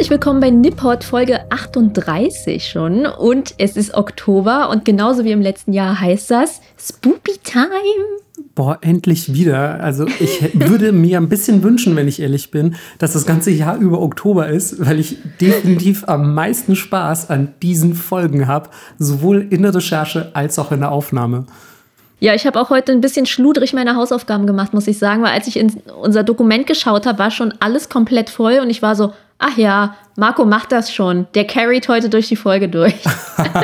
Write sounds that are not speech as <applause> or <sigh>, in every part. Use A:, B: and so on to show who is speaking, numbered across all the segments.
A: Herzlich willkommen bei Nippot Folge 38 schon und es ist Oktober und genauso wie im letzten Jahr heißt das Spoopy Time.
B: Boah, endlich wieder. Also ich <laughs> würde mir ein bisschen wünschen, wenn ich ehrlich bin, dass das ganze Jahr über Oktober ist, weil ich definitiv am meisten Spaß an diesen Folgen habe, sowohl in der Recherche als auch in der Aufnahme.
A: Ja, ich habe auch heute ein bisschen schludrig meine Hausaufgaben gemacht, muss ich sagen, weil als ich in unser Dokument geschaut habe, war schon alles komplett voll und ich war so, ach ja, Marco macht das schon. Der carried heute durch die Folge durch.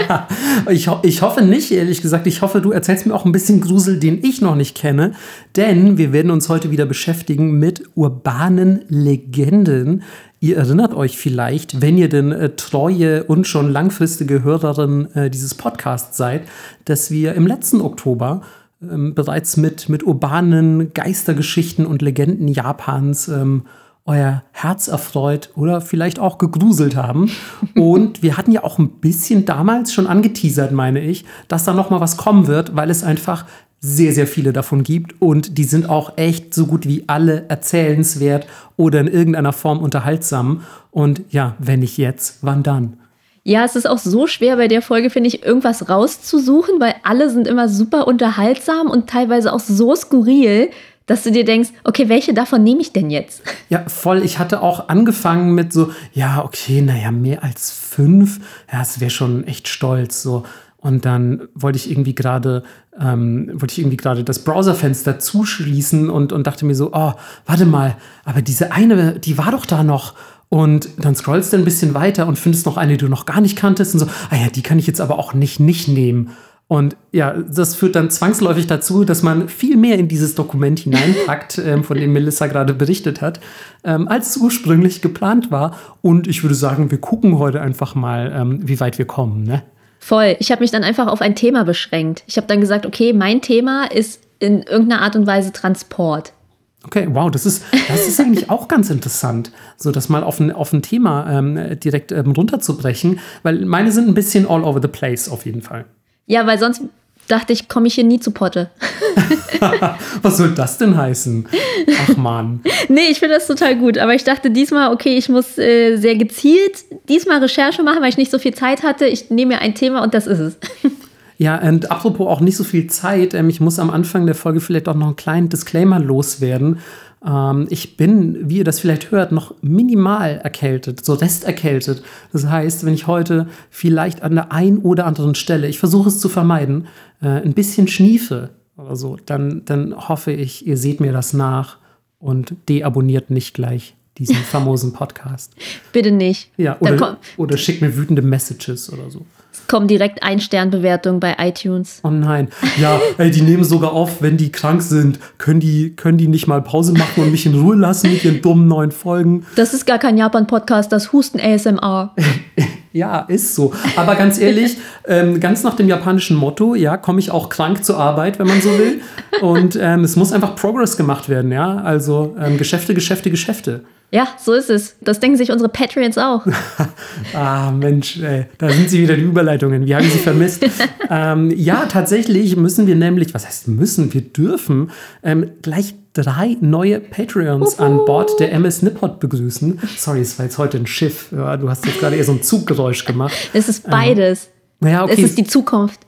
A: <laughs>
B: ich, ho ich hoffe nicht, ehrlich gesagt. Ich hoffe, du erzählst mir auch ein bisschen Grusel, den ich noch nicht kenne. Denn wir werden uns heute wieder beschäftigen mit urbanen Legenden. Ihr erinnert euch vielleicht, wenn ihr denn äh, treue und schon langfristige Hörerin äh, dieses Podcasts seid, dass wir im letzten Oktober ähm, bereits mit, mit urbanen Geistergeschichten und Legenden Japans ähm, euer Herz erfreut oder vielleicht auch gegruselt haben. Und wir hatten ja auch ein bisschen damals schon angeteasert, meine ich, dass da noch mal was kommen wird, weil es einfach sehr, sehr viele davon gibt und die sind auch echt so gut wie alle erzählenswert oder in irgendeiner Form unterhaltsam. Und ja, wenn nicht jetzt, wann dann?
A: Ja, es ist auch so schwer bei der Folge, finde ich, irgendwas rauszusuchen, weil alle sind immer super unterhaltsam und teilweise auch so skurril, dass du dir denkst, okay, welche davon nehme ich denn jetzt? <laughs>
B: Ja, voll. Ich hatte auch angefangen mit so, ja, okay, naja, mehr als fünf, ja, es wäre schon echt stolz, so. Und dann wollte ich irgendwie gerade, ähm, wollte ich irgendwie gerade das Browserfenster zuschließen und, und dachte mir so, oh, warte mal, aber diese eine, die war doch da noch. Und dann scrollst du ein bisschen weiter und findest noch eine, die du noch gar nicht kanntest und so, ah ja, die kann ich jetzt aber auch nicht nicht nehmen. Und ja, das führt dann zwangsläufig dazu, dass man viel mehr in dieses Dokument hineinpackt, <laughs> ähm, von dem Melissa gerade berichtet hat, ähm, als ursprünglich geplant war. Und ich würde sagen, wir gucken heute einfach mal, ähm, wie weit wir kommen. Ne?
A: Voll. Ich habe mich dann einfach auf ein Thema beschränkt. Ich habe dann gesagt, okay, mein Thema ist in irgendeiner Art und Weise Transport.
B: Okay, wow, das ist, das ist eigentlich auch ganz interessant, so das mal auf ein, auf ein Thema ähm, direkt ähm, runterzubrechen, weil meine sind ein bisschen all over the place auf jeden Fall.
A: Ja, weil sonst dachte ich, komme ich hier nie zu Potte. <laughs>
B: Was soll das denn heißen? Ach man. <laughs>
A: nee, ich finde das total gut. Aber ich dachte diesmal, okay, ich muss äh, sehr gezielt diesmal Recherche machen, weil ich nicht so viel Zeit hatte. Ich nehme mir ein Thema und das ist es. <laughs>
B: Ja, und apropos auch nicht so viel Zeit, ähm, ich muss am Anfang der Folge vielleicht auch noch einen kleinen Disclaimer loswerden. Ähm, ich bin, wie ihr das vielleicht hört, noch minimal erkältet, so resterkältet. Das heißt, wenn ich heute vielleicht an der einen oder anderen Stelle, ich versuche es zu vermeiden, äh, ein bisschen schniefe oder so, dann, dann hoffe ich, ihr seht mir das nach und deabonniert nicht gleich diesen <laughs> famosen Podcast.
A: Bitte nicht.
B: Ja, oder, oder schickt mir wütende Messages oder so
A: kommen direkt Ein-Stern-Bewertungen bei iTunes.
B: Oh nein. Ja, ey, die nehmen sogar auf, wenn die krank sind. Können die, können die nicht mal Pause machen und mich in Ruhe lassen mit ihren dummen neuen Folgen?
A: Das ist gar kein Japan-Podcast, das Husten ASMR. <laughs>
B: ja, ist so. Aber ganz ehrlich, ähm, ganz nach dem japanischen Motto, ja, komme ich auch krank zur Arbeit, wenn man so will. Und ähm, es muss einfach Progress gemacht werden, ja. Also ähm, Geschäfte, Geschäfte, Geschäfte.
A: Ja, so ist es. Das denken sich unsere Patreons auch. <laughs>
B: ah, Mensch, ey, da sind sie wieder die Überleitungen. Wir haben sie vermisst. <laughs> ähm, ja, tatsächlich müssen wir nämlich, was heißt müssen, wir dürfen ähm, gleich drei neue Patreons Uhu. an Bord der MS Nippot begrüßen. Sorry, es war jetzt heute ein Schiff. Ja, du hast jetzt gerade eher so ein Zuggeräusch gemacht.
A: Es ist beides. Ähm,
B: naja, okay.
A: Es ist die Zukunft.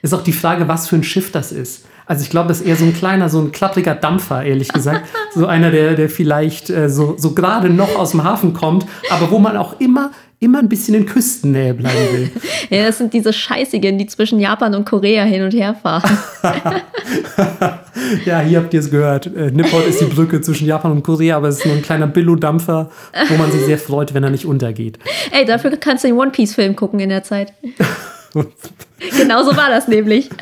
B: Ist auch die Frage, was für ein Schiff das ist. Also ich glaube, das ist eher so ein kleiner, so ein klappriger Dampfer, ehrlich gesagt. <laughs> so einer, der, der vielleicht äh, so, so gerade noch aus dem Hafen kommt, aber wo man auch immer immer ein bisschen in Küstennähe bleiben will. <laughs>
A: ja, das sind diese Scheißigen, die zwischen Japan und Korea hin und her fahren. <laughs>
B: ja, hier habt ihr es gehört. Äh, Nippon ist die Brücke zwischen Japan und Korea, aber es ist nur ein kleiner Billo-Dampfer, wo man sich sehr freut, wenn er nicht untergeht.
A: Ey, dafür kannst du den One Piece-Film gucken in der Zeit. <laughs> genau so war das nämlich. <laughs>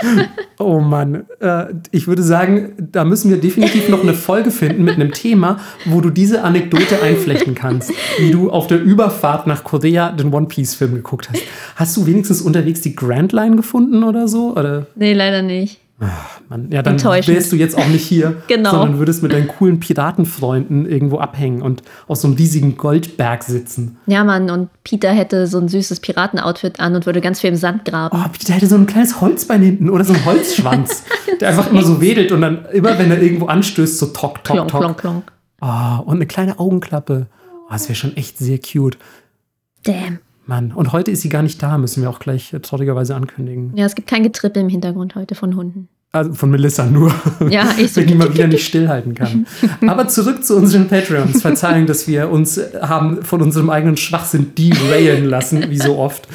B: Oh Mann, äh, ich würde sagen, da müssen wir definitiv noch eine Folge finden mit einem Thema, wo du diese Anekdote einflechten kannst, wie du auf der Überfahrt nach Korea den One Piece Film geguckt hast. Hast du wenigstens unterwegs die Grand Line gefunden oder so? Oder?
A: Nee, leider nicht.
B: Ach, Mann. Ja, dann wärst du jetzt auch nicht hier, <laughs> genau. sondern würdest mit deinen coolen Piratenfreunden irgendwo abhängen und auf so einem riesigen Goldberg sitzen.
A: Ja, Mann, und Peter hätte so ein süßes Piratenoutfit an und würde ganz viel im Sand graben.
B: Oh, Peter hätte so ein kleines Holzbein hinten oder so einen Holzschwanz, <laughs> der einfach immer so wedelt und dann immer, wenn er irgendwo anstößt, so tock, tock,
A: klonk,
B: tock.
A: Klonk, klonk.
B: Oh, und eine kleine Augenklappe. Oh, das wäre schon echt sehr cute.
A: Damn.
B: Mann. Und heute ist sie gar nicht da, müssen wir auch gleich äh, traurigerweise ankündigen.
A: Ja, es gibt kein Getrippe im Hintergrund heute von Hunden.
B: Also von Melissa nur. <laughs>
A: Ja, ich so. <laughs>
B: Wenn die mal wieder nicht stillhalten kann. <laughs> Aber zurück zu unseren Patreons. Verzeihen, dass wir uns äh, haben von unserem eigenen Schwachsinn derailen lassen, wie so oft.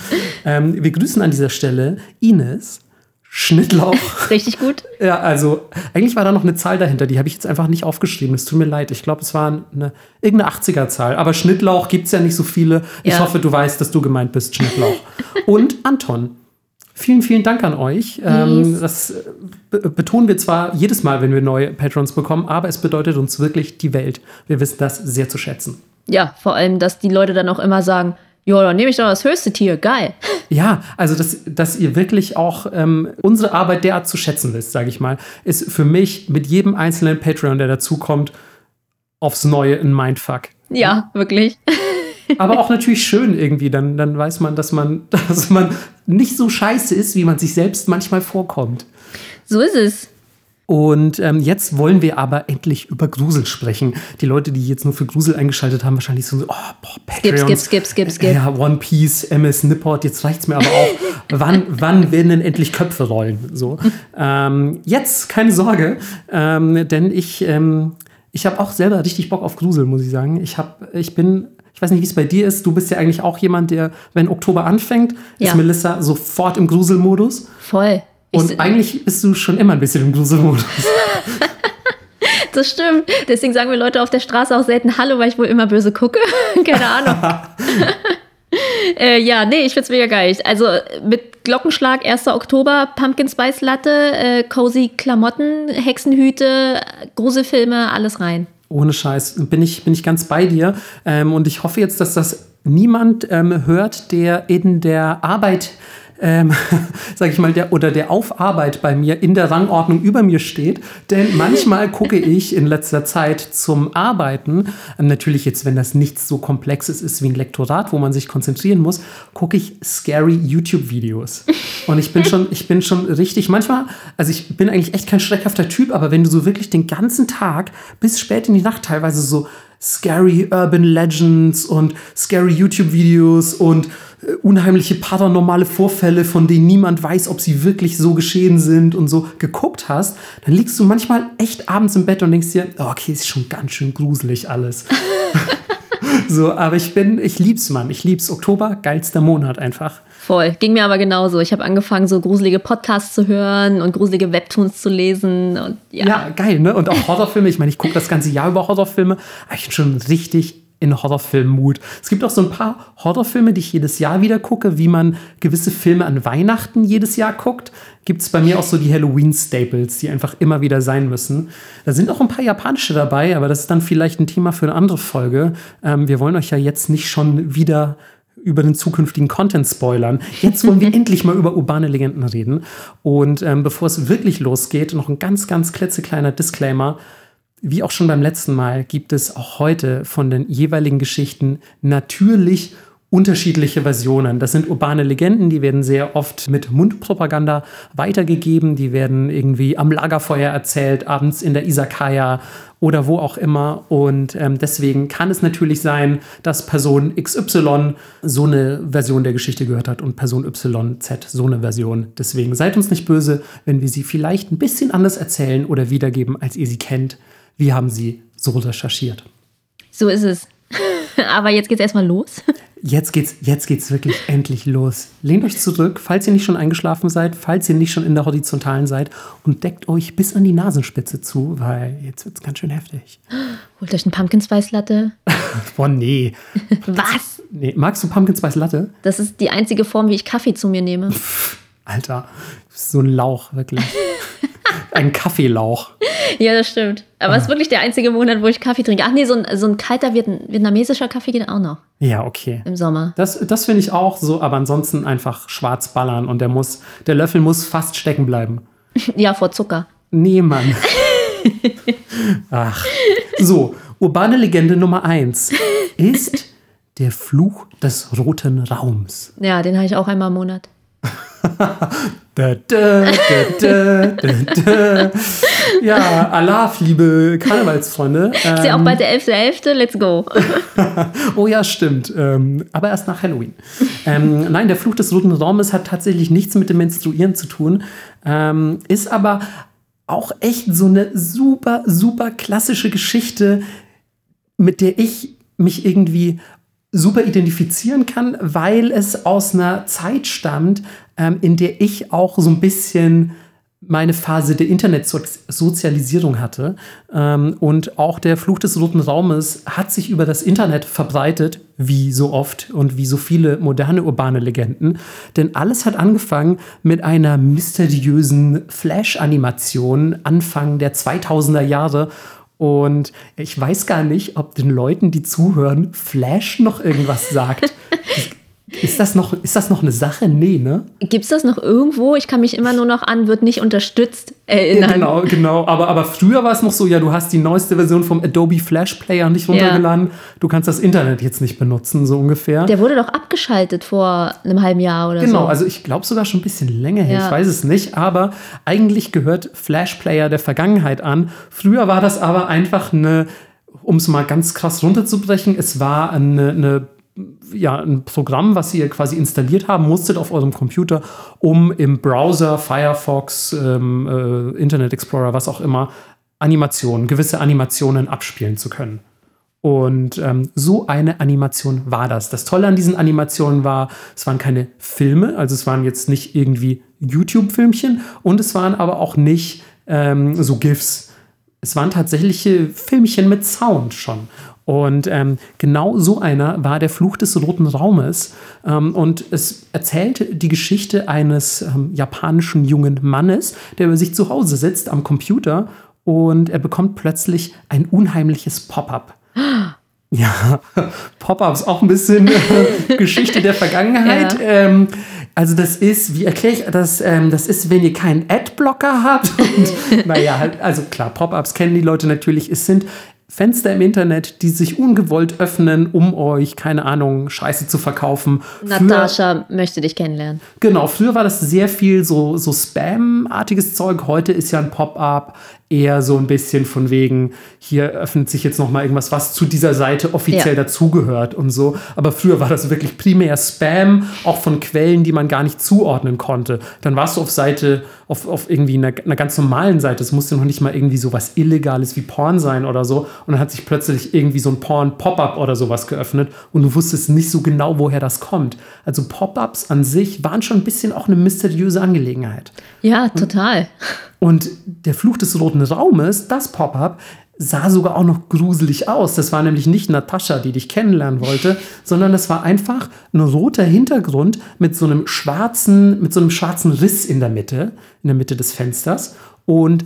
B: Ähm, wir grüßen an dieser Stelle Ines, Schnittlauch. <laughs>
A: Richtig gut.
B: Ja, also eigentlich war da noch eine Zahl dahinter, die habe ich jetzt einfach nicht aufgeschrieben. Es tut mir leid. Ich glaube, es war eine, irgendeine 80er-Zahl. Aber Schnittlauch gibt es ja nicht so viele. Ich
A: Ja.
B: hoffe, du weißt, dass du gemeint bist, Schnittlauch. <laughs> Und Anton. Vielen, vielen Dank an euch. Ähm,
A: Yes.
B: das äh, be- betonen wir zwar jedes Mal, wenn wir neue Patrons bekommen, aber es bedeutet uns wirklich die Welt. Wir wissen das sehr zu schätzen.
A: Ja, vor allem, dass die Leute dann auch immer sagen, ja, dann nehme ich doch das höchste Tier, geil.
B: Ja, also dass, dass ihr wirklich auch ähm, unsere Arbeit derart zu schätzen wisst, sage ich mal, ist für mich mit jedem einzelnen Patreon, der dazukommt, aufs Neue ein Mindfuck.
A: Ja, wirklich. <laughs>
B: Aber auch natürlich schön irgendwie, dann, dann weiß man, dass man, <laughs> dass man nicht so scheiße ist, wie man sich selbst manchmal vorkommt.
A: So ist es.
B: Und ähm, jetzt wollen wir aber endlich über Grusel sprechen. Die Leute, die jetzt nur für Grusel eingeschaltet haben, wahrscheinlich so, oh, boah,
A: Skip,
B: Patreons.
A: skip, skip, skip, skip.
B: Ja, One Piece, MS Nipport, jetzt reicht's mir aber auch. <laughs> wann, wann werden denn endlich Köpfe rollen? So. ähm, jetzt, keine Sorge, ähm, denn ich, ähm, ich habe auch selber richtig Bock auf Grusel, muss ich sagen. Ich, hab, ich bin, ich weiß nicht, wie es bei dir ist. Du bist ja eigentlich auch jemand, der, wenn Oktober anfängt,
A: Ja.
B: ist Melissa sofort im Gruselmodus.
A: Voll. Ich,
B: Und eigentlich bist du schon immer ein bisschen im Gruselmodus. <laughs>
A: das stimmt. Deswegen sagen wir Leute auf der Straße auch selten Hallo, weil ich wohl immer böse gucke. <laughs> Keine Ahnung. <laughs> äh, ja, nee, ich find's mega geil. Also mit Glockenschlag 1. Oktober, Pumpkin Spice Latte, äh, cozy Klamotten, Hexenhüte, Gruselfilme, alles rein.
B: Ohne Scheiß, bin ich, bin ich ganz bei dir. Ähm, und ich hoffe jetzt, dass das niemand ähm, hört, der in der Arbeit, ähm, <laughs> sag ich mal, der, oder der auf Arbeit bei mir in der Rangordnung über mir steht. Denn manchmal gucke ich in letzter Zeit zum Arbeiten, ähm, natürlich jetzt, wenn das nichts so Komplexes ist wie ein Lektorat, wo man sich konzentrieren muss, gucke ich scary YouTube-Videos. Und ich bin schon, ich bin schon richtig, manchmal, also ich bin eigentlich echt kein schreckhafter Typ, aber wenn du so wirklich den ganzen Tag bis spät in die Nacht teilweise so scary Urban Legends und scary YouTube-Videos und äh, unheimliche paranormale Vorfälle, von denen niemand weiß, ob sie wirklich so geschehen sind und so geguckt hast, dann liegst du manchmal echt abends im Bett und denkst dir, oh, okay, ist schon ganz schön gruselig alles. <laughs> so, aber ich bin, ich lieb's, Mann. Ich lieb's. Oktober, geilster Monat einfach.
A: Voll. Ging mir aber genauso. Ich habe angefangen, so gruselige Podcasts zu hören und gruselige Webtoons zu lesen. Und ja,
B: Ja, geil, ne? Und auch Horrorfilme. Ich meine, ich gucke das ganze Jahr über Horrorfilme. Ich bin schon richtig in Horrorfilm-Mut. Es gibt auch so ein paar Horrorfilme, die ich jedes Jahr wieder gucke, wie man gewisse Filme an Weihnachten jedes Jahr guckt. Gibt es bei mir auch so die Halloween-Staples, die einfach immer wieder sein müssen. Da sind auch ein paar japanische dabei, aber das ist dann vielleicht ein Thema für eine andere Folge. Ähm, wir wollen euch ja jetzt nicht schon wieder über den zukünftigen Content spoilern. Jetzt wollen wir <laughs> endlich mal über urbane Legenden reden. Und ähm, bevor es wirklich losgeht, noch ein ganz, ganz klitzekleiner Disclaimer. Wie auch schon beim letzten Mal gibt es auch heute von den jeweiligen Geschichten natürlich unterschiedliche Versionen. Das sind urbane Legenden, die werden sehr oft mit Mundpropaganda weitergegeben, die werden irgendwie am Lagerfeuer erzählt, abends in der Isakaya oder wo auch immer. Und ähm, deswegen kann es natürlich sein, dass Person XY so eine Version der Geschichte gehört hat und Person YZ so eine Version. Deswegen seid uns nicht böse, wenn wir sie vielleicht ein bisschen anders erzählen oder wiedergeben, als ihr sie kennt. Wir haben sie so recherchiert.
A: so ist es. <laughs> aber jetzt geht's erstmal los.
B: Jetzt geht's, jetzt geht's wirklich endlich los. Lehnt euch zurück, falls ihr nicht schon eingeschlafen seid, falls ihr nicht schon in der horizontalen seid und deckt euch bis an die Nasenspitze zu, weil jetzt wird's ganz schön heftig. <gasps>
A: Holt euch einen Pumpkin Spice Latte. <laughs>
B: Boah, nee. <laughs>
A: Was?
B: nee. Magst du Pumpkin Spice Latte?
A: Das ist die einzige Form, wie ich Kaffee zu mir nehme.
B: Alter, so ein Lauch, wirklich. <laughs> ein Kaffeelauch.
A: Ja, das stimmt. Aber es ist wirklich der einzige Monat, wo ich Kaffee trinke. Ach nee, so ein, so ein kalter Vietn vietnamesischer Kaffee geht auch noch
B: Ja, okay.
A: im Sommer.
B: Das, das finde ich auch so, aber ansonsten einfach schwarz ballern und der muss, der Löffel muss fast stecken bleiben. <laughs>
A: Ja, vor Zucker.
B: Nee, Mann. <laughs> Ach. So, urbane Legende Nummer eins <laughs> ist der Fluch des roten Raums.
A: Ja, den habe ich auch einmal im Monat.
B: Da, da, da, ja, Allah, liebe Karnevalsfreunde.
A: Ähm, ist ja auch bald der 11.11., .11., let's go. <laughs>
B: oh ja, stimmt. Ähm, aber erst nach Halloween. ähm, nein, der Fluch des roten Raumes hat tatsächlich nichts mit dem Menstruieren zu tun, ähm, ist aber auch echt so eine super, super klassische Geschichte, mit der ich mich irgendwie super identifizieren kann, weil es aus einer Zeit stammt, ähm, in der ich auch so ein bisschen meine Phase der Internetsozialisierung hatte. Ähm, und auch der Fluch des Roten Raumes hat sich über das Internet verbreitet, wie so oft und wie so viele moderne urbane Legenden. Denn alles hat angefangen mit einer mysteriösen Flash-Animation Anfang der 2000er Jahre. Und ich weiß gar nicht, ob den Leuten, die zuhören, Flash noch irgendwas sagt. <laughs> Ist das noch, ist das noch eine Sache? Nee, ne?
A: Gibt es das noch irgendwo? Ich kann mich immer nur noch an, wird nicht unterstützt erinnern.
B: Ja, genau, genau. Aber, aber früher war es noch so, ja, du hast die neueste Version vom Adobe Flash Player nicht runtergeladen. Ja. Du kannst das Internet jetzt nicht benutzen, so ungefähr.
A: Der wurde doch abgeschaltet vor einem halben Jahr oder
B: genau,
A: so.
B: Genau, also ich glaube sogar schon ein bisschen länger her. Ja. Ich weiß es nicht. Aber eigentlich gehört Flash Player der Vergangenheit an. Früher war das aber einfach eine um es mal ganz krass runterzubrechen, es war eine, eine ja, ein Programm, was ihr quasi installiert haben musstet auf eurem Computer, um im Browser, Firefox, ähm, äh, Internet Explorer, was auch immer, Animationen, gewisse Animationen abspielen zu können. Und ähm, so eine Animation war das. Das Tolle an diesen Animationen war, es waren keine Filme, also es waren jetzt nicht irgendwie YouTube-Filmchen und es waren aber auch nicht ähm, so GIFs. Es waren tatsächliche Filmchen mit Sound schon. Und ähm, genau so einer war der Fluch des roten Raumes. Ähm, und es erzählt die Geschichte eines ähm, japanischen jungen Mannes, der über sich zu Hause sitzt am Computer und er bekommt plötzlich ein unheimliches Pop-up. <gasps> Ja, <laughs> Pop-ups auch ein bisschen äh, <laughs> Geschichte der Vergangenheit. Ja. Also das ist, wie erkläre ich das? Ähm, das ist, wenn ihr keinen Adblocker habt. <laughs> Und, naja, halt, also klar, Pop-ups kennen die Leute natürlich. Es sind Fenster im Internet, die sich ungewollt öffnen, um euch, keine Ahnung, Scheiße zu verkaufen.
A: Natascha früher, möchte dich kennenlernen.
B: Genau, früher war das sehr viel so, so Spam-artiges Zeug. Heute ist ja ein Pop-up eher so ein bisschen von wegen, hier öffnet sich jetzt noch mal irgendwas, was zu dieser Seite offiziell ja. dazugehört und so. Aber früher war das wirklich primär Spam, auch von Quellen, die man gar nicht zuordnen konnte. Dann warst du auf Seite, auf, auf irgendwie einer, einer ganz normalen Seite. Es musste noch nicht mal irgendwie so was Illegales wie Porn sein oder so. Und dann hat sich plötzlich irgendwie so ein Porn-Pop-up oder sowas geöffnet und du wusstest nicht so genau, woher das kommt. Also Pop-ups an sich waren schon ein bisschen auch eine mysteriöse Angelegenheit.
A: Ja, total.
B: Und der Fluch des roten Raumes, das Pop-up, sah sogar auch noch gruselig aus. Das war nämlich nicht Natascha, die dich kennenlernen wollte, sondern das war einfach ein roter Hintergrund mit so einem schwarzen, mit so einem schwarzen Riss in der Mitte, in der Mitte des Fensters. Und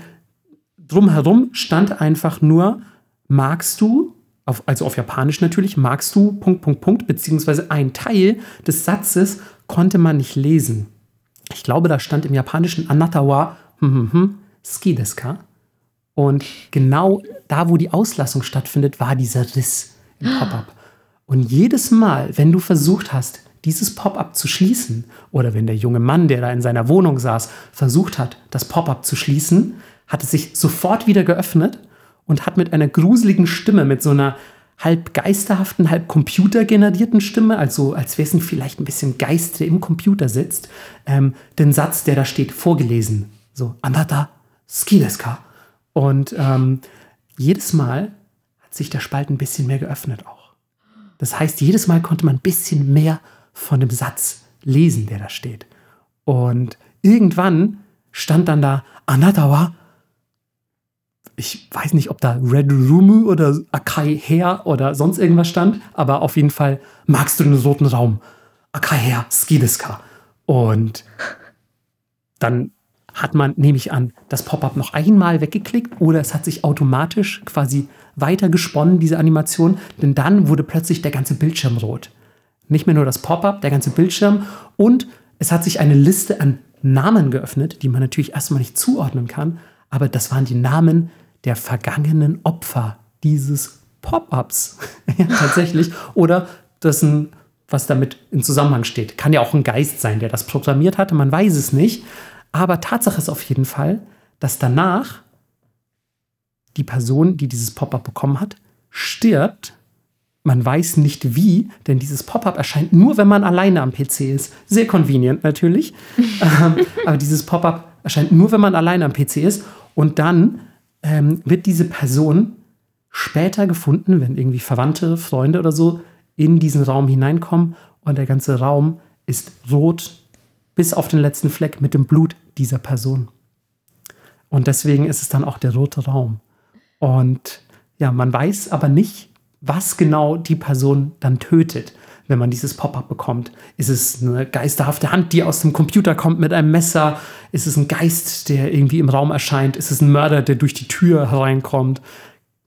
B: drumherum stand einfach nur, magst du, auf, also auf Japanisch natürlich, magst du, Punkt, Punkt, Punkt, beziehungsweise ein Teil des Satzes konnte man nicht lesen. Ich glaube, da stand im Japanischen Anatawa hm, hm, hm, Ski Deska. Und genau da, wo die Auslassung stattfindet, war dieser Riss im Pop-up. Und jedes Mal, wenn du versucht hast, dieses Pop-up zu schließen, oder wenn der junge Mann, der da in seiner Wohnung saß, versucht hat, das Pop-up zu schließen, hat es sich sofort wieder geöffnet und hat mit einer gruseligen Stimme, mit so einer halb geisterhaften, halb computergenerierten Stimme, also als wäre vielleicht ein bisschen Geist, der im Computer sitzt, ähm, den Satz, der da steht, vorgelesen. So, Anata Skideska. Und ähm, jedes Mal hat sich der Spalt ein bisschen mehr geöffnet auch. Das heißt, jedes Mal konnte man ein bisschen mehr von dem Satz lesen, der da steht. Und irgendwann stand dann da Anatawa. Ich weiß nicht, ob da Red Rumu oder Akai Hair oder sonst irgendwas stand, aber auf jeden Fall magst du den roten Raum. Akai Hair, Skideska. Und dann hat man, nehme ich an, das Pop-up noch einmal weggeklickt oder es hat sich automatisch quasi weiter gesponnen, diese Animation, denn dann wurde plötzlich der ganze Bildschirm rot. Nicht mehr nur das Pop-up, der ganze Bildschirm und es hat sich eine Liste an Namen geöffnet, die man natürlich erstmal nicht zuordnen kann, aber das waren die Namen der vergangenen Opfer dieses Pop-ups. <laughs> ja, tatsächlich. Oder dessen was damit in Zusammenhang steht. Kann ja auch ein Geist sein, der das programmiert hatte, man weiß es nicht. Aber Tatsache ist auf jeden Fall, dass danach die Person, die dieses Pop-up bekommen hat, stirbt. Man weiß nicht wie, denn dieses Pop-up erscheint nur, wenn man alleine am PC ist. Sehr convenient natürlich. <laughs> ähm, aber dieses Pop-up erscheint nur, wenn man alleine am PC ist. Und dann ähm, wird diese Person später gefunden, wenn irgendwie Verwandte, Freunde oder so in diesen Raum hineinkommen und der ganze Raum ist rot bis auf den letzten Fleck mit dem Blut dieser Person. Und deswegen ist es dann auch der rote Raum. Und ja, man weiß aber nicht, was genau die Person dann tötet, wenn man dieses Pop-up bekommt. Ist es eine geisterhafte Hand, die aus dem Computer kommt mit einem Messer? Ist es ein Geist, der irgendwie im Raum erscheint? Ist es ein Mörder, der durch die Tür hereinkommt?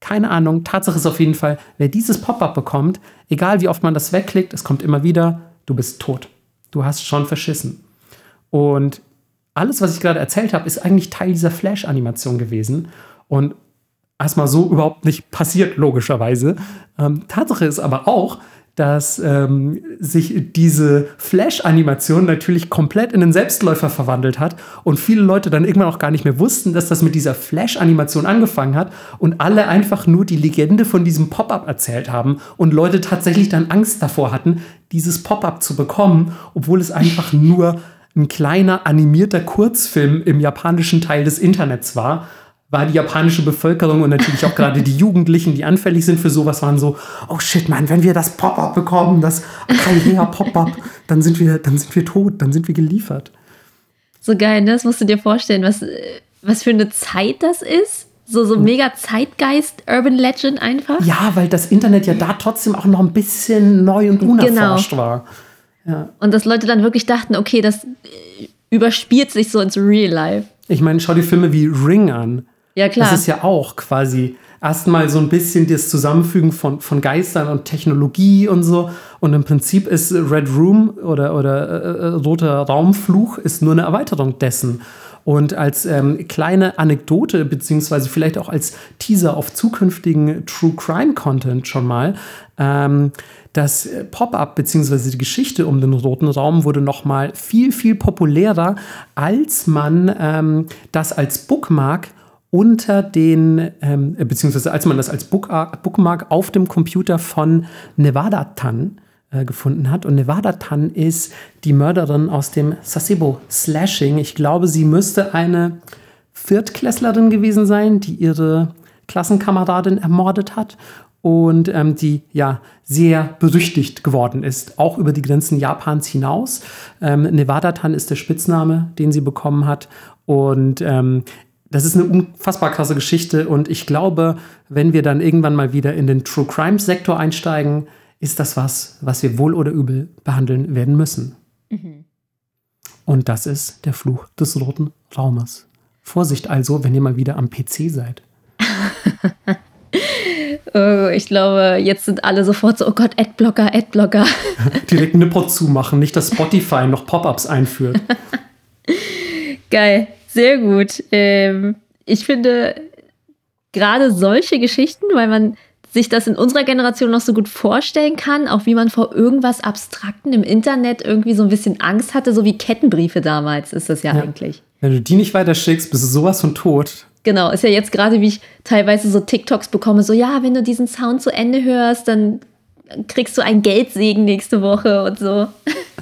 B: Keine Ahnung. Tatsache ist auf jeden Fall, wer dieses Pop-up bekommt, egal wie oft man das wegklickt, es kommt immer wieder, du bist tot. Du hast schon verschissen. Und alles, was ich gerade erzählt habe, ist eigentlich Teil dieser Flash-Animation gewesen. Und erstmal so überhaupt nicht passiert, logischerweise. Ähm, Tatsache ist aber auch, dass ähm, sich diese Flash-Animation natürlich komplett in einen Selbstläufer verwandelt hat und viele Leute dann irgendwann auch gar nicht mehr wussten, dass das mit dieser Flash-Animation angefangen hat und alle einfach nur die Legende von diesem Pop-up erzählt haben und Leute tatsächlich dann Angst davor hatten, dieses Pop-up zu bekommen, obwohl es einfach nur ein kleiner animierter Kurzfilm im japanischen Teil des Internets war war die japanische Bevölkerung und natürlich auch gerade die Jugendlichen, die anfällig sind für sowas, waren so, oh shit, man, wenn wir das Pop-up bekommen, das Karriere Pop-up, dann sind wir, dann sind wir tot, dann sind wir geliefert.
A: So geil, ne? das musst du dir vorstellen, was, was für eine Zeit das ist. So, so mega Zeitgeist, Urban Legend einfach.
B: Ja, weil das Internet ja da trotzdem auch noch ein bisschen neu und unerforscht genau. war.
A: Ja. Und dass Leute dann wirklich dachten, okay, das überspielt sich so ins Real Life.
B: Ich meine, schau dir Filme wie Ring an.
A: Ja, klar.
B: Das ist ja auch quasi erstmal so ein bisschen das Zusammenfügen von, von Geistern und Technologie und so. Und im Prinzip ist Red Room oder, oder äh, äh, Roter Raumfluch ist nur eine Erweiterung dessen. Und als ähm, kleine Anekdote, beziehungsweise vielleicht auch als Teaser auf zukünftigen True Crime Content schon mal, ähm, das Pop-up beziehungsweise die Geschichte um den roten Raum wurde noch mal viel, viel populärer, als man ähm, das als Bookmark unter den, ähm, beziehungsweise als man das als Bookmark auf dem Computer von Nevada Tan äh, gefunden hat. Und Nevada Tan ist die Mörderin aus dem Sasebo Slashing. Ich glaube, sie müsste eine Viertklässlerin gewesen sein, die ihre Klassenkameradin ermordet hat und ähm, die ja sehr berüchtigt geworden ist, auch über die Grenzen Japans hinaus. Ähm, Nevada Tan ist der Spitzname, den sie bekommen hat. Und ähm, das ist eine unfassbar krasse Geschichte und ich glaube, wenn wir dann irgendwann mal wieder in den True Crime Sektor einsteigen, ist das was, was wir wohl oder übel behandeln werden müssen. Mhm. Und das ist der Fluch des roten Raumes. Vorsicht also, wenn ihr mal wieder am PC seid. <laughs>
A: oh, ich glaube, jetzt sind alle sofort so, oh Gott, Adblocker, Adblocker. <laughs>
B: Direkt Nippot zumachen, nicht dass Spotify noch Pop-ups einführt. <laughs>
A: Geil. Sehr gut. Ähm, ich finde gerade solche Geschichten, weil man sich das in unserer Generation noch so gut vorstellen kann, auch wie man vor irgendwas Abstrakten im Internet irgendwie so ein bisschen Angst hatte, so wie Kettenbriefe damals ist das ja, ja. eigentlich.
B: Wenn du die nicht weiter schickst, bist du sowas von tot.
A: Genau, ist ja jetzt gerade, wie ich teilweise so TikToks bekomme, so ja, wenn du diesen Sound zu Ende hörst, dann kriegst du einen Geldsegen nächste Woche und so.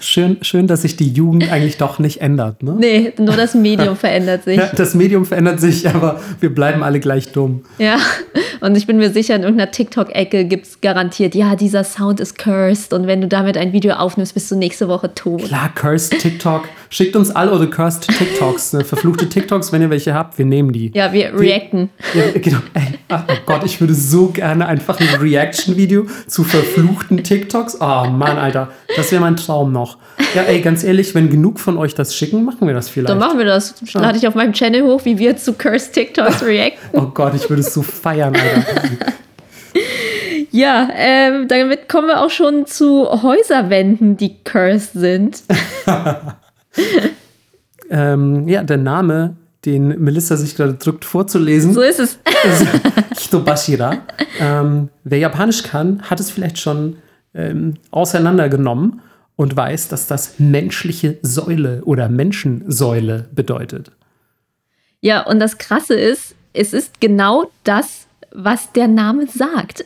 B: Schön, schön, dass sich die Jugend eigentlich doch nicht ändert. Ne?
A: Nee, nur das Medium <laughs> verändert sich.
B: Ja, das Medium verändert sich, aber wir bleiben alle gleich dumm.
A: Ja, und ich bin mir sicher, in irgendeiner TikTok-Ecke gibt es garantiert, ja, dieser Sound ist cursed und wenn du damit ein Video aufnimmst, bist du nächste Woche tot.
B: Klar, cursed TikTok. Schickt uns all eure cursed TikToks, ne? verfluchte TikToks, wenn ihr welche habt, wir nehmen die.
A: Ja, wir reacten.
B: Ja, genau. Ey, oh Gott, ich würde so gerne einfach ein Reaction-Video zu verfluchten TikToks. Oh Mann, Alter, das wäre mein Traum noch. Ja, ey, ganz ehrlich, wenn genug von euch das schicken, machen wir das vielleicht.
A: Dann machen wir das. Lade ich auf meinem Channel hoch, wie wir zu cursed TikToks <laughs> reacten.
B: Oh Gott, ich würde es so feiern, Alter.
A: Ja, ähm, damit kommen wir auch schon zu Häuserwänden, die cursed sind. <laughs>
B: ähm, ja, der Name, den Melissa sich gerade drückt vorzulesen.
A: So ist es. <laughs>
B: ist Hitobashira. ähm, wer Japanisch kann, hat es vielleicht schon ähm, auseinandergenommen und weiß, dass das menschliche Säule oder Menschensäule bedeutet.
A: Ja, und das Krasse ist, es ist genau das, was der Name sagt.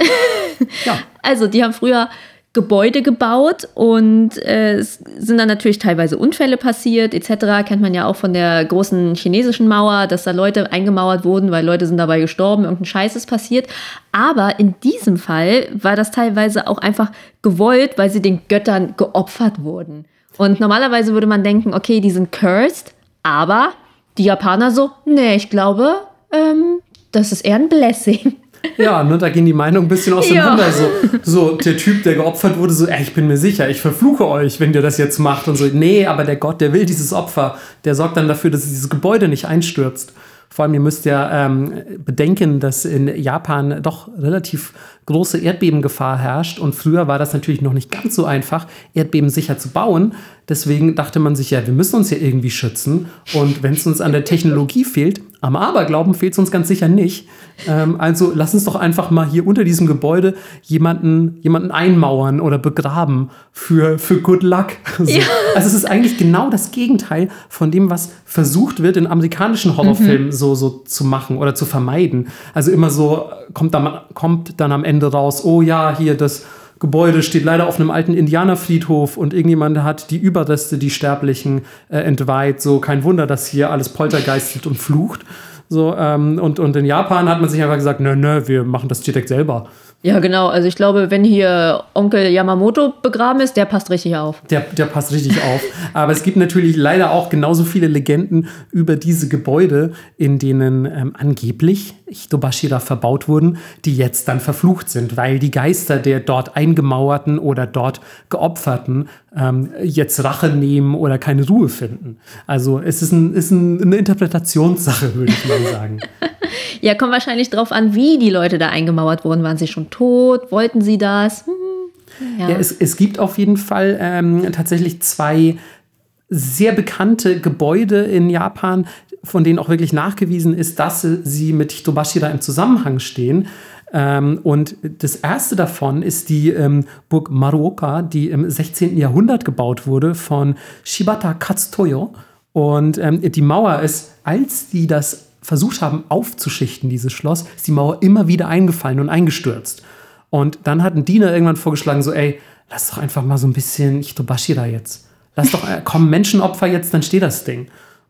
A: Ja. <laughs> Also, die haben früher Gebäude gebaut und äh, es sind dann natürlich teilweise Unfälle passiert etc. Kennt man ja auch von der großen chinesischen Mauer, dass da Leute eingemauert wurden, weil Leute sind dabei gestorben, irgendein Scheiß ist passiert. Aber in diesem Fall war das teilweise auch einfach gewollt, weil sie den Göttern geopfert wurden. Und normalerweise würde man denken, okay, die sind cursed, aber die Japaner so, nee, ich glaube, ähm, das ist eher ein Blessing.
B: Ja, ne, da gehen die Meinungen ein bisschen auseinander. Ja. So, so, der Typ, der geopfert wurde, so, ey, ich bin mir sicher, ich verfluche euch, wenn ihr das jetzt macht. Und so, nee, aber der Gott, der will dieses Opfer. Der sorgt dann dafür, dass dieses Gebäude nicht einstürzt. Vor allem, ihr müsst ja ähm, bedenken, dass in Japan doch relativ große Erdbebengefahr herrscht. Und früher war das natürlich noch nicht ganz so einfach, Erdbeben sicher zu bauen. Deswegen dachte man sich, ja, wir müssen uns ja irgendwie schützen. Und wenn es uns an der Technologie fehlt, am Aberglauben fehlt es uns ganz sicher nicht. Ähm, also lass uns doch einfach mal hier unter diesem Gebäude jemanden, jemanden einmauern oder begraben für, für Good Luck. <laughs> So. Ja. Also es ist eigentlich genau das Gegenteil von dem, was versucht wird, in amerikanischen Horrorfilmen mhm. so, so zu machen oder zu vermeiden. Also immer so kommt dann, kommt dann am Ende raus, oh ja, hier das Gebäude steht leider auf einem alten Indianerfriedhof und irgendjemand hat die Überreste, die Sterblichen, äh, entweiht. So kein Wunder, dass hier alles poltergeistet und flucht. So, ähm, und, und in Japan hat man sich einfach gesagt, nö, nö, wir machen das direkt selber.
A: Ja, genau. Also ich glaube, wenn hier Onkel Yamamoto begraben ist, der passt richtig auf.
B: Der, der passt richtig auf. <laughs> Aber es gibt natürlich leider auch genauso viele Legenden über diese Gebäude, in denen ähm, angeblich Hitobashira verbaut wurden, die jetzt dann verflucht sind, weil die Geister der dort eingemauerten oder dort geopferten ähm, jetzt Rache nehmen oder keine Ruhe finden. Also es ist, ein, ist ein, eine Interpretationssache, würde ich mal sagen. <laughs>
A: ja, kommt wahrscheinlich drauf an, wie die Leute da eingemauert wurden. Waren sie schon tot? Wollten sie das? Hm,
B: ja. ja, es, es gibt auf jeden Fall ähm, tatsächlich zwei sehr bekannte Gebäude in Japan, von denen auch wirklich nachgewiesen ist, dass sie mit Hitobashira im Zusammenhang stehen. Ähm, und das erste davon ist die ähm, Burg Maruoka, die im 16. Jahrhundert gebaut wurde von Shibata Katsutoyo. Und ähm, die Mauer ist, als die das versucht haben aufzuschichten, dieses Schloss, ist die Mauer immer wieder eingefallen und eingestürzt. Und dann hat ein Diener irgendwann vorgeschlagen, so, ey, lass doch einfach mal so ein bisschen Hitobashira jetzt. Lass doch, äh, komm, Menschenopfer jetzt, dann steht das Ding.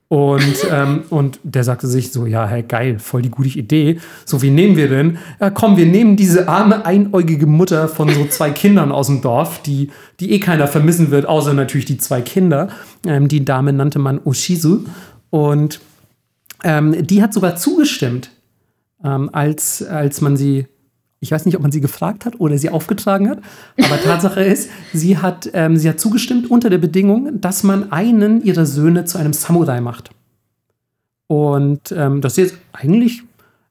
B: Und, <laughs> ähm, und der sagte sich so, ja, hey, geil, voll die gute Idee. So, wie nehmen wir denn? Ja, komm, wir nehmen diese arme, einäugige Mutter von so zwei <laughs> Kindern aus dem Dorf, die, die eh keiner vermissen wird, außer natürlich die zwei Kinder. Ähm, die Dame nannte man Oshizu. Und ähm, die hat sogar zugestimmt, ähm, als, als man sie, ich weiß nicht, ob man sie gefragt hat oder sie aufgetragen hat, aber <laughs> Tatsache ist, sie hat, ähm, sie hat zugestimmt unter der Bedingung, dass man einen ihrer Söhne zu einem Samurai macht. Und ähm, das ist jetzt eigentlich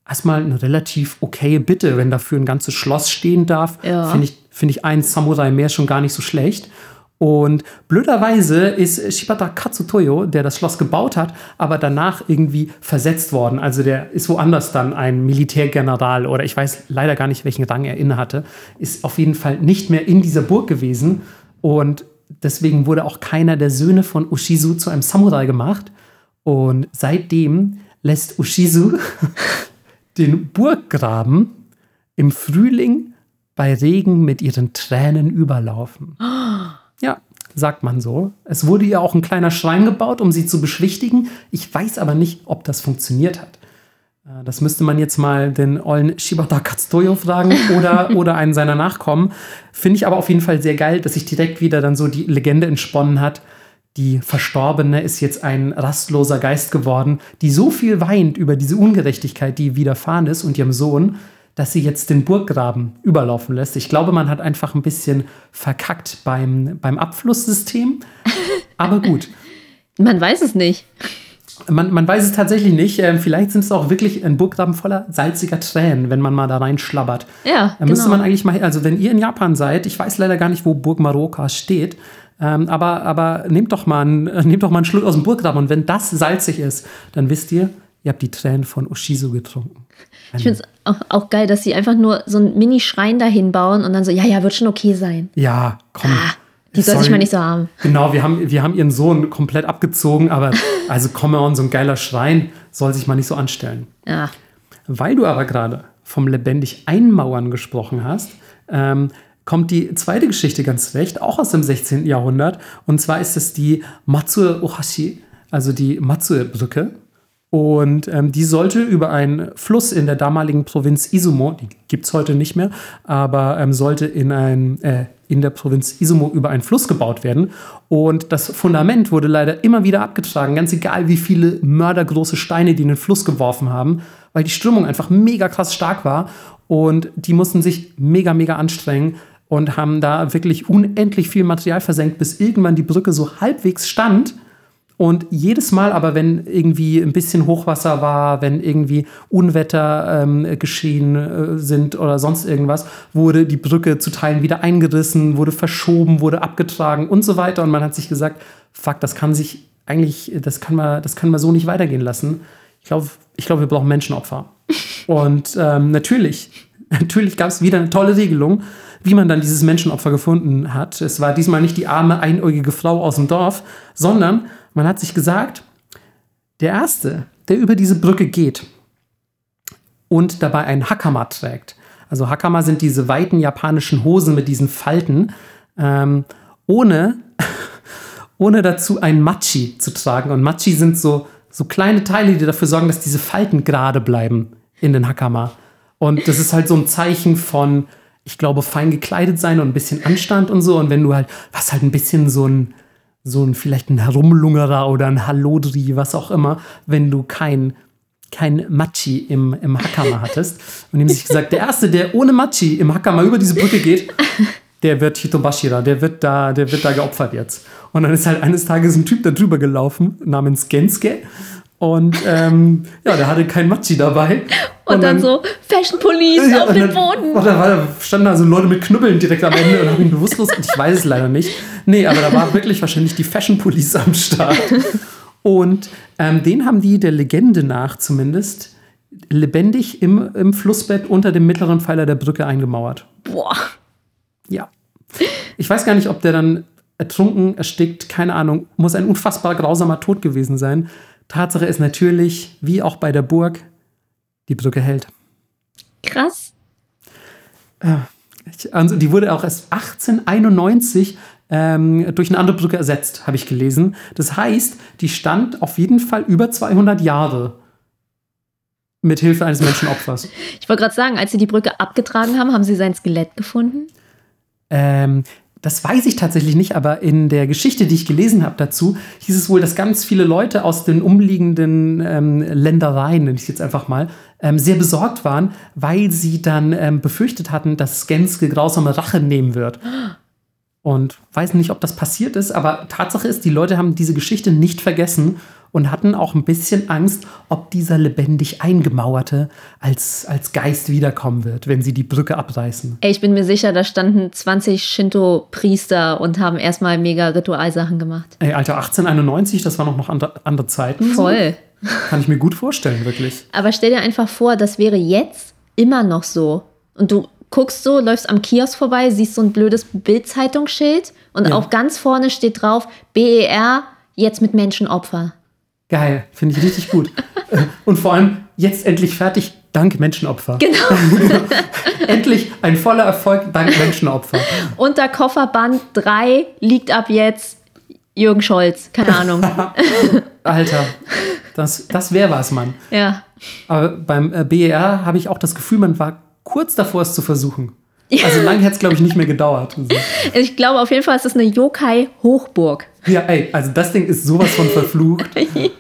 B: erstmal eine relativ okaye Bitte, wenn dafür ein ganzes Schloss stehen darf. Ja. Finde ich, find ich einen Samurai mehr schon gar nicht so schlecht. Und blöderweise ist Shibata Katsutoyo, der das Schloss gebaut hat, aber danach irgendwie versetzt worden. Also der ist woanders dann ein Militärgeneral oder ich weiß leider gar nicht, welchen Rang er innehatte, ist auf jeden Fall nicht mehr in dieser Burg gewesen. Und deswegen wurde auch keiner der Söhne von Ushizu zu einem Samurai gemacht. Und seitdem lässt Ushizu <laughs> den Burggraben im Frühling bei Regen mit ihren Tränen überlaufen. <gasps> Ja, sagt man so. Es wurde ihr auch ein kleiner Schrein gebaut, um sie zu beschwichtigen. Ich weiß aber nicht, ob das funktioniert hat. Äh, das müsste man jetzt mal den ollen Shibata Katsutoyo fragen <laughs> oder, oder einen seiner Nachkommen. Finde ich aber auf jeden Fall sehr geil, dass sich direkt wieder dann so die Legende entsponnen hat. Die Verstorbene ist jetzt ein rastloser Geist geworden, die so viel weint über diese Ungerechtigkeit, die widerfahren ist und ihrem Sohn, dass sie jetzt den Burggraben überlaufen lässt. Ich glaube, man hat einfach ein bisschen verkackt beim, beim Abflusssystem. <laughs> Aber gut.
A: Man weiß es nicht.
B: Man, man weiß es tatsächlich nicht. Ähm, vielleicht sind es auch wirklich ein Burggraben voller salziger Tränen, wenn man mal da reinschlabbert.
A: Ja.
B: Da müsste genau. man eigentlich mal, also wenn ihr in Japan seid, ich weiß leider gar nicht, wo Burg Maroka steht, ähm, aber, aber nehmt, doch mal einen, <laughs> nehmt doch mal einen Schluck aus dem Burggraben und wenn das salzig ist, dann wisst ihr, ihr habt die Tränen von Ushizo getrunken.
A: Ich finde es Auch, auch geil, dass sie einfach nur so einen Mini-Schrein dahin bauen und dann so, ja, ja, wird schon okay sein.
B: Ja, komm.
A: Ah, die soll sich mal nicht so haben.
B: Genau, wir haben, wir haben ihren Sohn komplett abgezogen, aber also come on, so ein geiler Schrein soll sich mal nicht so anstellen.
A: Ja.
B: Weil du aber gerade vom lebendig Einmauern gesprochen hast, ähm, kommt die zweite Geschichte ganz recht, auch aus dem 16. Jahrhundert. Und zwar ist es die Matsue Ohashi, also die Matsue-Brücke. Und ähm, die sollte über einen Fluss in der damaligen Provinz Izumo, die gibt es heute nicht mehr, aber ähm, sollte in, ein, äh, in der Provinz Izumo über einen Fluss gebaut werden. Und das Fundament wurde leider immer wieder abgetragen, ganz egal wie viele mördergroße Steine die in den Fluss geworfen haben, weil die Strömung einfach mega krass stark war. Und die mussten sich mega, mega anstrengen und haben da wirklich unendlich viel Material versenkt, bis irgendwann die Brücke so halbwegs stand. Und jedes Mal aber, wenn irgendwie ein bisschen Hochwasser war, wenn irgendwie Unwetter ähm, geschehen äh, sind oder sonst irgendwas, wurde die Brücke zu Teilen wieder eingerissen, wurde verschoben, wurde abgetragen und so weiter. Und man hat sich gesagt, fuck, das kann sich eigentlich, das kann man, das können wir so nicht weitergehen lassen. Ich glaube, ich glaub, wir brauchen Menschenopfer. Und ähm, natürlich, <laughs> natürlich gab es wieder eine tolle Regelung, wie man dann dieses Menschenopfer gefunden hat. Es war diesmal nicht die arme, einäugige Frau aus dem Dorf, sondern man hat sich gesagt, der Erste, der über diese Brücke geht und dabei einen Hakama trägt. Also Hakama sind diese weiten japanischen Hosen mit diesen Falten, ähm, ohne, <laughs> ohne dazu ein Machi zu tragen. Und Machi sind so, so kleine Teile, die dafür sorgen, dass diese Falten gerade bleiben in den Hakama. Und das ist halt so ein Zeichen von, ich glaube, fein gekleidet sein und ein bisschen Anstand und so. Und wenn du halt, was halt ein bisschen so ein, so ein, vielleicht ein Herumlungerer oder ein Hallodri, was auch immer, wenn du kein, kein Machi im, im Hakama hattest. Und ihm sich gesagt, der Erste, der ohne Machi im Hakama über diese Brücke geht, der wird Hitobashira, der wird da, der wird da geopfert jetzt. Und dann ist halt eines Tages ein Typ da drüber gelaufen, namens Gensuke. Und ähm, ja, der hatte kein Machi dabei.
A: Und, dann, so, Fashion Police
B: Ja,
A: auf
B: und
A: den
B: dann-
A: Boden.
B: Und da war, standen da so Leute mit Knüppeln direkt am Ende und haben ihn bewusstlos. Und ich weiß es leider nicht. Nee, aber da war wirklich wahrscheinlich die Fashion Police am Start. Und ähm, den haben die der Legende nach zumindest lebendig im, im Flussbett unter dem mittleren Pfeiler der Brücke eingemauert.
A: Boah.
B: Ja. Ich weiß gar nicht, ob der dann ertrunken, erstickt, keine Ahnung. Muss ein unfassbar grausamer Tod gewesen sein. Tatsache ist natürlich, wie auch bei der Burg, die Brücke hält.
A: Krass.
B: Ich- Also die wurde auch erst 1891 ähm, durch eine andere Brücke ersetzt, habe ich gelesen. Das heißt, die stand auf jeden Fall über 200 Jahre mit Hilfe eines Menschenopfers.
A: Ich wollte gerade sagen, als sie die Brücke abgetragen haben, haben sie sein Skelett gefunden.
B: Ähm, das weiß ich tatsächlich nicht, aber in der Geschichte, die ich gelesen habe dazu, hieß es wohl, dass ganz viele Leute aus den umliegenden ähm, Ländereien, nenne ich es jetzt einfach mal, ähm, sehr besorgt waren, weil sie dann ähm, befürchtet hatten, dass Genske grausame Rache nehmen wird. Und weiß nicht, ob das passiert ist, aber Tatsache ist, die Leute haben diese Geschichte nicht vergessen und hatten auch ein bisschen Angst, ob dieser lebendig Eingemauerte als, als Geist wiederkommen wird, wenn sie die Brücke abreißen.
A: Ey, ich bin mir sicher, da standen 20 Shinto-Priester und haben erstmal mega Ritualsachen gemacht.
B: Ey, Alter, 1891, das waren noch, noch andere, andere Zeiten. so.
A: Voll.
B: Kann ich mir gut vorstellen, wirklich. <laughs>
A: Aber stell dir einfach vor, das wäre jetzt immer noch so. Und du guckst so, läufst am Kiosk vorbei, siehst so ein blödes Bildzeitungsschild und
B: Ja.
A: auch ganz vorne steht drauf BER, jetzt mit Menschenopfer.
B: Geil, finde ich richtig gut. Äh, Und vor allem jetzt endlich fertig, dank Menschenopfer.
A: Genau. <laughs>
B: endlich ein voller Erfolg dank Menschenopfer.
A: Unter Kofferband 3 liegt ab jetzt Jürgen Scholz. Keine Ahnung. <laughs>
B: Alter, das, das wäre was, Mann.
A: ja.
B: Aber beim äh, BER habe ich auch das Gefühl, man war kurz davor, es zu versuchen. Also <laughs> lange hätte es, glaube ich, nicht mehr gedauert.
A: Ich glaube auf jeden Fall, es ist eine Yokai-Hochburg.
B: Ja, ey, also das Ding ist sowas von verflucht. <laughs>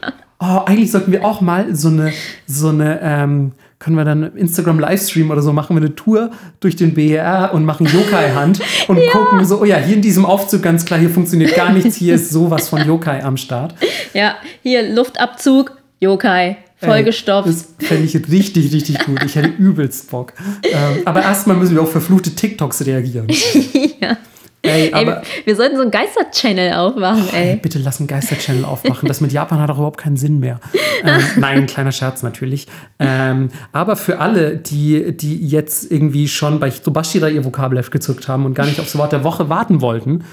B: Oh, eigentlich sollten wir auch mal so eine, so eine, ähm, können wir dann Instagram Livestream oder so, machen wir eine Tour durch den BER und machen Yokai-Hand <laughs> und gucken so, oh ja, hier in diesem Aufzug ganz klar, hier funktioniert gar nichts, hier ist sowas von Yokai am Start.
A: Ja, hier Luftabzug, Yokai, vollgestopft.
B: Ey, Das fände ich richtig, richtig gut. Ich hätte übelst Bock. Ähm, aber erstmal müssen wir auf verfluchte TikToks reagieren. <laughs>
A: ja.
B: Ey,
A: Ey,
B: aber
A: wir sollten so einen Geister-Channel aufmachen,
B: ey,
A: ey.
B: bitte lass einen Geister-Channel aufmachen. Das mit Japan hat auch überhaupt keinen Sinn mehr. Ähm, nein, kleiner Scherz natürlich. Ähm, aber für alle, die, die jetzt irgendwie schon bei Hitobashira ihr Vokabelheft gezückt haben und gar nicht aufs Wort der Woche warten wollten,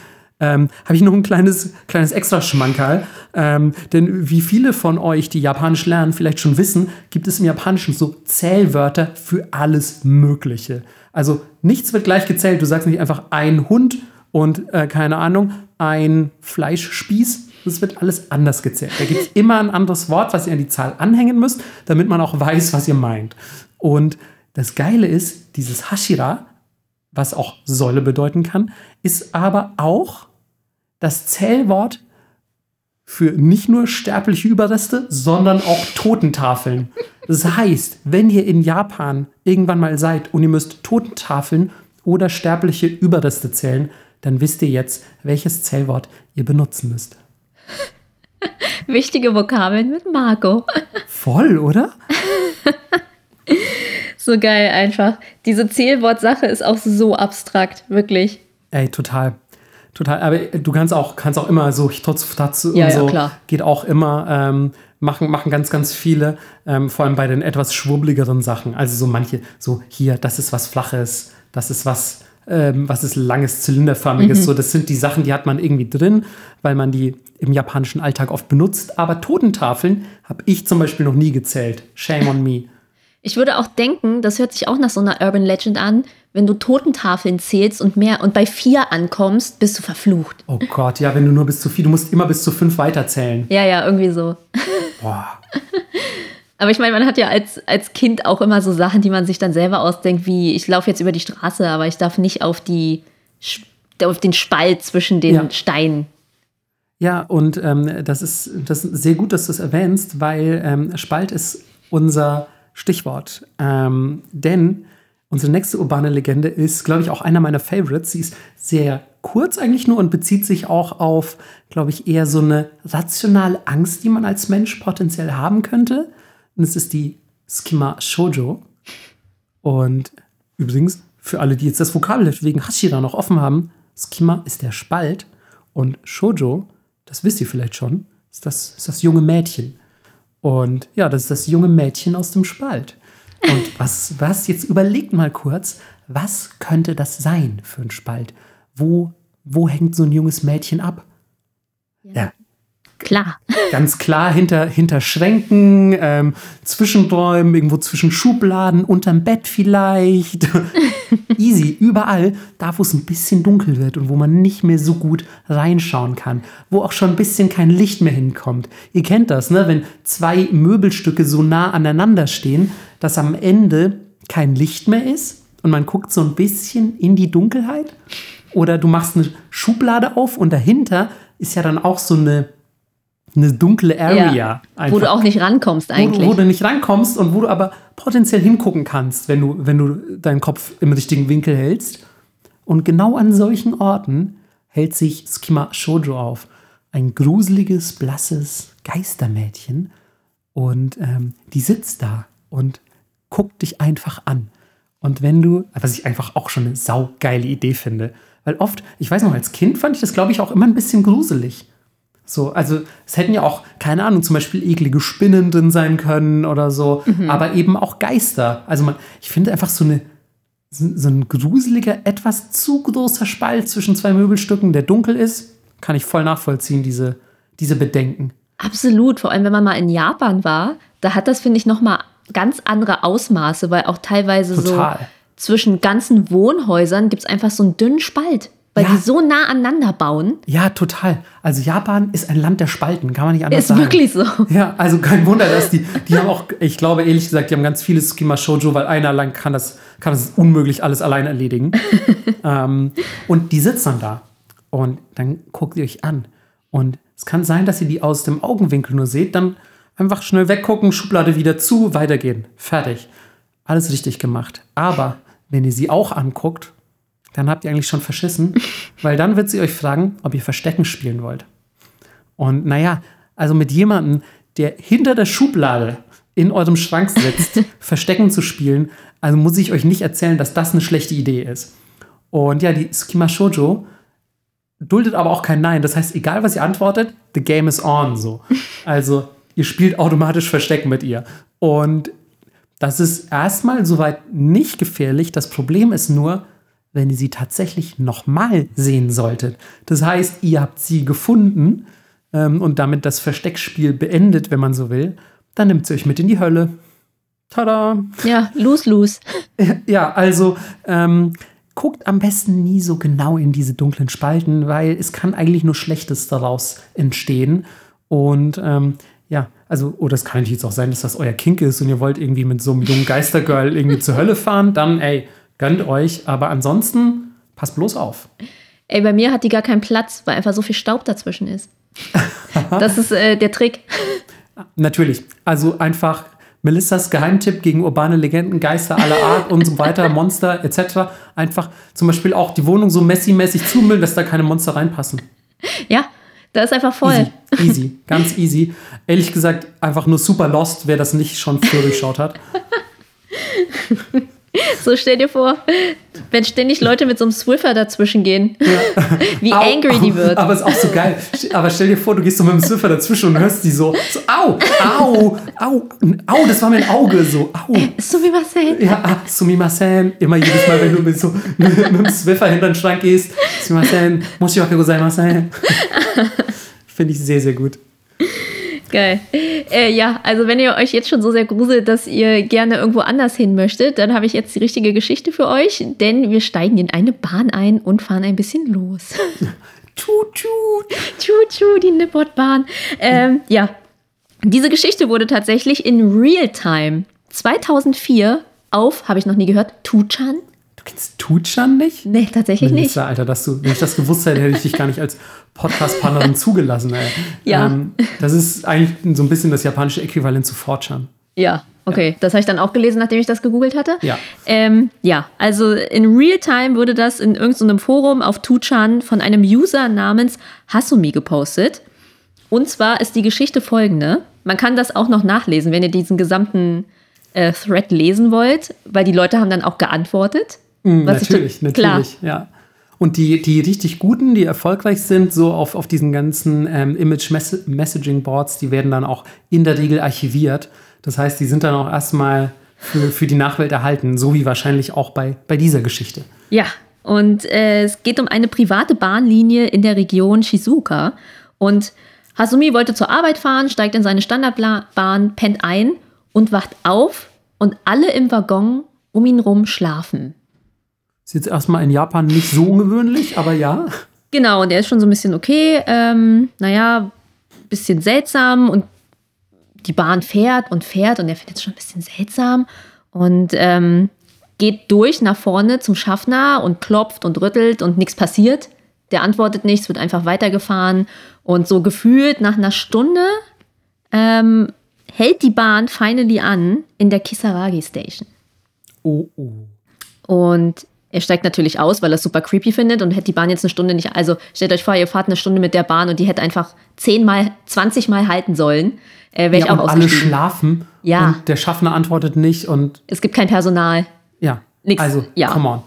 B: ähm, habe ich noch ein kleines, kleines Extra-Schmankerl. Ähm, denn wie viele von euch, die Japanisch lernen, vielleicht schon wissen, gibt es im Japanischen so Zählwörter für alles Mögliche. Also nichts wird gleich gezählt. Du sagst nicht einfach ein Hund und äh, keine Ahnung, ein Fleischspieß. Das wird alles anders gezählt. Da gibt es immer ein anderes Wort, was ihr an die Zahl anhängen müsst, damit man auch weiß, was ihr meint. Und das Geile ist, dieses Hashira, was auch Säule bedeuten kann, ist aber auch das Zählwort für nicht nur sterbliche Überreste, sondern auch Totentafeln. Das heißt, wenn ihr in Japan irgendwann mal seid und ihr müsst Totentafeln oder sterbliche Überreste zählen, dann wisst ihr jetzt, welches Zählwort ihr benutzen müsst. <laughs>
A: Wichtige Vokabeln mit Marco.
B: Voll, oder? <laughs>
A: So geil einfach. Diese Zählwortsache ist auch so abstrakt, wirklich.
B: Ey, total. Total. Aber du kannst auch, kannst auch immer so Hitotsu Futatsu
A: Ja,
B: und
A: ja,
B: so.
A: klar.
B: Geht auch immer. Ähm, machen, machen ganz, ganz viele. Ähm, vor allem bei den etwas schwurbligeren Sachen. Also so manche, so hier, das ist was Flaches, das ist was, ähm, was ist langes, zylinderförmiges. So, das sind die Sachen, die hat man irgendwie drin, weil man die im japanischen Alltag oft benutzt. Aber Totentafeln habe ich zum Beispiel noch nie gezählt. Shame on me.
A: Ich würde auch denken, das hört sich auch nach so einer Urban Legend an, wenn du Totentafeln zählst und mehr und bei vier ankommst, bist du verflucht.
B: Oh Gott, ja, wenn du nur bis zu vier, du musst immer bis zu fünf weiterzählen.
A: Ja, ja, irgendwie so.
B: Boah. <laughs>
A: Aber ich meine, man hat ja als, als Kind auch immer so Sachen, die man sich dann selber ausdenkt, wie ich laufe jetzt über die Straße, aber ich darf nicht auf die auf den Spalt zwischen den
B: Ja.
A: Steinen.
B: Ja, und ähm, das, ist, das ist sehr gut, dass du es erwähnst, weil ähm, Spalt ist unser Stichwort. Ähm, denn unsere nächste urbane Legende ist, glaube ich, auch einer meiner Favorites. Sie ist sehr kurz eigentlich nur und bezieht sich auch auf, glaube ich, eher so eine rationale Angst, die man als Mensch potenziell haben könnte. Und es ist die Skima Shoujo. Und übrigens, für alle, die jetzt das Vokabelheft wegen Hashira noch offen haben, Skima ist der Spalt und Shoujo, das wisst ihr vielleicht schon, ist das, ist das junge Mädchen. Und ja, das ist das junge Mädchen aus dem Spalt. Und <laughs> was, was, jetzt überlegt mal kurz, was könnte das sein für ein Spalt? Wo, wo hängt so ein junges Mädchen ab? Ja,
A: Klar.
B: ganz klar hinter, hinter Schränken, ähm, Zwischenräumen, irgendwo zwischen Schubladen, unterm Bett vielleicht. <laughs> Easy, überall, da wo es ein bisschen dunkel wird und wo man nicht mehr so gut reinschauen kann, wo auch schon ein bisschen kein Licht mehr hinkommt. Ihr kennt das, ne? wenn zwei Möbelstücke so nah aneinander stehen, dass am Ende kein Licht mehr ist und man guckt so ein bisschen in die Dunkelheit. Oder du machst eine Schublade auf und dahinter ist ja dann auch so eine eine dunkle Area.
A: Ja,
B: einfach,
A: wo du auch nicht rankommst
B: wo,
A: eigentlich.
B: du- wo du nicht rankommst und wo du aber potenziell hingucken kannst, wenn du, wenn du deinen Kopf im richtigen Winkel hältst. Und genau an solchen Orten hält sich Skima Shoujo auf. Ein gruseliges, blasses Geistermädchen. Und ähm, die sitzt da und guckt dich einfach an. Und wenn du, was ich einfach auch schon eine saugeile Idee finde, weil oft, ich weiß noch, als Kind fand ich das, glaube ich, auch immer ein bisschen gruselig. So, also es hätten ja auch, keine Ahnung, zum Beispiel eklige Spinnen drin sein können oder so, aber eben auch Geister. Also man, ich finde einfach so eine, so so ein gruseliger, etwas zu großer Spalt zwischen zwei Möbelstücken, der dunkel ist, kann ich voll nachvollziehen, diese, diese Bedenken.
A: Absolut, vor allem wenn man mal in Japan war, da hat das, finde ich, nochmal ganz andere Ausmaße, weil auch teilweise
B: Total.
A: so zwischen ganzen Wohnhäusern gibt es einfach so einen dünnen Spalt, weil
B: Ja.
A: die so nah aneinander bauen.
B: Ja, total. Also Japan ist ein Land der Spalten, kann man nicht anders
A: Ist
B: sagen.
A: wirklich so.
B: Ja, also kein Wunder, dass die, die haben auch, ich glaube ehrlich gesagt, die haben ganz viele Skima Shoujo, weil einer allein kann das, kann das unmöglich alles allein erledigen. <laughs> ähm, und die sitzen dann da und dann guckt ihr euch an. Und es kann sein, dass ihr die aus dem Augenwinkel nur seht, dann einfach schnell weggucken, Schublade wieder zu, weitergehen. Fertig. Alles richtig gemacht. Aber wenn ihr sie auch anguckt, dann habt ihr eigentlich schon verschissen, <laughs> weil dann wird sie euch fragen, ob ihr Verstecken spielen wollt. Und naja, also mit jemandem, der hinter der Schublade in eurem Schrank sitzt, <laughs> Verstecken zu spielen, also muss ich euch nicht erzählen, dass das eine schlechte Idee ist. Und ja, die Skima Shoujo duldet aber auch kein Nein. Das heißt, egal was ihr antwortet, the game is on. So. <laughs> Also ihr spielt automatisch Verstecken mit ihr. Und das ist erstmal soweit nicht gefährlich. Das Problem ist nur, wenn ihr sie tatsächlich nochmal sehen solltet. Das heißt, ihr habt sie gefunden ähm, und damit das Versteckspiel beendet, wenn man so will, dann nimmt sie euch mit in die Hölle. Tada!
A: Ja, los, los. <laughs>
B: Ja, also ähm, guckt am besten nie so genau in diese dunklen Spalten, weil es kann eigentlich nur Schlechtes daraus entstehen. Und ähm, ja, also, oder es kann jetzt auch sein, dass das euer Kink ist und ihr wollt irgendwie mit so einem jungen <laughs> Geistergirl irgendwie zur Hölle fahren, dann, ey, gönnt euch. Aber ansonsten, passt bloß auf.
A: Ey, bei mir hat die gar keinen Platz, weil einfach so viel Staub dazwischen ist. <laughs> das ist äh, der Trick.
B: Natürlich. Also einfach Melissas Geheimtipp gegen urbane Legenden, Geister aller Art und so weiter, <laughs> Monster etc. Einfach zum Beispiel auch die Wohnung so messi-mäßig zumüllen, dass da keine Monster reinpassen.
A: Ja, da ist einfach voll.
B: Easy, easy, ganz easy. Ehrlich gesagt, einfach nur super lost, wer das nicht schon früher durchschaut hat. <laughs> <laughs>
A: So stell dir vor, wenn ständig Leute mit so einem Swiffer dazwischen gehen, ja. <laughs> wie au, angry au, die wird.
B: Aber ist auch so geil. Aber stell dir vor, du gehst so mit dem Swiffer dazwischen und hörst die so, so au, au, au, au, das war mein Auge, so, au.
A: Äh, sumimasen.
B: Ja, ah, sumimasen. Immer jedes Mal, wenn du mit, so, mit, mit dem Swiffer hinter den Schrank gehst, sumimasen, muss ich auch gozaimasen. <laughs> Finde ich sehr, sehr gut.
A: Geil. Äh, ja, also wenn ihr euch jetzt schon so sehr gruselt, dass ihr gerne irgendwo anders hin möchtet, dann habe ich jetzt die richtige Geschichte für euch, denn wir steigen in eine Bahn ein und fahren ein bisschen los.
B: Tut. Tut,
A: tut, die Nippot-Bahn. Ähm, ja, diese Geschichte wurde tatsächlich in Realtime 2004 auf, habe ich noch nie gehört, Tuchan
B: Du kennst Tuchan nicht?
A: Nee, tatsächlich Melissa,
B: nicht. Alter, dass du, wenn ich das gewusst hätte, hätte ich dich gar nicht als Podcast-Partnerin <laughs> zugelassen. Ey.
A: Ja. Ähm,
B: das ist eigentlich so ein bisschen das japanische Äquivalent zu 4chan.
A: Ja, okay. Ja. Das habe ich dann auch gelesen, nachdem ich das gegoogelt hatte.
B: Ja.
A: Ähm, ja, also in Realtime wurde das in irgendeinem Forum auf Tuchan von einem User namens Hasumi gepostet. Und zwar ist die Geschichte folgende. Man kann das auch noch nachlesen, wenn ihr diesen gesamten äh, Thread lesen wollt, weil die Leute haben dann auch geantwortet.
B: Mm, natürlich, natürlich, klar. ja. Und die, die richtig guten, die erfolgreich sind, so auf, auf diesen ganzen ähm, Image-Messaging-Boards, die werden dann auch in der Regel archiviert. Das heißt, die sind dann auch erstmal für, für die Nachwelt erhalten, so wie wahrscheinlich auch bei, bei dieser Geschichte.
A: Ja, und äh, es geht um eine private Bahnlinie in der Region Shizuoka. Und Hasumi wollte zur Arbeit fahren, steigt in seine Standardbahn, pennt ein und wacht auf und alle im Waggon um ihn rum schlafen.
B: Ist jetzt erstmal in Japan nicht so ungewöhnlich, aber ja.
A: Genau, und er ist schon so ein bisschen okay. Ähm, naja, bisschen seltsam und die Bahn fährt und fährt und er findet es schon ein bisschen seltsam und ähm, geht durch nach vorne zum Schaffner und klopft und rüttelt und nichts passiert. Der antwortet nichts, wird einfach weitergefahren und so gefühlt nach einer Stunde ähm, hält die Bahn finally an in der Kisaragi Station.
B: Oh, oh.
A: Und er steigt natürlich aus, weil er es super creepy findet und hätte die Bahn jetzt eine Stunde nicht. Also stellt euch vor, ihr fahrt eine Stunde mit der Bahn und die hätte einfach zehnmal, zwanzigmal halten sollen. Äh,
B: Wäre ja, ich auch und alle schlafen.
A: Ja.
B: Und der Schaffner antwortet nicht und.
A: Es gibt kein Personal.
B: Ja.
A: Nix.
B: Also,
A: ja.
B: come on.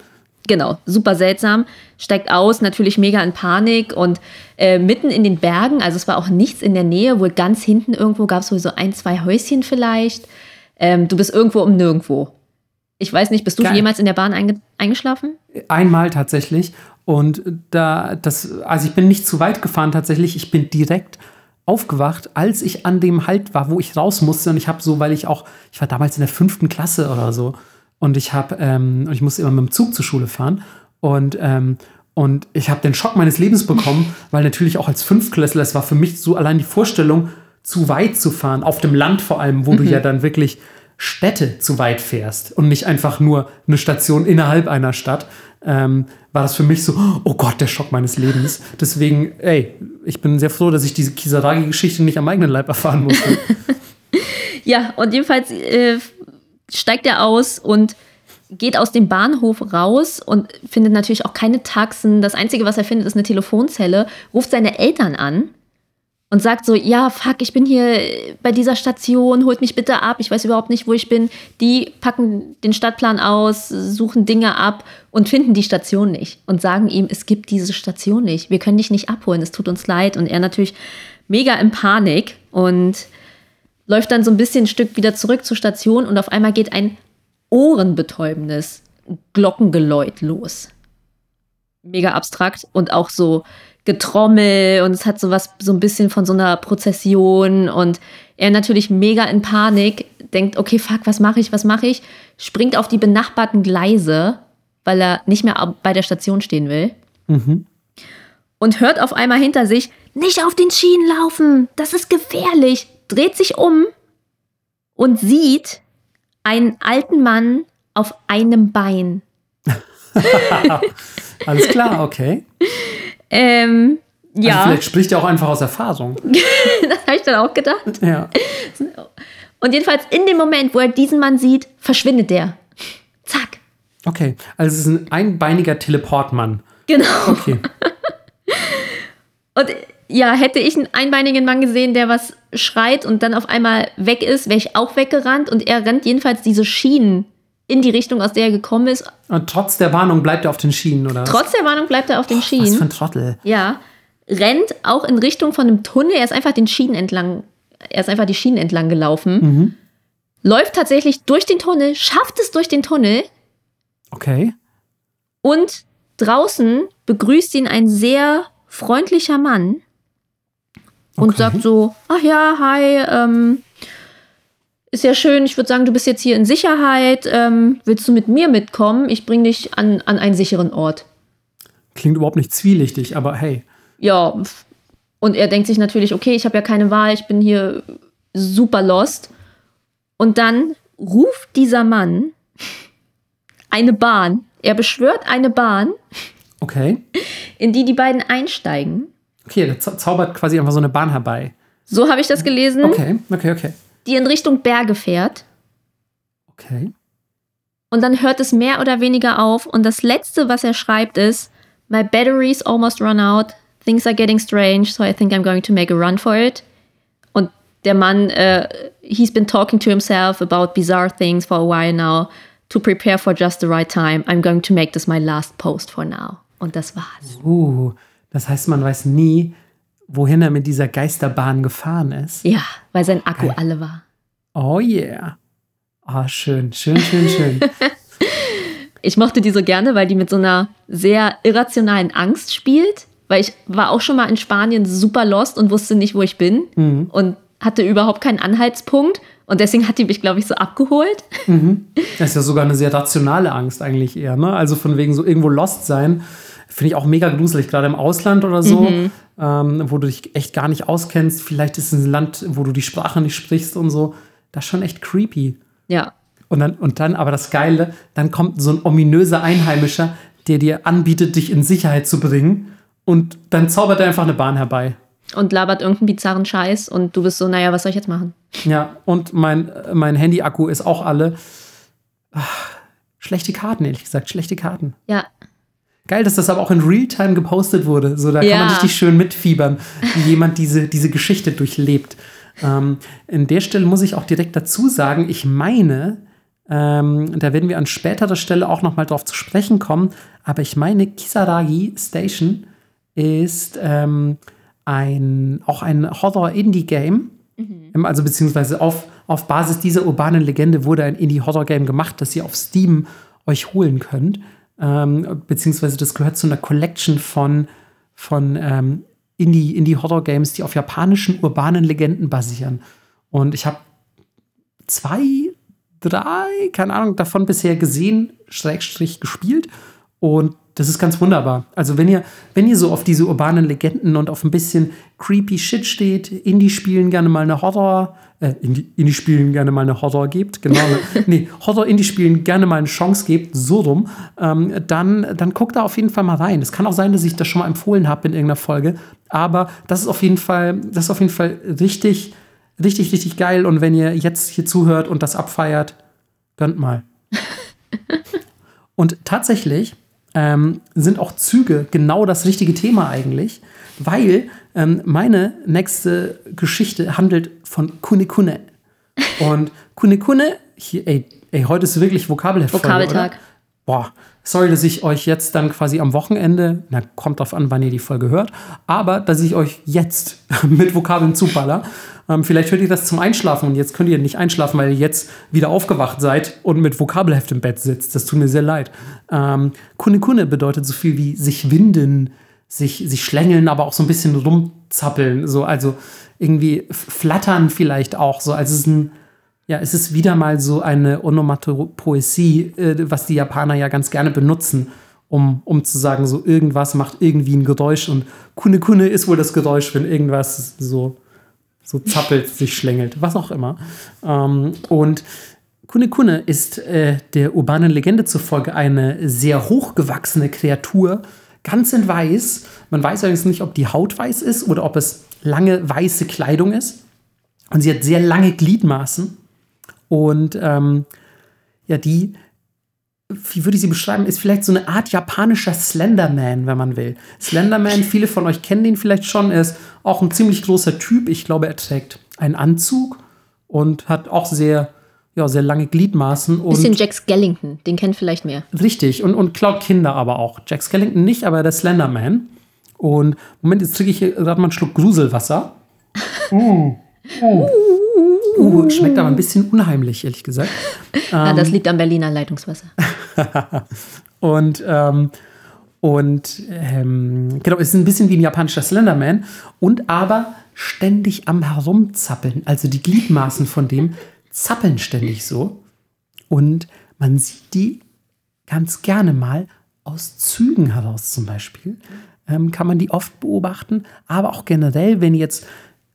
A: Genau, super seltsam. Steigt aus, natürlich mega in Panik und äh, mitten in den Bergen, also es war auch nichts in der Nähe, wohl ganz hinten irgendwo gab es wohl so ein, zwei Häuschen vielleicht. Ähm, du bist irgendwo um nirgendwo. Ich weiß nicht, bist du Geil. jemals in der Bahn einge eingeschlafen?
B: Einmal tatsächlich. Und da, das, also ich bin nicht zu weit gefahren tatsächlich. Ich bin direkt aufgewacht, als ich an dem Halt war, wo ich raus musste. Und ich habe so, weil ich auch, ich war damals in der fünften Klasse oder so. Und ich habe, ähm, ich musste immer mit dem Zug zur Schule fahren. Und, ähm, und ich habe den Schock meines Lebens bekommen, <laughs> weil natürlich auch als Fünftklässler, es war für mich so allein die Vorstellung, zu weit zu fahren, auf dem Land vor allem, wo mhm. du ja dann wirklich Städte zu weit fährst und nicht einfach nur eine Station innerhalb einer Stadt, ähm, war das für mich so, oh Gott, der Schock meines Lebens. Deswegen, ey, ich bin sehr froh, dass ich diese Kisaragi-Geschichte nicht am eigenen Leib erfahren musste. <laughs>
A: ja, und jedenfalls äh, steigt er aus und geht aus dem Bahnhof raus und findet natürlich auch keine Taxen. Das Einzige, was er findet, ist eine Telefonzelle, ruft seine Eltern an und sagt so, ja, fuck, ich bin hier bei dieser Station, holt mich bitte ab, ich weiß überhaupt nicht, wo ich bin. Die packen den Stadtplan aus, suchen Dinge ab und finden die Station nicht und sagen ihm, es gibt diese Station nicht, wir können dich nicht abholen, es tut uns leid. Und er natürlich mega in Panik und läuft dann so ein bisschen ein Stück wieder zurück zur Station und auf einmal geht ein ohrenbetäubendes Glockengeläut los. Mega abstrakt und auch so Getrommel und es hat sowas so ein bisschen von so einer Prozession und er natürlich mega in Panik, denkt, okay, fuck, was mache ich, was mache ich? Springt auf die benachbarten Gleise, weil er nicht mehr bei der Station stehen will. Mhm. Und hört auf einmal hinter sich, nicht auf den Schienen laufen, das ist gefährlich. Dreht sich um und sieht einen alten Mann auf einem Bein. <laughs>
B: Alles klar, okay. <laughs>
A: Ähm,
B: also
A: ja.
B: Also vielleicht spricht er auch einfach aus Erfahrung. <laughs>
A: das habe ich dann auch gedacht.
B: Ja.
A: Und jedenfalls in dem Moment, wo er diesen Mann sieht, verschwindet der. Zack.
B: Okay, also es ist ein einbeiniger Teleportmann.
A: Genau.
B: Okay. <laughs>
A: Und ja, hätte ich einen einbeinigen Mann gesehen, der was schreit und dann auf einmal weg ist, wäre ich auch weggerannt und er rennt jedenfalls diese Schienen in die Richtung, aus der er gekommen ist.
B: Und trotz der Warnung bleibt er auf den Schienen, oder?
A: Trotz der Warnung bleibt er auf den
B: oh,
A: Schienen.
B: Was für ein Trottel.
A: Ja. Rennt auch in Richtung von einem Tunnel. Er ist einfach den Schienen entlang, er ist einfach die Schienen entlang gelaufen.
B: Mhm.
A: Läuft tatsächlich durch den Tunnel, schafft es durch den Tunnel.
B: Okay.
A: Und draußen begrüßt ihn ein sehr freundlicher Mann und
B: Okay.
A: sagt so: Ach ja, hi, ähm, ist ja schön. Ich würde sagen, du bist jetzt hier in Sicherheit. Ähm, willst du mit mir mitkommen? Ich bringe dich an, an einen sicheren Ort.
B: Klingt überhaupt nicht zwielichtig, aber hey.
A: Ja, und er denkt sich natürlich: Okay, ich habe ja keine Wahl, ich bin hier super lost. Und dann ruft dieser Mann eine Bahn. Er beschwört eine Bahn,
B: Okay.
A: in die die beiden einsteigen.
B: Okay, der zau zaubert quasi einfach so eine Bahn herbei.
A: So habe ich das gelesen,
B: Okay, okay, okay.
A: Die in Richtung Berge fährt.
B: Okay.
A: Und dann hört es mehr oder weniger auf. Und das letzte, was er schreibt, ist: My battery's almost run out. Things are getting strange, so I think I'm going to make a run for it. Und der Mann, äh, he's been talking to himself about bizarre things for a while now. To prepare for just the right time. I'm going to make this my last post for now. Und das war's.
B: Uh, das heißt, man weiß nie, wohin er mit dieser Geisterbahn gefahren ist.
A: Ja, weil sein Akku
B: Geil.
A: alle war.
B: Oh yeah. Ah, schön, schön, schön, schön. <laughs>
A: Ich mochte die so gerne, weil die mit so einer sehr irrationalen Angst spielt. Weil ich war auch schon mal in Spanien super lost und wusste nicht, wo ich bin. Und hatte überhaupt keinen Anhaltspunkt. Und deswegen hat die mich, glaube ich, so abgeholt. <laughs>
B: Das ist ja sogar eine sehr rationale Angst eigentlich eher, ne? Also von wegen so irgendwo lost sein, finde ich auch mega gruselig, gerade im Ausland oder so, ähm, wo du dich echt gar nicht auskennst. Vielleicht ist es ein Land, wo du die Sprache nicht sprichst und so. Das ist schon echt creepy.
A: Ja.
B: Und dann, und dann, aber das Geile, dann kommt so ein ominöser Einheimischer, der dir anbietet, dich in Sicherheit zu bringen. Und dann zaubert er einfach eine Bahn herbei.
A: Und labert irgendeinen bizarren Scheiß. Und du bist so, naja, was soll ich jetzt machen?
B: Ja, und mein, mein Handy-Akku ist auch alle. Ach, schlechte Karten, ehrlich gesagt, schlechte Karten.
A: Ja.
B: Geil, dass das aber auch in Realtime gepostet wurde. So, da kann
A: Ja.
B: man richtig schön mitfiebern, wie jemand diese, diese Geschichte durchlebt. Ähm, in der Stelle muss ich auch direkt dazu sagen, ich meine, ähm, da werden wir an späterer Stelle auch noch mal drauf zu sprechen kommen, aber ich meine, Kisaragi Station ist ähm, ein, auch ein Horror-Indie-Game. Ähm, Also beziehungsweise auf, auf Basis dieser urbanen Legende wurde ein Indie-Horror-Game gemacht, das ihr auf Steam euch holen könnt. Ähm, beziehungsweise das gehört zu einer Collection von, von ähm, Indie- Indie-Horror-Games, die auf japanischen urbanen Legenden basieren. Und ich habe zwei, drei, keine Ahnung, davon bisher gesehen, Schrägstrich gespielt. Und das ist ganz wunderbar. Also wenn ihr, wenn ihr so auf diese urbanen Legenden und auf ein bisschen creepy Shit steht, Indie spielen gerne mal eine Horror, äh, Indie, Indie spielen gerne mal eine Horror gebt, genau, ne, <laughs> nee, Horror Indie spielen gerne mal eine Chance gebt, so rum, ähm, dann, dann guckt da auf jeden Fall mal rein. Es kann auch sein, dass ich das schon mal empfohlen habe in irgendeiner Folge, aber das ist auf jeden Fall, das ist auf jeden Fall richtig, richtig, richtig geil. Und wenn ihr jetzt hier zuhört und das abfeiert, gönnt mal. <laughs> Und tatsächlich ähm, sind auch Züge genau das richtige Thema eigentlich, weil ähm, meine nächste Geschichte handelt von Kunekune. Und Kunekune, hier, ey, ey, heute ist wirklich Vokabelheft.
A: Vokabeltag.
B: Boah, sorry, dass ich euch jetzt dann quasi am Wochenende, na, kommt drauf an, wann ihr die Folge hört, aber dass ich euch jetzt <laughs> mit Vokabeln zuballer. Ähm, vielleicht hört ihr das zum Einschlafen und jetzt könnt ihr nicht einschlafen, weil ihr jetzt wieder aufgewacht seid und mit Vokabelheft im Bett sitzt. Das tut mir sehr leid. Ähm, Kune Kune bedeutet so viel wie sich winden, sich, sich schlängeln, aber auch so ein bisschen rumzappeln. So, also irgendwie flattern vielleicht auch. So, also es ist ein ja, es ist wieder mal so eine Onomatopoesie, äh, was die Japaner ja ganz gerne benutzen, um, um zu sagen, so irgendwas macht irgendwie ein Geräusch und Kune Kune ist wohl das Geräusch, wenn irgendwas so, so zappelt, sich schlängelt, was auch immer. Ähm, und Kune Kune ist äh, der urbanen Legende zufolge eine sehr hochgewachsene Kreatur, ganz in weiß. Man weiß allerdings nicht, ob die Haut weiß ist oder ob es lange weiße Kleidung ist. Und sie hat sehr lange Gliedmaßen und ähm, ja, die, wie würde ich sie beschreiben, ist vielleicht so eine Art japanischer Slenderman, wenn man will. Slenderman, viele von euch kennen den vielleicht schon, er ist auch ein ziemlich großer Typ. Ich glaube, er trägt einen Anzug und hat auch sehr, ja, sehr lange Gliedmaßen. Und
A: Bisschen Jack Skellington, den kennt vielleicht mehr.
B: Richtig, und, und klaut Kinder aber auch. Jack Skellington nicht, aber der Slenderman. Und Moment, jetzt trinke ich hier gerade mal einen Schluck Gruselwasser. Mm. Mm. Uh, schmeckt aber ein bisschen unheimlich, ehrlich gesagt. <laughs>
A: Ja, das liegt am Berliner Leitungswasser. <laughs>
B: und ähm, und ähm, genau, ist ein bisschen wie ein japanischer Slenderman und aber ständig am Herumzappeln. Also die Gliedmaßen von dem zappeln ständig so. Und man sieht die ganz gerne mal aus Zügen heraus zum Beispiel. Ähm, kann man die oft beobachten. Aber auch generell, wenn jetzt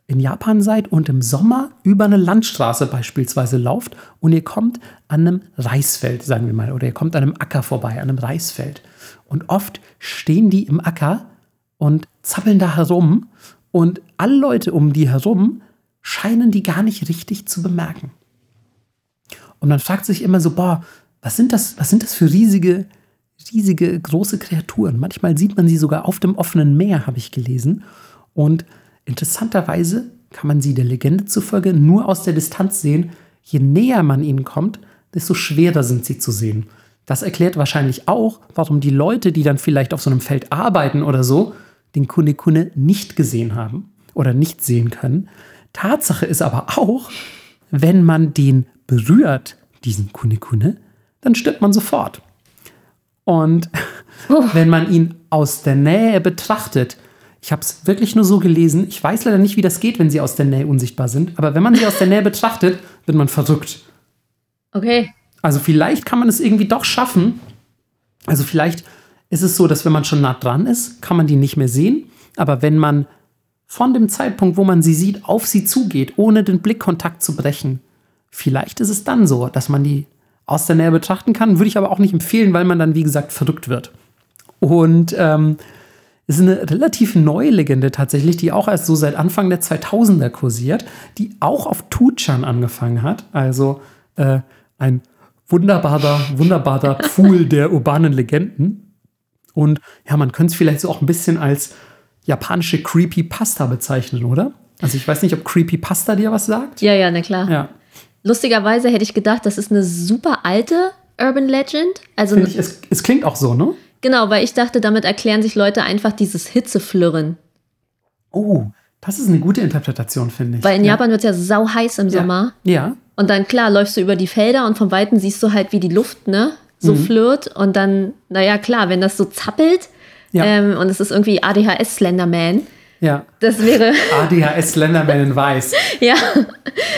B: in Japan seid und im Sommer über eine Landstraße beispielsweise lauft und ihr kommt an einem Reisfeld, sagen wir mal, oder ihr kommt an einem Acker vorbei, an einem Reisfeld. Und oft stehen die im Acker und zappeln da herum und alle Leute um die herum scheinen die gar nicht richtig zu bemerken. Und man fragt sich immer so, boah, was sind das, was sind das für riesige, riesige, große Kreaturen? Manchmal sieht man sie sogar auf dem offenen Meer, habe ich gelesen. Und Interessanterweise kann man sie der Legende zufolge nur aus der Distanz sehen. Je näher man ihnen kommt, desto schwerer sind sie zu sehen. Das erklärt wahrscheinlich auch, warum die Leute, die dann vielleicht auf so einem Feld arbeiten oder so, den Kune-Kune nicht gesehen haben oder nicht sehen können. Tatsache ist aber auch, wenn man den berührt, diesen Kune-Kune, dann stirbt man sofort. Und oh. wenn man ihn aus der Nähe betrachtet, ich habe es wirklich nur so gelesen. Ich weiß leider nicht, wie das geht, wenn sie aus der Nähe unsichtbar sind. Aber wenn man sie aus der Nähe betrachtet, wird man verrückt.
A: Okay.
B: Also vielleicht kann man es irgendwie doch schaffen. Also vielleicht ist es so, dass wenn man schon nah dran ist, kann man die nicht mehr sehen. Aber wenn man von dem Zeitpunkt, wo man sie sieht, auf sie zugeht, ohne den Blickkontakt zu brechen, vielleicht ist es dann so, dass man die aus der Nähe betrachten kann. Würde ich aber auch nicht empfehlen, weil man dann, wie gesagt, verrückt wird. Und ähm, ist eine relativ neue Legende tatsächlich, die auch erst so seit Anfang der 2000er kursiert, die auch auf Tuchan angefangen hat. Also äh, ein wunderbarer, wunderbarer <laughs> Pool der urbanen Legenden. Und ja, man könnte es vielleicht so auch ein bisschen als japanische Creepypasta bezeichnen, oder? Also ich weiß nicht, ob Creepypasta dir was sagt.
A: Ja, ja, na klar.
B: Ja.
A: Lustigerweise hätte ich gedacht, das ist eine super alte Urban Legend. Also
B: ich, es, es klingt auch so, ne?
A: Genau, weil ich dachte, damit erklären sich Leute einfach dieses Hitzeflirren.
B: Oh, das ist eine gute Interpretation, finde ich.
A: Weil in ja. Japan wird es ja sau heiß im
B: ja.
A: Sommer.
B: Ja.
A: Und dann, klar, läufst du über die Felder und von Weitem siehst du halt, wie die Luft, ne, so mhm. flirt. Und dann, naja, klar, wenn das so zappelt ja. ähm, und es ist irgendwie ADHS Slenderman.
B: Ja.
A: Das wäre. <laughs>
B: ADHS Slenderman in Weiß. <laughs>
A: ja,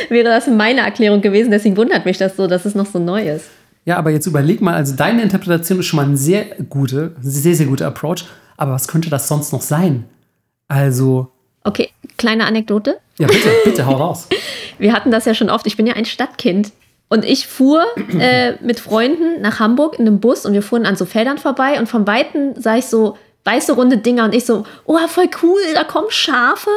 A: wäre das meine Erklärung gewesen. Deswegen wundert mich das so, dass es noch so neu ist.
B: Ja, aber jetzt überleg mal, also deine Interpretation ist schon mal ein sehr gute, sehr, sehr guter Approach. Aber was könnte das sonst noch sein? Also.
A: Okay, kleine Anekdote.
B: Ja, bitte, bitte, hau raus. <laughs>
A: Wir hatten das ja schon oft. Ich bin ja ein Stadtkind. Und ich fuhr äh, mit Freunden nach Hamburg in einem Bus und wir fuhren an so Feldern vorbei und von Weitem sah ich so weiße runde Dinger und ich so, oh, voll cool, da kommen Schafe.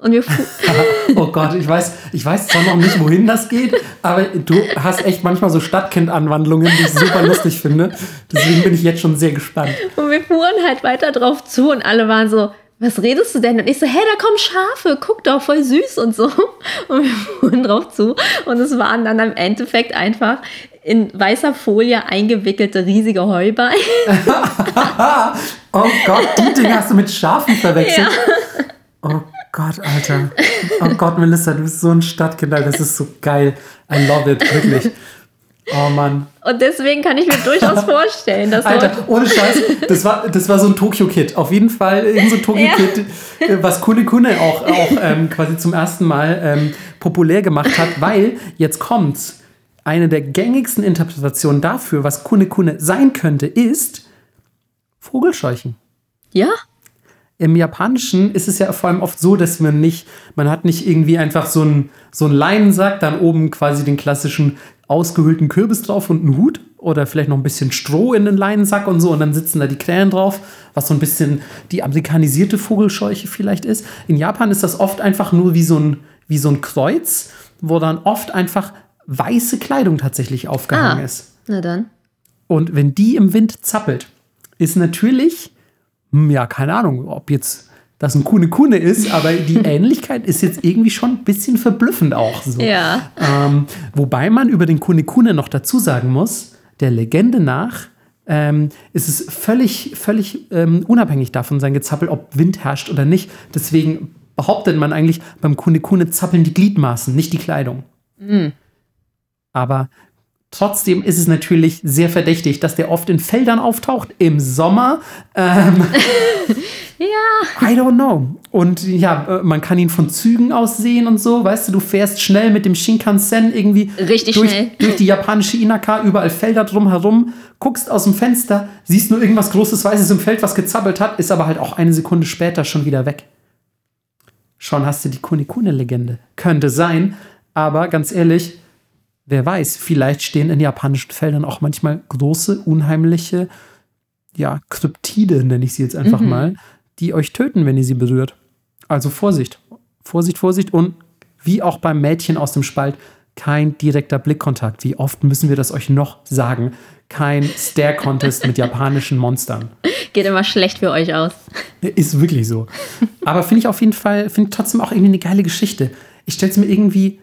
A: Und wir <laughs>
B: oh Gott, ich weiß, ich weiß zwar noch nicht, wohin das geht, aber du hast echt manchmal so Stadtkind-Anwandlungen, die ich super lustig finde. Deswegen bin ich jetzt schon sehr gespannt.
A: Und wir fuhren halt weiter drauf zu und alle waren so, was redest du denn? Und ich so, hey, da kommen Schafe, guck doch, voll süß und so. <laughs> Und wir fuhren drauf zu und es waren dann im Endeffekt einfach in weißer Folie eingewickelte riesige Heuballen. <laughs>
B: oh Gott, die Dinge hast du mit Schafen verwechselt. Oh Gott, Alter. Oh Gott, Melissa, du bist so ein Stadtkind, Alter. Das ist so geil. I love it, wirklich. Oh Mann.
A: Und deswegen kann ich mir durchaus <laughs> vorstellen, dass
B: Alter, ohne Scheiß, das war, das war so ein Tokyo-Kid. Auf jeden Fall so ein Tokyo-Kid, äh, was Kune Kune auch, auch ähm, quasi zum ersten Mal ähm, populär gemacht hat, weil jetzt kommt's. Eine der gängigsten Interpretationen dafür, was Kune Kune sein könnte, ist Vogelscheuchen.
A: ja,
B: Im Japanischen ist es ja vor allem oft so, dass man nicht, man hat nicht irgendwie einfach so einen so einen Leinensack, dann oben quasi den klassischen ausgehöhlten Kürbis drauf und einen Hut oder vielleicht noch ein bisschen Stroh in den Leinensack und so und dann sitzen da die Krähen drauf, was so ein bisschen die amerikanisierte Vogelscheuche vielleicht ist. In Japan ist das oft einfach nur wie so ein, wie so ein Kreuz, wo dann oft einfach weiße Kleidung tatsächlich aufgehangen
A: ah,
B: ist.
A: na dann.
B: Und wenn die im Wind zappelt, ist natürlich, hm, ja, keine Ahnung, ob jetzt das ein Kune Kune ist, aber die <laughs> Ähnlichkeit ist jetzt irgendwie schon ein bisschen verblüffend auch so.
A: Ja.
B: Ähm, wobei man über den Kune Kune noch dazu sagen muss, der Legende nach ähm, ist es völlig, völlig ähm, unabhängig davon sein Gezappel, ob Wind herrscht oder nicht. Deswegen behauptet man eigentlich, beim Kune Kune zappeln die Gliedmaßen, nicht die Kleidung. Aber trotzdem ist es natürlich sehr verdächtig, dass der oft in Feldern auftaucht im Sommer. Ähm, <laughs>
A: Ja.
B: I don't know. Und ja, äh, man kann ihn von Zügen aus sehen und so. Weißt du, du fährst schnell mit dem Shinkansen irgendwie
A: Richtig
B: durch,
A: schnell.
B: durch die japanische Inaka, überall Felder drumherum, guckst aus dem Fenster, siehst nur irgendwas Großes, Weißes im Feld, was gezappelt hat, ist aber halt auch eine Sekunde später schon wieder weg. Schon hast du die Kunikune-Legende. Könnte sein, aber ganz ehrlich, wer weiß, vielleicht stehen in japanischen Feldern auch manchmal große, unheimliche, ja, Kryptide, nenne ich sie jetzt einfach mal, die euch töten, wenn ihr sie berührt. Also Vorsicht. Vorsicht, Vorsicht und wie auch beim Mädchen aus dem Spalt, kein direkter Blickkontakt. Wie oft müssen wir das euch noch sagen? Kein Stare-Contest mit japanischen Monstern.
A: Geht immer schlecht für euch aus.
B: Ist wirklich so. Aber finde ich auf jeden Fall, finde trotzdem auch irgendwie eine geile Geschichte. Ich stelle es mir irgendwie,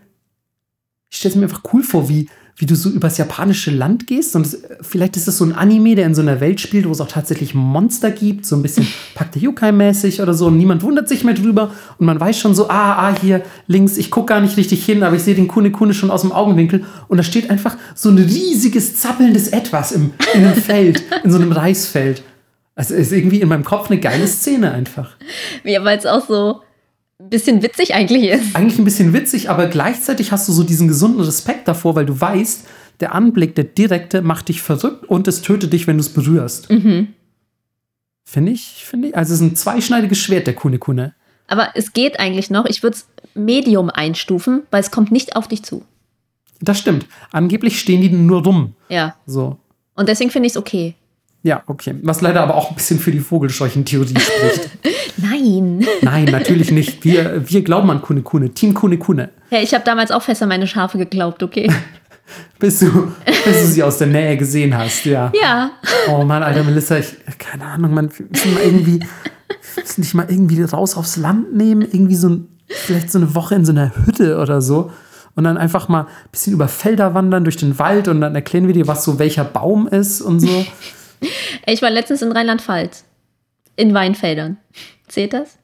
B: ich stelle es mir einfach cool vor, wie, wie du so übers japanische Land gehst. Und es, vielleicht ist es so ein Anime, der in so einer Welt spielt, wo es auch tatsächlich Monster gibt, so ein bisschen <laughs> Pack Yokai-mäßig oder so. Und niemand wundert sich mehr drüber. Und man weiß schon so, ah, ah, hier links, ich gucke gar nicht richtig hin, aber ich sehe den Kune Kune schon aus dem Augenwinkel. Und da steht einfach so ein riesiges, zappelndes Etwas im, in einem <laughs> Feld, in so einem Reisfeld. Also ist irgendwie in meinem Kopf eine geile Szene einfach.
A: Ja, weil es auch so bisschen witzig eigentlich ist.
B: Eigentlich ein bisschen witzig, aber gleichzeitig hast du so diesen gesunden Respekt davor, weil du weißt, der Anblick, der direkte, macht dich verrückt und es tötet dich, wenn du es berührst. Finde ich, finde ich. Also es ist ein zweischneidiges Schwert, der Kune Kune.
A: Aber es geht eigentlich noch. Ich würde es Medium einstufen, weil es kommt nicht auf dich zu.
B: Das stimmt. Angeblich stehen die nur rum.
A: Ja.
B: So.
A: Und deswegen finde ich es okay.
B: Ja, okay. Was leider aber auch ein bisschen für die Vogelscheuchen-Theorie spricht. <laughs>
A: Nein.
B: Nein, natürlich nicht. Wir, wir glauben an Kune Kune. Team Kune Kune.
A: Hey, ich habe damals auch fest an meine Schafe geglaubt, okay? <laughs>
B: Bis du, bis du sie aus der Nähe gesehen hast, ja.
A: Ja.
B: Oh Mann, Alter, Melissa, ich, keine Ahnung, man, wir müssen mal irgendwie, wir müssen dich mal irgendwie raus aufs Land nehmen, irgendwie so ein, vielleicht so eine Woche in so einer Hütte oder so und dann einfach mal ein bisschen über Felder wandern, durch den Wald und dann erklären wir dir, was so welcher Baum ist und so. <laughs> <laughs>
A: Ich war letztens in Rheinland-Pfalz. In Weinfeldern. Zählt das?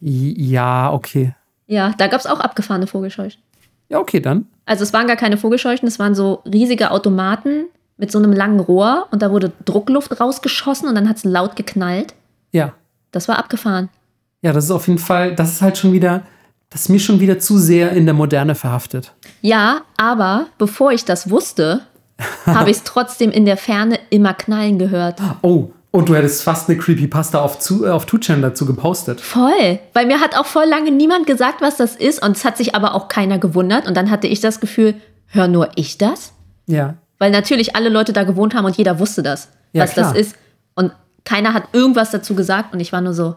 B: Ja, okay.
A: Ja, da gab es auch abgefahrene Vogelscheuchen.
B: Ja, okay, dann.
A: Also es waren gar keine Vogelscheuchen, es waren so riesige Automaten mit so einem langen Rohr und da wurde Druckluft rausgeschossen und dann hat es laut geknallt.
B: Ja.
A: Das war abgefahren.
B: Ja, das ist auf jeden Fall, das ist halt schon wieder, das ist mir schon wieder zu sehr in der Moderne verhaftet.
A: Ja, aber bevor ich das wusste, <laughs> habe ich es trotzdem in der Ferne immer knallen gehört.
B: Oh, und du hättest fast eine Creepypasta auf, zu, äh, auf 2chan dazu gepostet.
A: Voll. Weil mir hat auch voll lange niemand gesagt, was das ist und es hat sich aber auch keiner gewundert und dann hatte ich das Gefühl, hör nur ich das?
B: Ja.
A: Weil natürlich alle Leute da gewohnt haben und jeder wusste das,
B: Ja,
A: was
B: klar.
A: das ist. Und keiner hat irgendwas dazu gesagt und ich war nur so,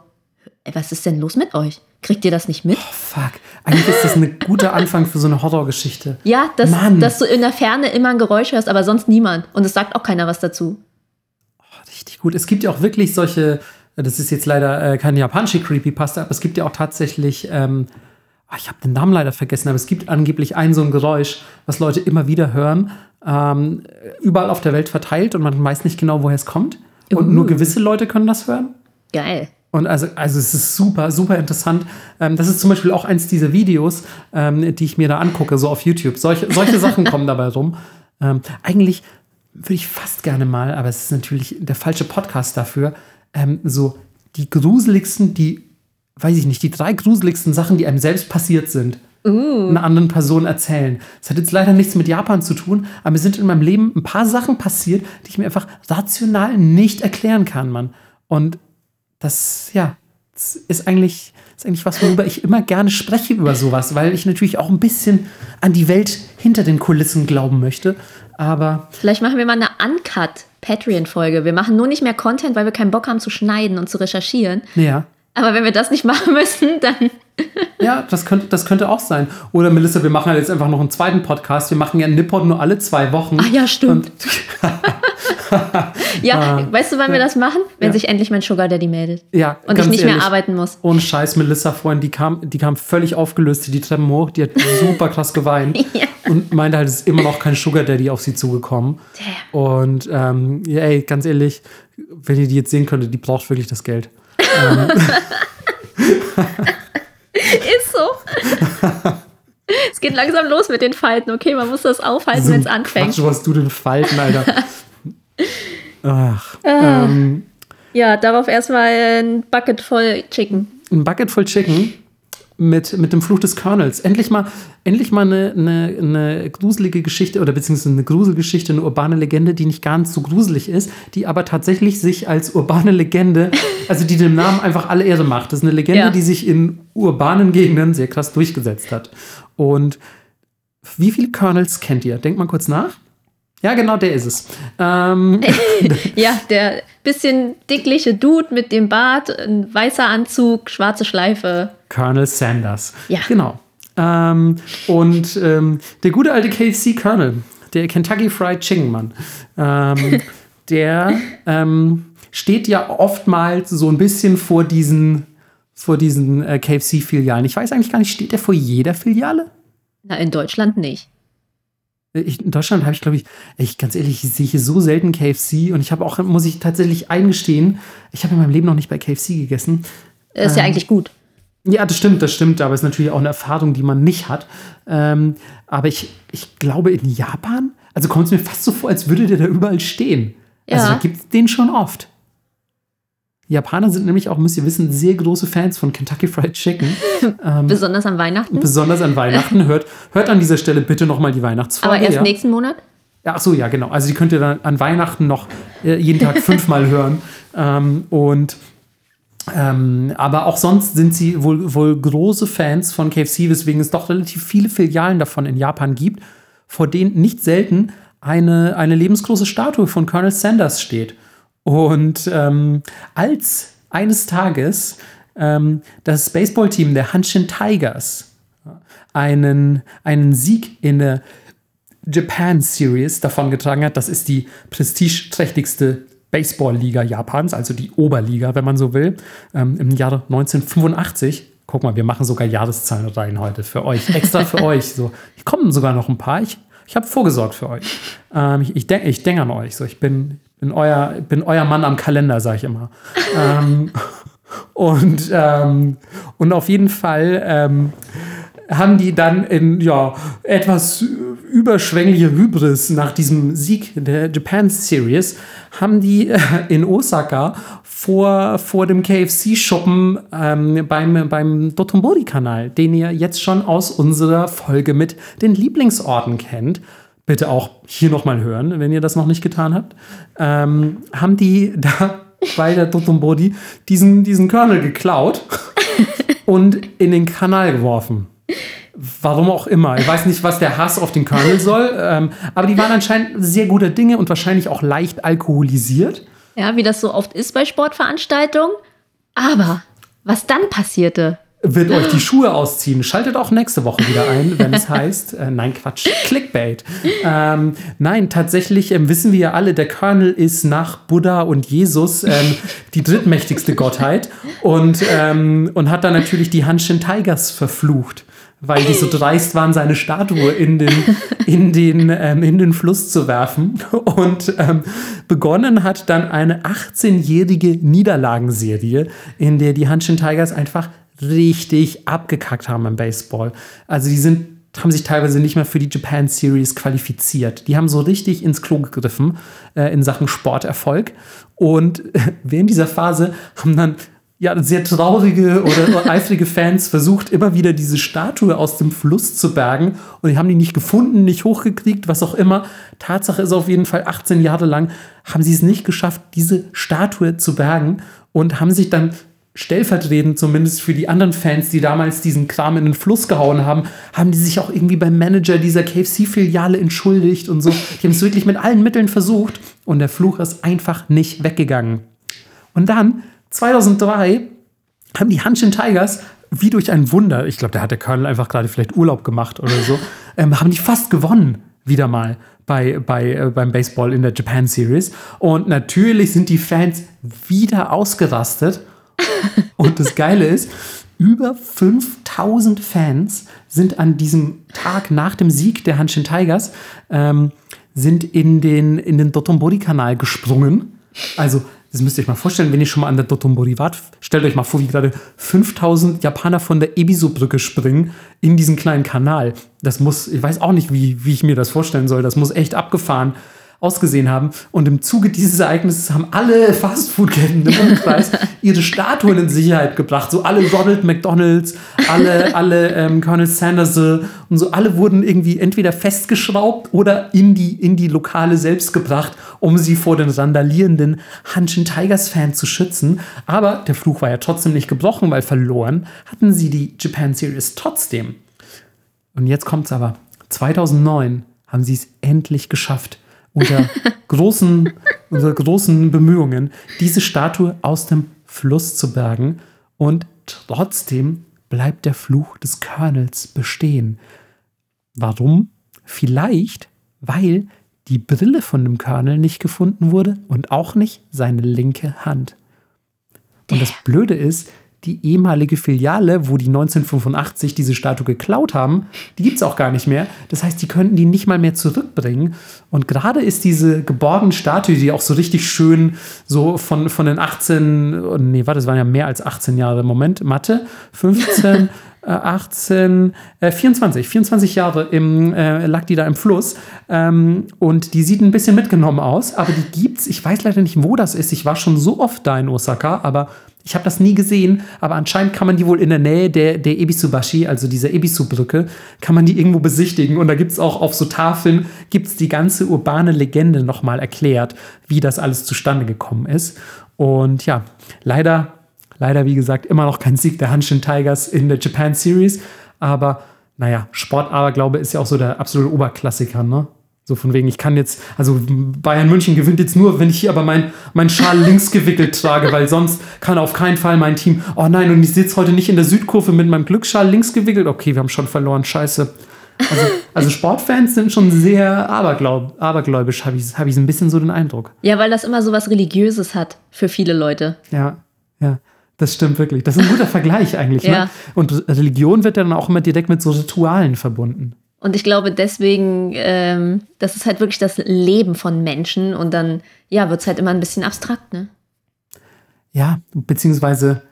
A: ey, was ist denn los mit euch? Kriegt ihr das nicht mit?
B: Oh, fuck. Eigentlich ist das ein guter Anfang für so eine Horrorgeschichte.
A: Ja, dass, dass du in der Ferne immer ein Geräusch hörst, aber sonst niemand. Und es sagt auch keiner was dazu.
B: Richtig gut. Es gibt ja auch wirklich solche, das ist jetzt leider äh, keine japanische Creepypasta, aber es gibt ja auch tatsächlich, ähm, ah, ich habe den Namen leider vergessen, aber es gibt angeblich ein so ein Geräusch, was Leute immer wieder hören, ähm, überall auf der Welt verteilt und man weiß nicht genau, woher es kommt. Und
A: Uh.
B: nur gewisse Leute können das hören.
A: Geil.
B: Und also, also es ist super, super interessant. Ähm, das ist zum Beispiel auch eins dieser Videos, ähm, die ich mir da angucke, so auf YouTube. Solche, solche Sachen kommen dabei rum. <laughs> Ähm, eigentlich würde ich fast gerne mal, aber es ist natürlich der falsche Podcast dafür, ähm, so die gruseligsten, die, weiß ich nicht, die drei gruseligsten Sachen, die einem selbst passiert sind, einer anderen Person erzählen. Das hat jetzt leider nichts mit Japan zu tun, aber mir sind in meinem Leben ein paar Sachen passiert, die ich mir einfach rational nicht erklären kann, Mann. Und das, ja, das ist eigentlich, ist eigentlich was, worüber ich immer gerne spreche über sowas, weil ich natürlich auch ein bisschen an die Welt hinter den Kulissen glauben möchte. Aber
A: Vielleicht machen wir mal eine Uncut Patreon-Folge. Wir machen nur nicht mehr Content, weil wir keinen Bock haben zu schneiden und zu recherchieren.
B: ja,
A: Aber wenn wir das nicht machen müssen, dann. <laughs>
B: ja, das könnte, das könnte auch sein. Oder Melissa, wir machen halt jetzt einfach noch einen zweiten Podcast. Wir machen ja Nippon nur alle zwei Wochen.
A: Ach ja, stimmt. <laughs> Ja, weißt du, wann wir das machen? Wenn
B: Ja.
A: sich endlich mein Sugar Daddy meldet.
B: ja,
A: Und ich nicht
B: ehrlich,
A: mehr arbeiten muss.
B: Ohne Scheiß, Melissa vorhin, die kam, die kam völlig aufgelöst die Treppen hoch. Die hat super krass geweint. <laughs>
A: Ja.
B: Und meinte halt, es ist immer noch kein Sugar Daddy auf sie zugekommen. Und ähm, ja, ey, ganz ehrlich, wenn ihr die jetzt sehen könntet, die braucht wirklich das Geld. <laughs>
A: Ist so. es geht langsam los mit den Falten. Okay, man muss das aufhalten,
B: So
A: wenn es anfängt.
B: Quatsch, was du denn Falten, Alter. Ach, ähm,
A: Ja, darauf erstmal ein Bucket voll Chicken.
B: ein Bucket voll Chicken mit, mit dem Fluch des Colonels. Endlich mal, endlich mal eine, eine, eine gruselige Geschichte oder beziehungsweise eine Gruselgeschichte, eine urbane Legende, die nicht ganz so gruselig ist, die aber tatsächlich sich als urbane Legende, also die dem Namen einfach alle Ehre macht. Das ist eine Legende,
A: Ja.
B: die sich in urbanen Gegenden sehr krass durchgesetzt hat. Und wie viele Colonels kennt ihr? Denkt mal kurz nach. Ja, genau, der ist es. Ähm, <laughs>
A: Ja, der bisschen dickliche Dude mit dem Bart, ein weißer Anzug, schwarze Schleife.
B: Colonel Sanders.
A: Ja.
B: Genau. Ähm, und ähm, der gute alte KFC Colonel, der Kentucky Fried Chicken Mann, ähm, <laughs> der ähm, steht ja oftmals so ein bisschen vor diesen, vor diesen äh, KFC-Filialen. Ich weiß eigentlich gar nicht, steht der vor jeder Filiale?
A: Na, in Deutschland nicht.
B: Ich, in Deutschland habe ich, glaube ich, ich, ganz ehrlich, ich sehe hier so selten KFC und ich habe auch, muss ich tatsächlich eingestehen, ich habe in meinem Leben noch nicht bei KFC gegessen.
A: Ist ja eigentlich gut.
B: Ja, das stimmt, das stimmt, aber es ist natürlich auch eine Erfahrung, die man nicht hat. Ähm, aber ich, ich glaube, in Japan, also kommt es mir fast so vor, als würde der da überall stehen. Also
A: Ja.
B: da gibt es den schon oft. Die Japaner sind nämlich auch, müsst ihr wissen, sehr große Fans von Kentucky Fried Chicken. <laughs> ähm,
A: Besonders an Weihnachten.
B: besonders an Weihnachten. Hört, hört an dieser Stelle bitte nochmal die Weihnachtsfolge.
A: Aber erst
B: ja.
A: nächsten Monat?
B: Ja, ach so, ja, genau. Also die könnt ihr dann an Weihnachten noch äh, jeden Tag fünfmal hören. Ähm, und ähm, aber auch sonst sind sie wohl, wohl große Fans von KFC, weswegen es doch relativ viele Filialen davon in Japan gibt, vor denen nicht selten eine, eine lebensgroße Statue von Colonel Sanders steht. Und ähm, als eines Tages ähm, das Baseballteam der Hanshin Tigers einen, einen Sieg in der Japan Series davongetragen hat. Das ist die prestigeträchtigste Baseball-Liga Japans, also die Oberliga, wenn man so will, ähm, im Jahre 1985. Guck mal, wir machen sogar Jahreszahlen rein heute für euch, extra für <laughs> euch. So, ich kommen sogar noch ein paar. Ich, ich habe vorgesorgt für euch. Ähm, ich ich denke ich denk an euch. So, ich bin, bin, euer, bin euer Mann am Kalender, sage ich immer. ähm, <laughs> und, ähm, und auf jeden Fall ähm, haben die dann in ja, etwas überschwängliche Hybris nach diesem Sieg der Japan Series, haben die äh, in Osaka vor, vor dem KFC-Shoppen ähm, beim, beim Dotonbori-Kanal, den ihr jetzt schon aus unserer Folge mit den Lieblingsorten kennt, bitte auch hier nochmal hören, wenn ihr das noch nicht getan habt, ähm, haben die <laughs> da bei der Dotonbori diesen, diesen Kernel geklaut <laughs> und in den Kanal geworfen. Warum auch immer. Ich weiß nicht, was der Hass auf den Colonel <laughs> soll. Ähm, aber die waren anscheinend sehr guter Dinge und wahrscheinlich auch leicht alkoholisiert.
A: Ja, wie das so oft ist bei Sportveranstaltungen. Aber was dann passierte,
B: wird euch die Schuhe ausziehen. Schaltet auch nächste Woche wieder ein, wenn es <laughs> heißt, äh, nein, Quatsch, Clickbait. Ähm, nein, tatsächlich ähm, wissen wir ja alle, der Colonel ist nach Buddha und Jesus ähm, die drittmächtigste Gottheit und, ähm, und hat dann natürlich die Hanshin Tigers verflucht weil die so dreist waren, seine Statue in den, in den, ähm, in den Fluss zu werfen. Und ähm, begonnen hat dann eine 18-jährige Niederlagenserie, in der die Hanshin Tigers einfach richtig abgekackt haben im Baseball. Also die sind haben sich teilweise nicht mehr für die Japan Series qualifiziert. Die haben so richtig ins Klo gegriffen äh, in Sachen Sporterfolg. Und äh, <laughs> während dieser Phase haben dann ja, sehr traurige oder <laughs> eifrige Fans versucht, immer wieder diese Statue aus dem Fluss zu bergen. Und die haben die nicht gefunden, nicht hochgekriegt, was auch immer. Tatsache ist auf jeden Fall, 18 Jahre lang haben sie es nicht geschafft, diese Statue zu bergen und haben sich dann stellvertretend zumindest für die anderen Fans, die damals diesen Kram in den Fluss gehauen haben, haben die sich auch irgendwie beim Manager dieser KFC-Filiale entschuldigt und so. Die haben es wirklich mit allen Mitteln versucht und der Fluch ist einfach nicht weggegangen. Und dann 2003 haben die Hanshin Tigers wie durch ein Wunder, ich glaube, da hat der Colonel einfach gerade vielleicht Urlaub gemacht oder so, <laughs> ähm, haben die fast gewonnen, wieder mal bei, bei, äh, beim Baseball in der Japan Series. Und natürlich sind die Fans wieder ausgerastet. Und das Geile ist, über 5000 Fans sind an diesem Tag nach dem Sieg der Hanshin Tigers ähm, sind in den, in den Dotonbori-Kanal gesprungen. Also das müsst ihr euch mal vorstellen, wenn ihr schon mal an der Dotonbori wart, stellt euch mal vor, wie gerade 5000 Japaner von der Ebisu-Brücke springen in diesen kleinen Kanal. Das muss, ich weiß auch nicht, wie, wie ich mir das vorstellen soll. Das muss echt abgefahren ausgesehen haben. Und im Zuge dieses Ereignisses haben alle Fastfood-Ketten im Umkreis <laughs> ihre Statuen in Sicherheit gebracht. So alle Ronald McDonalds, alle, <laughs> alle ähm, Colonel Sanders und so, alle wurden irgendwie entweder festgeschraubt oder in die, in die Lokale selbst gebracht, um sie vor den randalierenden Hanshin Tigers-Fans zu schützen. Aber der Fluch war ja trotzdem nicht gebrochen, weil verloren hatten sie die Japan Series trotzdem. Und jetzt kommt's aber. 2009 haben sie es endlich geschafft, unter <laughs> großen, unter großen Bemühungen, diese Statue aus dem Fluss zu bergen. Und trotzdem bleibt der Fluch des Colonels bestehen. Warum? Vielleicht, weil die Brille von dem Colonel nicht gefunden wurde und auch nicht seine linke Hand. Und das Blöde ist, die ehemalige Filiale, wo die 1985 diese Statue geklaut haben, die gibt es auch gar nicht mehr. Das heißt, die könnten die nicht mal mehr zurückbringen. Und gerade ist diese geborgene Statue, die auch so richtig schön so von, von den 18, nee, warte, das waren ja mehr als 18 Jahre, Moment, Mathe, 15, <laughs> 18, äh, 24, 24 Jahre im, äh, lag die da im Fluss. Ähm, und die sieht ein bisschen mitgenommen aus, aber die gibt's. Ich weiß leider nicht, wo das ist. Ich war schon so oft da in Osaka, aber ich habe das nie gesehen, aber anscheinend kann man die wohl in der Nähe der, der Ebisubashi, also dieser Ebisu-Brücke, kann man die irgendwo besichtigen. Und da gibt es auch auf so Tafeln, gibt's die ganze urbane Legende nochmal erklärt, wie das alles zustande gekommen ist. Und ja, leider, leider, wie gesagt, immer noch kein Sieg der Hanshin Tigers in der Japan Series. Aber naja, Sportaberglaube ist ja auch so der absolute Oberklassiker, ne? So von wegen, ich kann jetzt, also Bayern München gewinnt jetzt nur, wenn ich hier aber mein, mein Schal <laughs> links gewickelt trage, weil sonst kann auf keinen Fall mein Team, oh nein, und ich sitze heute nicht in der Südkurve mit meinem Glücksschal links gewickelt. Okay, wir haben schon verloren, scheiße. Also, also Sportfans sind schon sehr aberglaub, abergläubisch, habe ich, hab ich ein bisschen so den Eindruck.
A: Ja, weil das immer so was Religiöses hat für viele Leute.
B: Ja, ja. Das stimmt wirklich. Das ist ein guter Vergleich eigentlich. Ne? ja. Und Religion wird ja dann auch immer direkt mit so Ritualen verbunden.
A: Und ich glaube deswegen, ähm, das ist halt wirklich das Leben von Menschen und dann, ja, wird es halt immer ein bisschen abstrakt, ne?
B: Ja, beziehungsweise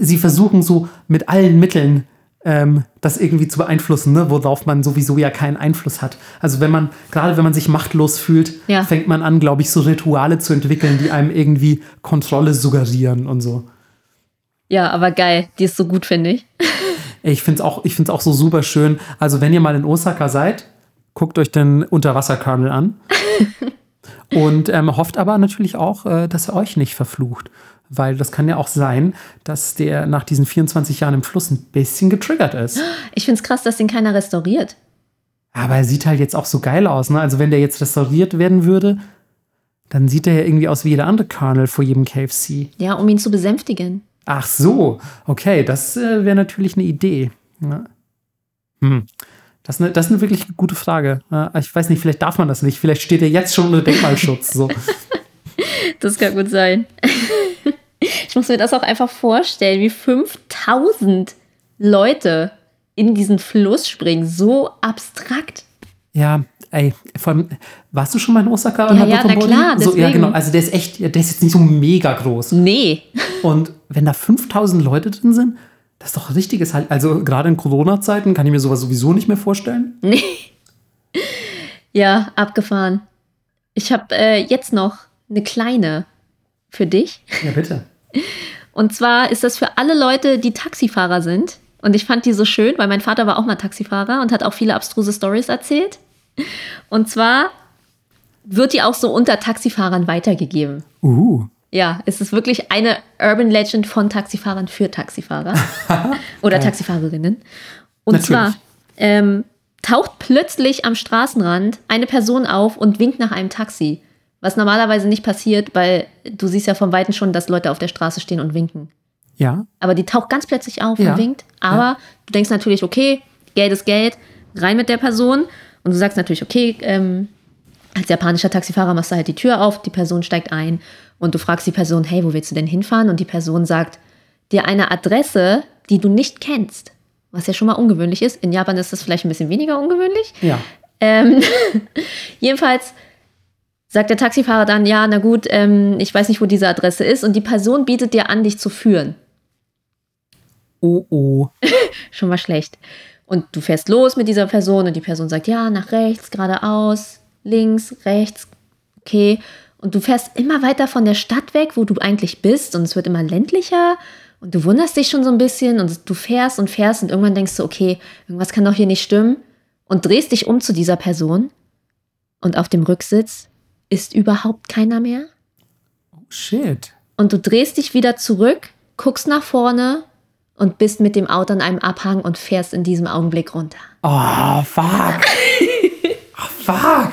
B: sie versuchen so mit allen Mitteln ähm, das irgendwie zu beeinflussen, ne? worauf man sowieso ja keinen Einfluss hat. Also wenn man, gerade wenn man sich machtlos fühlt, ja. fängt man an, glaube ich, so Rituale zu entwickeln, die einem irgendwie Kontrolle suggerieren und so.
A: Ja, aber geil, die ist so gut, finde ich.
B: Ich finde es auch, auch so super schön. Also, wenn ihr mal in Osaka seid, guckt euch den Unterwasserkörnel an. <laughs> und ähm, hofft aber natürlich auch, äh, dass er euch nicht verflucht. Weil das kann ja auch sein, dass der nach diesen 24 Jahren im Fluss ein bisschen getriggert ist.
A: Ich finde es krass, dass den keiner restauriert.
B: Aber er sieht halt jetzt auch so geil aus. Ne? Also wenn der jetzt restauriert werden würde, dann sieht er ja irgendwie aus wie jeder andere Kernel vor jedem KFC.
A: Ja, um ihn zu besänftigen.
B: Ach so, okay, das äh, wäre natürlich eine Idee. Ja. Hm. Das ist, eine, das ist eine wirklich gute Frage. Ich weiß nicht, vielleicht darf man das nicht. Vielleicht steht er jetzt schon unter Denkmalschutz. So. <laughs>
A: Das kann gut sein. <laughs> Ich muss mir das auch einfach vorstellen, wie 5000 Leute in diesen Fluss springen. So abstrakt.
B: Ja, ey, vor allem, warst du schon mal in Osaka?
A: Ja, ja na klar,
B: so, ja, genau. Also der ist echt, der ist jetzt nicht so mega groß.
A: Nee.
B: Und wenn da 5000 Leute drin sind, das ist doch richtiges halt. Also gerade in Corona-Zeiten kann ich mir sowas sowieso nicht mehr vorstellen. <laughs>
A: Nee. Ja, abgefahren. Ich habe äh, jetzt noch eine kleine für dich.
B: Ja, bitte.
A: Und zwar ist das für alle Leute, die Taxifahrer sind. Und ich fand die so schön, weil mein Vater war auch mal Taxifahrer und hat auch viele abstruse Stories erzählt. Und zwar wird die auch so unter Taxifahrern weitergegeben.
B: Uh.
A: Ja, es ist wirklich eine Urban Legend von Taxifahrern für Taxifahrer <laughs> oder Taxifahrerinnen. Und Natürlich. zwar ähm, taucht plötzlich am Straßenrand eine Person auf und winkt nach einem Taxi. Was normalerweise nicht passiert, weil du siehst ja von Weitem schon, dass Leute auf der Straße stehen und winken.
B: Ja.
A: Aber die taucht ganz plötzlich auf ja. und winkt. Aber ja. du denkst natürlich, okay, Geld ist Geld, rein mit der Person. Und du sagst natürlich, okay, ähm, als japanischer Taxifahrer machst du halt die Tür auf, die Person steigt ein und du fragst die Person, hey, wo willst du denn hinfahren? Und die Person sagt dir eine Adresse, die du nicht kennst. Was ja schon mal ungewöhnlich ist. In Japan ist das vielleicht ein bisschen weniger ungewöhnlich.
B: Ja.
A: Ähm, <laughs> jedenfalls sagt der Taxifahrer dann, ja, na gut, ähm, ich weiß nicht, wo diese Adresse ist. Und die Person bietet dir an, dich zu führen.
B: Oh oh. <laughs>
A: Schon mal schlecht. Und du fährst los mit dieser Person und die Person sagt, ja, nach rechts, geradeaus, links, rechts, okay. Und du fährst immer weiter von der Stadt weg, wo du eigentlich bist und es wird immer ländlicher und du wunderst dich schon so ein bisschen und du fährst und fährst und irgendwann denkst du, okay, irgendwas kann doch hier nicht stimmen und drehst dich um zu dieser Person und auf dem Rücksitz ist überhaupt keiner mehr.
B: Oh shit.
A: Und du drehst dich wieder zurück, guckst nach vorne und bist mit dem Auto an einem Abhang und fährst in diesem Augenblick runter.
B: Oh, fuck. oh, <laughs> fuck.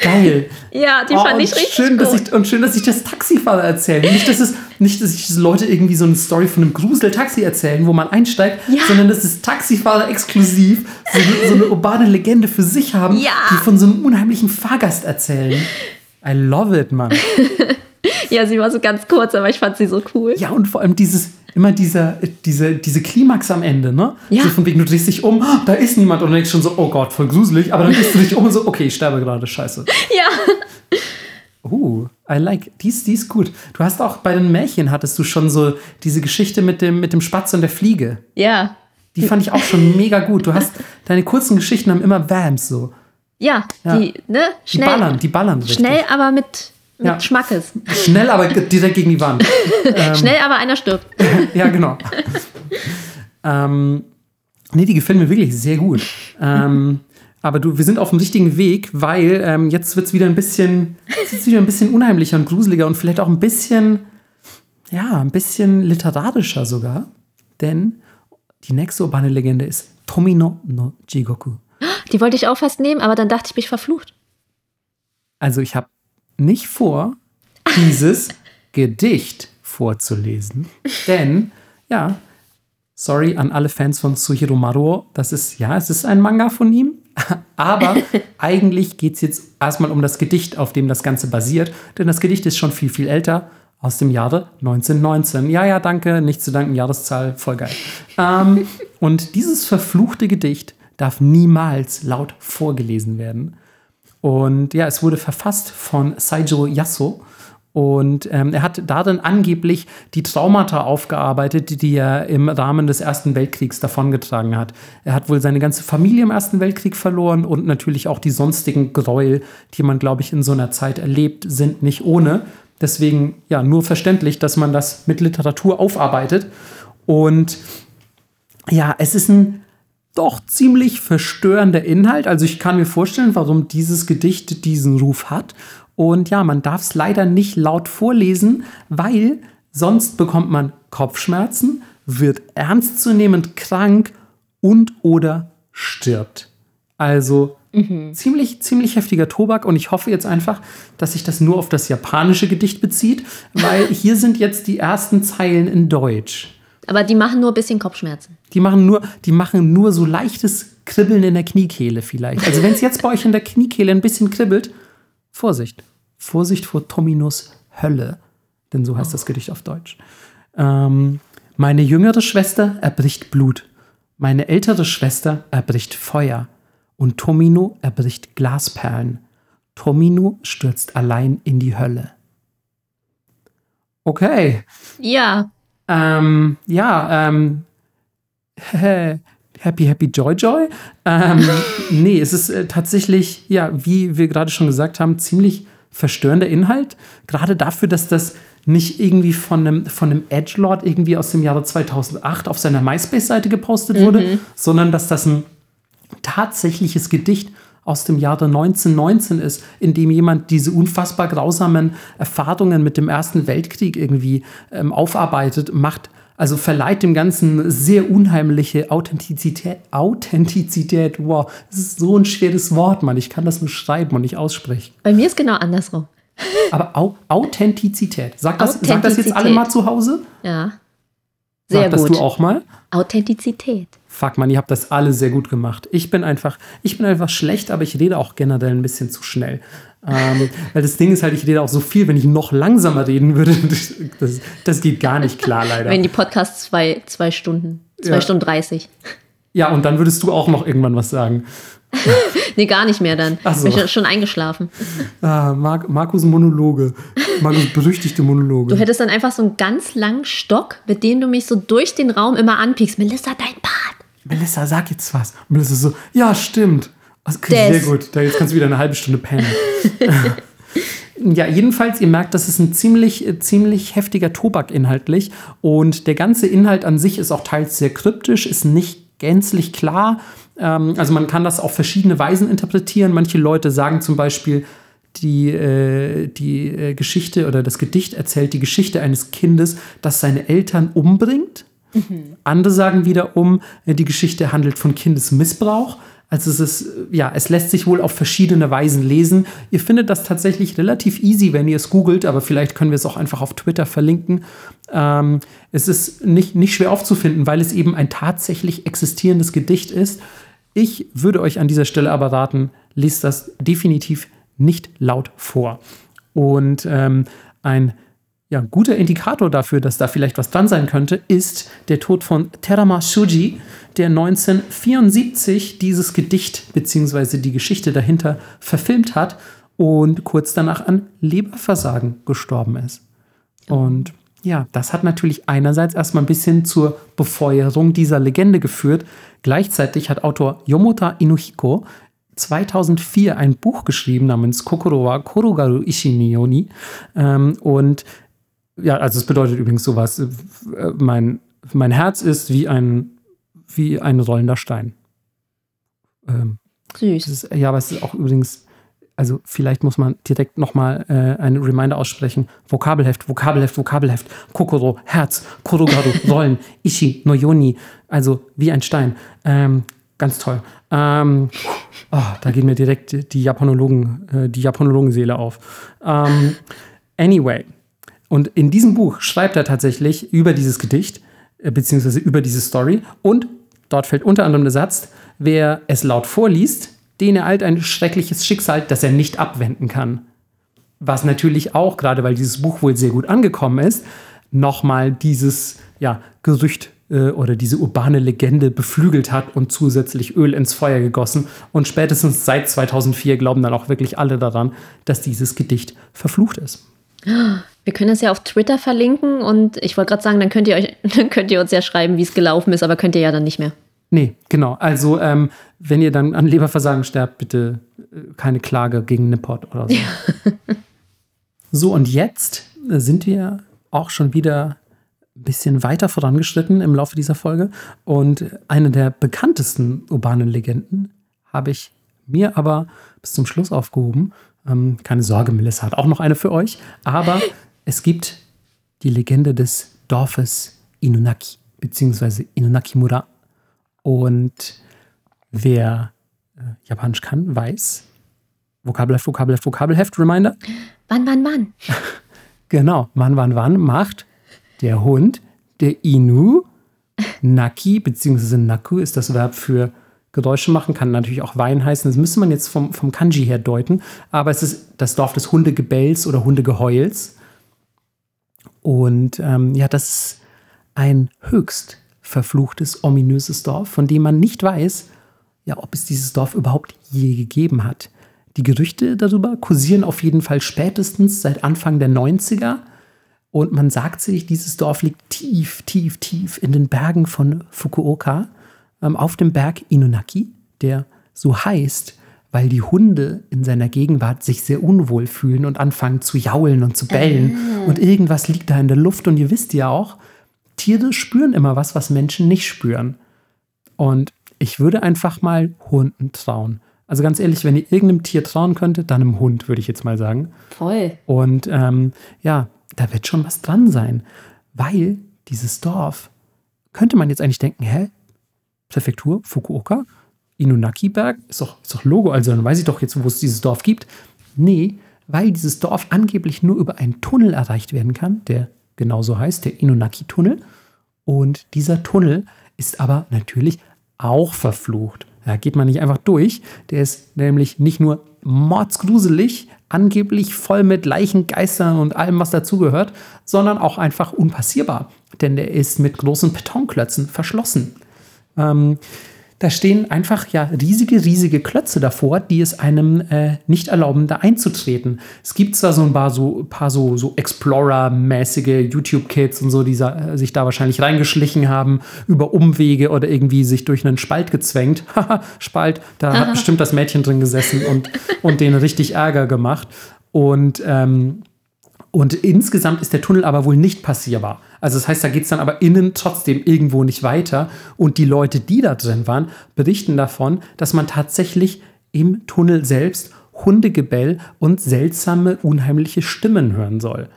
B: Geil.
A: Ja, die oh, fand ich richtig
B: schön,
A: gut.
B: Ich, und schön, dass ich das Taxifahrer erzähle. Nicht, dass es, nicht, dass ich Leute irgendwie so eine Story von einem Grusel-Taxi erzählen, wo man einsteigt, ja. sondern dass es Taxifahrer exklusiv so, so, eine urbane Legende für sich haben,
A: ja.
B: die von so einem unheimlichen Fahrgast erzählen. I love it, Mann. <laughs>
A: ja, sie war so ganz kurz, aber ich fand sie so cool.
B: Ja, und vor allem dieses, immer dieser, diese, diese Klimax am Ende, ne?
A: Ja.
B: So von wegen, du drehst dich um, da ist niemand und du denkst schon so, oh Gott, voll gruselig, aber dann drehst du dich um und so, okay, ich sterbe gerade, scheiße. <laughs>
A: Ja.
B: Uh, I like, die ist, die ist gut. Du hast auch bei den Märchen hattest du schon so diese Geschichte mit dem, mit dem Spatz und der Fliege.
A: Ja.
B: Die fand ich auch schon mega gut. Du hast, deine kurzen Geschichten haben immer Vamps so.
A: Ja, ja. die, ne?
B: Schnell. Die ballern, die ballern richtig.
A: Schnell, aber mit mit ja. Schmackes.
B: Schnell, aber direkt gegen die Wand. <laughs>
A: ähm, Schnell, aber einer stirbt. <laughs>
B: ja, genau. ähm, nee, die gefällt mir wirklich sehr gut. Ähm, aber du, wir sind auf dem richtigen Weg, weil ähm, jetzt wird es wieder ein bisschen, wieder ein bisschen unheimlicher und gruseliger und vielleicht auch ein bisschen, ja, ein bisschen literarischer sogar. Denn die nächste urbane Legende ist Tomino no Jigoku.
A: Die wollte ich auch fast nehmen, aber dann dachte ich, bin ich verflucht.
B: Also ich habe nicht vor, dieses <laughs> Gedicht vorzulesen. Denn, ja, sorry an alle Fans von Suhiro Maruo, das ist, ja, es ist ein Manga von ihm, <laughs> aber <laughs> eigentlich geht es jetzt erstmal um das Gedicht, auf dem das Ganze basiert. Denn das Gedicht ist schon viel, viel älter, aus dem Jahre 1919. Ja, ja, danke, nicht zu danken, Jahreszahl, voll geil. ähm, und dieses verfluchte Gedicht darf niemals laut vorgelesen werden. Und ja, es wurde verfasst von Saijo Yasso. Und ähm, er hat darin angeblich die Traumata aufgearbeitet, die er im Rahmen des Ersten Weltkriegs davongetragen hat. Er hat wohl seine ganze Familie im Ersten Weltkrieg verloren und natürlich auch die sonstigen Gräuel, die man, glaube ich, in so einer Zeit erlebt, sind nicht ohne. Deswegen ja nur verständlich, dass man das mit Literatur aufarbeitet. Und ja, es ist ein doch ziemlich verstörender Inhalt. Also ich kann mir vorstellen, warum dieses Gedicht diesen Ruf hat. Und ja, man darf es leider nicht laut vorlesen, weil sonst bekommt man Kopfschmerzen, wird ernstzunehmend krank und oder stirbt. Also Ziemlich, ziemlich heftiger Tobak und ich hoffe jetzt einfach, dass sich das nur auf das japanische Gedicht bezieht, weil hier sind jetzt die ersten Zeilen in Deutsch.
A: Aber die machen nur ein bisschen Kopfschmerzen.
B: Die machen nur, die machen nur so leichtes Kribbeln in der Kniekehle vielleicht. Also wenn es jetzt bei euch in der Kniekehle ein bisschen kribbelt, Vorsicht. Vorsicht vor Tominos Hölle. Denn so heißt das Gedicht auf Deutsch. Ähm, meine jüngere Schwester erbricht Blut. Meine ältere Schwester erbricht Feuer. Und Tomino erbricht Glasperlen. Tomino stürzt allein in die Hölle. Okay.
A: Ja,
B: Ähm, ja, ähm, <laughs> Happy, Happy, Joy, Joy. Ähm, <laughs> nee, es ist äh, tatsächlich, ja, wie wir gerade schon gesagt haben, ziemlich verstörender Inhalt. Gerade dafür, dass das nicht irgendwie von einem, von einem Edgelord irgendwie aus dem Jahre 2008 auf seiner MySpace-Seite gepostet wurde, sondern dass das ein tatsächliches Gedicht aus dem Jahre 1919 ist, in dem jemand diese unfassbar grausamen Erfahrungen mit dem Ersten Weltkrieg irgendwie ähm, aufarbeitet, macht, also verleiht dem Ganzen sehr unheimliche Authentizität. Authentizität, wow, das ist so ein schweres Wort, Mann. Ich kann das nur schreiben und nicht aussprechen.
A: bei mir ist genau andersrum. <laughs>
B: Aber Au Authentizität. Sag das, sag das jetzt
A: Authentizität.
B: alle mal zu Hause?
A: Ja.
B: Sag
A: Sehr
B: das
A: gut.
B: du auch mal?
A: Authentizität.
B: Fuck, man, ihr habt das alle sehr gut gemacht. Ich bin einfach, ich bin einfach schlecht, aber ich rede auch generell ein bisschen zu schnell. Ähm, <laughs> weil das Ding ist halt, ich rede auch so viel, wenn ich noch langsamer reden würde, <laughs> das, das geht gar nicht klar, leider.
A: Wenn die Podcasts zwei, zwei Stunden, zwei
B: Ja.
A: Stunden 30.
B: Ja, und dann würdest du auch noch irgendwann was sagen. <laughs>
A: Nee, gar nicht mehr dann.
B: Ach so.
A: Bin ich schon eingeschlafen.
B: Ah, Mar Markus Monologe. Markus berüchtigte Monologe.
A: Du hättest dann einfach so einen ganz langen Stock, mit dem du mich so durch den Raum immer anpiekst. Melissa, dein Part.
B: Melissa, sag jetzt was. Und Melissa so, ja, stimmt. Das
A: Des.
B: sehr gut. Da, jetzt kannst du wieder eine halbe Stunde pennen. <laughs> ja, jedenfalls, ihr merkt, das ist ein ziemlich, äh, ziemlich heftiger Tobak inhaltlich. Und der ganze Inhalt an sich ist auch teils sehr kryptisch, ist nicht gänzlich klar. Ähm, also man kann das auf verschiedene Weisen interpretieren. Manche Leute sagen zum Beispiel, die, äh, die äh, Geschichte oder das Gedicht erzählt die Geschichte eines Kindes, das seine Eltern umbringt. Andere sagen wiederum, äh, die Geschichte handelt von Kindesmissbrauch. Also es ist, äh, ja, es lässt sich wohl auf verschiedene Weisen lesen. Ihr findet das tatsächlich relativ easy, wenn ihr es googelt, aber vielleicht können wir es auch einfach auf Twitter verlinken. Ähm, es ist nicht, nicht schwer aufzufinden, weil es eben ein tatsächlich existierendes Gedicht ist. Ich würde euch an dieser Stelle aber raten, lest das definitiv nicht laut vor. Und ähm, ein ja, guter Indikator dafür, dass da vielleicht was dran sein könnte, ist der Tod von Terama Shuji, der 1974 dieses Gedicht bzw. die Geschichte dahinter verfilmt hat und kurz danach an Leberversagen gestorben ist. Und ja, das hat natürlich einerseits erstmal ein bisschen zur Befeuerung dieser Legende geführt. Gleichzeitig hat Autor Yomota Inuhiko 2004 ein Buch geschrieben namens Kokoro wa Korogaru Ishi ni Yoni. Ähm, und ja, also es bedeutet übrigens sowas, äh, mein, mein Herz ist wie ein, wie ein rollender Stein. Ähm,
A: Süß.
B: ist, ja, aber es ist auch übrigens, also vielleicht muss man direkt nochmal äh, einen Reminder aussprechen. Vokabelheft, Vokabelheft, Vokabelheft. Kokoro, Herz, Korogaru, <laughs> Rollen, Ishi, Noyoni, also wie ein Stein. Ähm, ganz toll. Ähm, oh, da geht mir direkt die Japanologen, äh, die Japanologenseele auf. Ähm, anyway. Und in diesem Buch schreibt er tatsächlich über dieses Gedicht, äh, beziehungsweise über diese Story. Und dort fällt unter anderem der Satz, wer es laut vorliest, den ereilt ein schreckliches Schicksal, das er nicht abwenden kann. Was natürlich auch, gerade weil dieses Buch wohl sehr gut angekommen ist, nochmal dieses ja, Gerücht äh, oder diese urbane Legende beflügelt hat und zusätzlich Öl ins Feuer gegossen. Und spätestens seit 2004 glauben dann auch wirklich alle daran, dass dieses Gedicht verflucht ist.
A: Wir können das ja auf Twitter verlinken und ich wollte gerade sagen, dann könnt ihr euch, <laughs> dann könnt ihr uns ja schreiben, wie es gelaufen ist, aber könnt ihr ja dann nicht mehr.
B: Nee, genau. Also, ähm, wenn ihr dann an Leberversagen sterbt, bitte äh, keine Klage gegen Nippot oder so. <laughs> so, und jetzt äh, sind wir auch schon wieder ein bisschen weiter vorangeschritten im Laufe dieser Folge. Und eine der bekanntesten urbanen Legenden habe ich mir aber bis zum Schluss aufgehoben. Ähm, keine Sorge, Melissa hat auch noch eine für euch. Aber <laughs> es gibt die Legende des Dorfes Inunaki, beziehungsweise Inunakimura. Und wer äh, Japanisch kann, weiß. Vokabelheft, Vokabelheft, Vokabelheft, Reminder.
A: Wann, wann, wann? <laughs>
B: Genau, wann, wann, wann macht der Hund, der Inu, Naki, beziehungsweise Naku ist das Verb für Geräusche machen, kann natürlich auch Wein heißen. Das müsste man jetzt vom, vom Kanji her deuten, aber es ist das Dorf des Hundegebells oder Hundegeheul's. Und ähm, ja, das ist ein höchst verfluchtes, ominöses Dorf, von dem man nicht weiß, ja, ob es dieses Dorf überhaupt je gegeben hat. Die Gerüchte darüber kursieren auf jeden Fall spätestens seit Anfang der 90er. Und man sagt sich, dieses Dorf liegt tief, tief, tief in den Bergen von Fukuoka, ähm, auf dem Berg Inunaki, der so heißt, weil die Hunde in seiner Gegenwart sich sehr unwohl fühlen und anfangen zu jaulen und zu bellen. Äh. Und irgendwas liegt da in der Luft. Und ihr wisst ja auch, Tiere spüren immer was, was Menschen nicht spüren. Und ich würde einfach mal Hunden trauen. Also ganz ehrlich, wenn ihr irgendeinem Tier trauen könntet, dann einem Hund, würde ich jetzt mal sagen.
A: Voll.
B: Und ähm, ja, da wird schon was dran sein. Weil dieses Dorf, könnte man jetzt eigentlich denken, hä? Präfektur, Fukuoka, Inunaki-Berg, ist doch, ist doch Logo, also dann weiß ich doch jetzt, wo es dieses Dorf gibt. Nee, weil dieses Dorf angeblich nur über einen Tunnel erreicht werden kann, der genauso heißt, der Inunaki-Tunnel. Und dieser Tunnel ist aber natürlich auch verflucht. Da geht man nicht einfach durch. Der ist nämlich nicht nur mordsgruselig, angeblich voll mit Leichengeistern und allem, was dazugehört, sondern auch einfach unpassierbar. Denn der ist mit großen Betonklötzen verschlossen. Ähm, da stehen einfach ja riesige, riesige Klötze davor, die es einem äh, nicht erlauben, da einzutreten. Es gibt zwar so ein paar so, paar so, so Explorer-mäßige YouTube-Kids und so, die äh, sich da wahrscheinlich reingeschlichen haben, über Umwege oder irgendwie sich durch einen Spalt gezwängt. <laughs> Haha, Spalt, da hat bestimmt das Mädchen drin gesessen und, und denen richtig Ärger gemacht. Und ähm, und insgesamt ist der Tunnel aber wohl nicht passierbar. Also das heißt, da geht es dann aber innen trotzdem irgendwo nicht weiter. Und die Leute, die da drin waren, berichten davon, dass man tatsächlich im Tunnel selbst Hundegebell und seltsame, unheimliche Stimmen hören soll.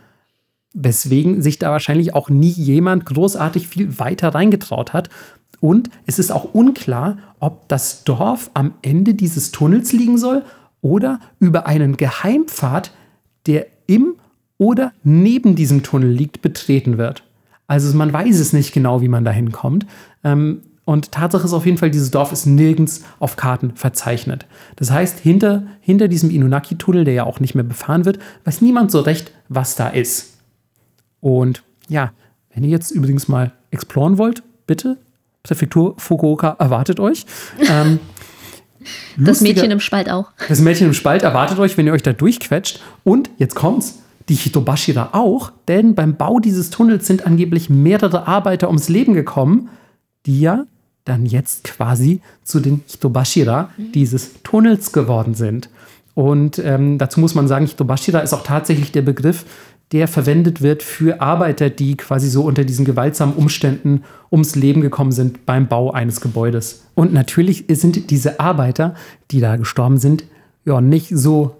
B: Weswegen sich da wahrscheinlich auch nie jemand großartig viel weiter reingetraut hat. Und es ist auch unklar, ob das Dorf am Ende dieses Tunnels liegen soll oder über einen Geheimpfad, der im oder neben diesem Tunnel liegt, betreten wird. Also man weiß es nicht genau, wie man da hinkommt. Ähm, und Tatsache ist auf jeden Fall, dieses Dorf ist nirgends auf Karten verzeichnet. Das heißt, hinter, hinter diesem Inunaki-Tunnel, der ja auch nicht mehr befahren wird, weiß niemand so recht, was da ist. Und ja, wenn ihr jetzt übrigens mal exploren wollt, bitte, Präfektur Fukuoka erwartet euch. Ähm, <laughs>
A: das Mädchen im Spalt auch.
B: Das Mädchen im Spalt erwartet euch, wenn ihr euch da durchquetscht. Und jetzt kommt's die Hitobashira auch, denn beim Bau dieses Tunnels sind angeblich mehrere Arbeiter ums Leben gekommen, die ja dann jetzt quasi zu den Hitobashira dieses Tunnels geworden sind. Und ähm, dazu muss man sagen, Hitobashira ist auch tatsächlich der Begriff, der verwendet wird für Arbeiter, die quasi so unter diesen gewaltsamen Umständen ums Leben gekommen sind beim Bau eines Gebäudes. Und natürlich sind diese Arbeiter, die da gestorben sind, ja nicht so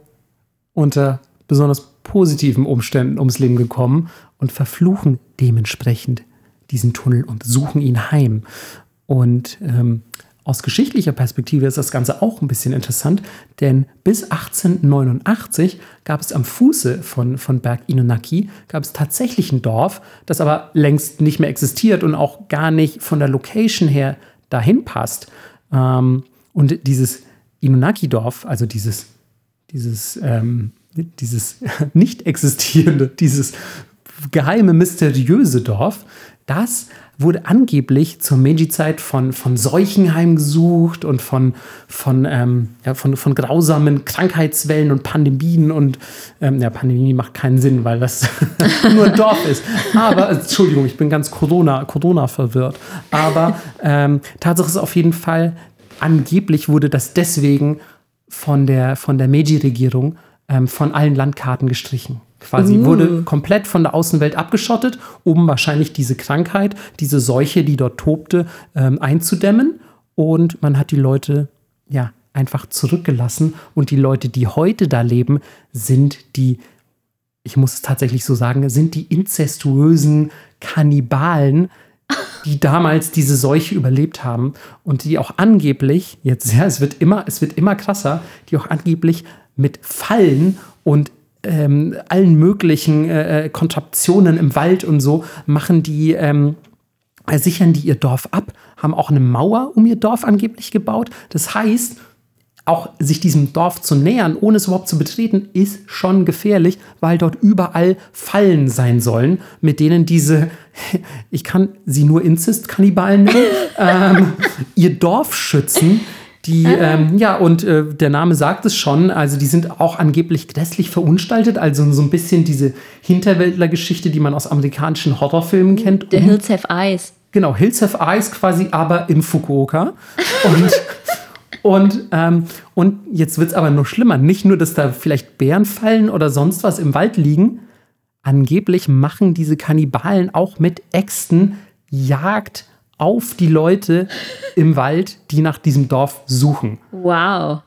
B: unter besonders positiven Umständen ums Leben gekommen und verfluchen dementsprechend diesen Tunnel und suchen ihn heim. Und ähm, aus geschichtlicher Perspektive ist das Ganze auch ein bisschen interessant, denn bis 1889 gab es am Fuße von, von Berg Inunaki gab es tatsächlich ein Dorf, das aber längst nicht mehr existiert und auch gar nicht von der Location her dahin passt. Ähm, und dieses Inunaki-Dorf, also dieses, dieses ähm, dieses <laughs> nicht existierende, dieses geheime, mysteriöse Dorf, das wurde angeblich zur Meiji-Zeit von, von Seuchen heimgesucht und von, von, ähm, ja, von, von grausamen Krankheitswellen und Pandemien und ähm, ja, Pandemie macht keinen Sinn, weil das <laughs> nur ein Dorf ist. Aber, Entschuldigung, ich bin ganz Corona, Corona verwirrt. Aber ähm, Tatsache ist auf jeden Fall, angeblich wurde das deswegen von der, von der Meiji-Regierung ähm, von allen Landkarten gestrichen. Quasi uh. wurde komplett von der Außenwelt abgeschottet, um wahrscheinlich diese Krankheit, diese Seuche, die dort tobte, ähm, einzudämmen. Und man hat die Leute ja einfach zurückgelassen. Und die Leute, die heute da leben, sind die, ich muss es tatsächlich so sagen, sind die inzestuösen Kannibalen, die damals diese Seuche überlebt haben und die auch angeblich, jetzt ja, es wird immer, es wird immer krasser, die auch angeblich mit Fallen und ähm, allen möglichen äh, äh Kontraktionen im Wald und so machen die, ähm, sichern die ihr Dorf ab, haben auch eine Mauer um ihr Dorf angeblich gebaut. Das heißt, auch sich diesem Dorf zu nähern, ohne es überhaupt zu betreten, ist schon gefährlich, weil dort überall Fallen sein sollen, mit denen diese, <laughs> ich kann sie nur Inzest-Kannibalen nennen, <laughs> ähm, ihr Dorf schützen. Die, ah. ähm, ja, und äh, der Name sagt es schon, also die sind auch angeblich grässlich verunstaltet, also so ein bisschen diese Hinterwäldler-Geschichte, die man aus amerikanischen Horrorfilmen kennt.
A: The Hills Have Eyes.
B: Genau, Hills Have Eyes quasi, aber in Fukuoka. <laughs> Und Und, ähm, und jetzt wird es aber noch schlimmer. Nicht nur, dass da vielleicht Bären fallen oder sonst was im Wald liegen. Angeblich machen diese Kannibalen auch mit Äxten Jagd auf die Leute im Wald, die nach diesem Dorf suchen.
A: Wow.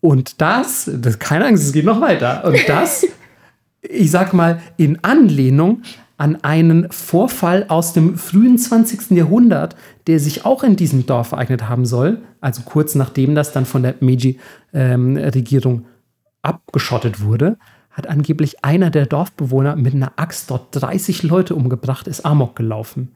B: Und das, das keine Angst, es geht noch weiter. Und das, <laughs> ich sag mal, in Anlehnung an einen Vorfall aus dem frühen 20. Jahrhundert, der sich auch in diesem Dorf ereignet haben soll, also kurz nachdem das dann von der Meiji-Regierung ähm, abgeschottet wurde, hat angeblich einer der Dorfbewohner mit einer Axt dort 30 Leute umgebracht, ist Amok gelaufen.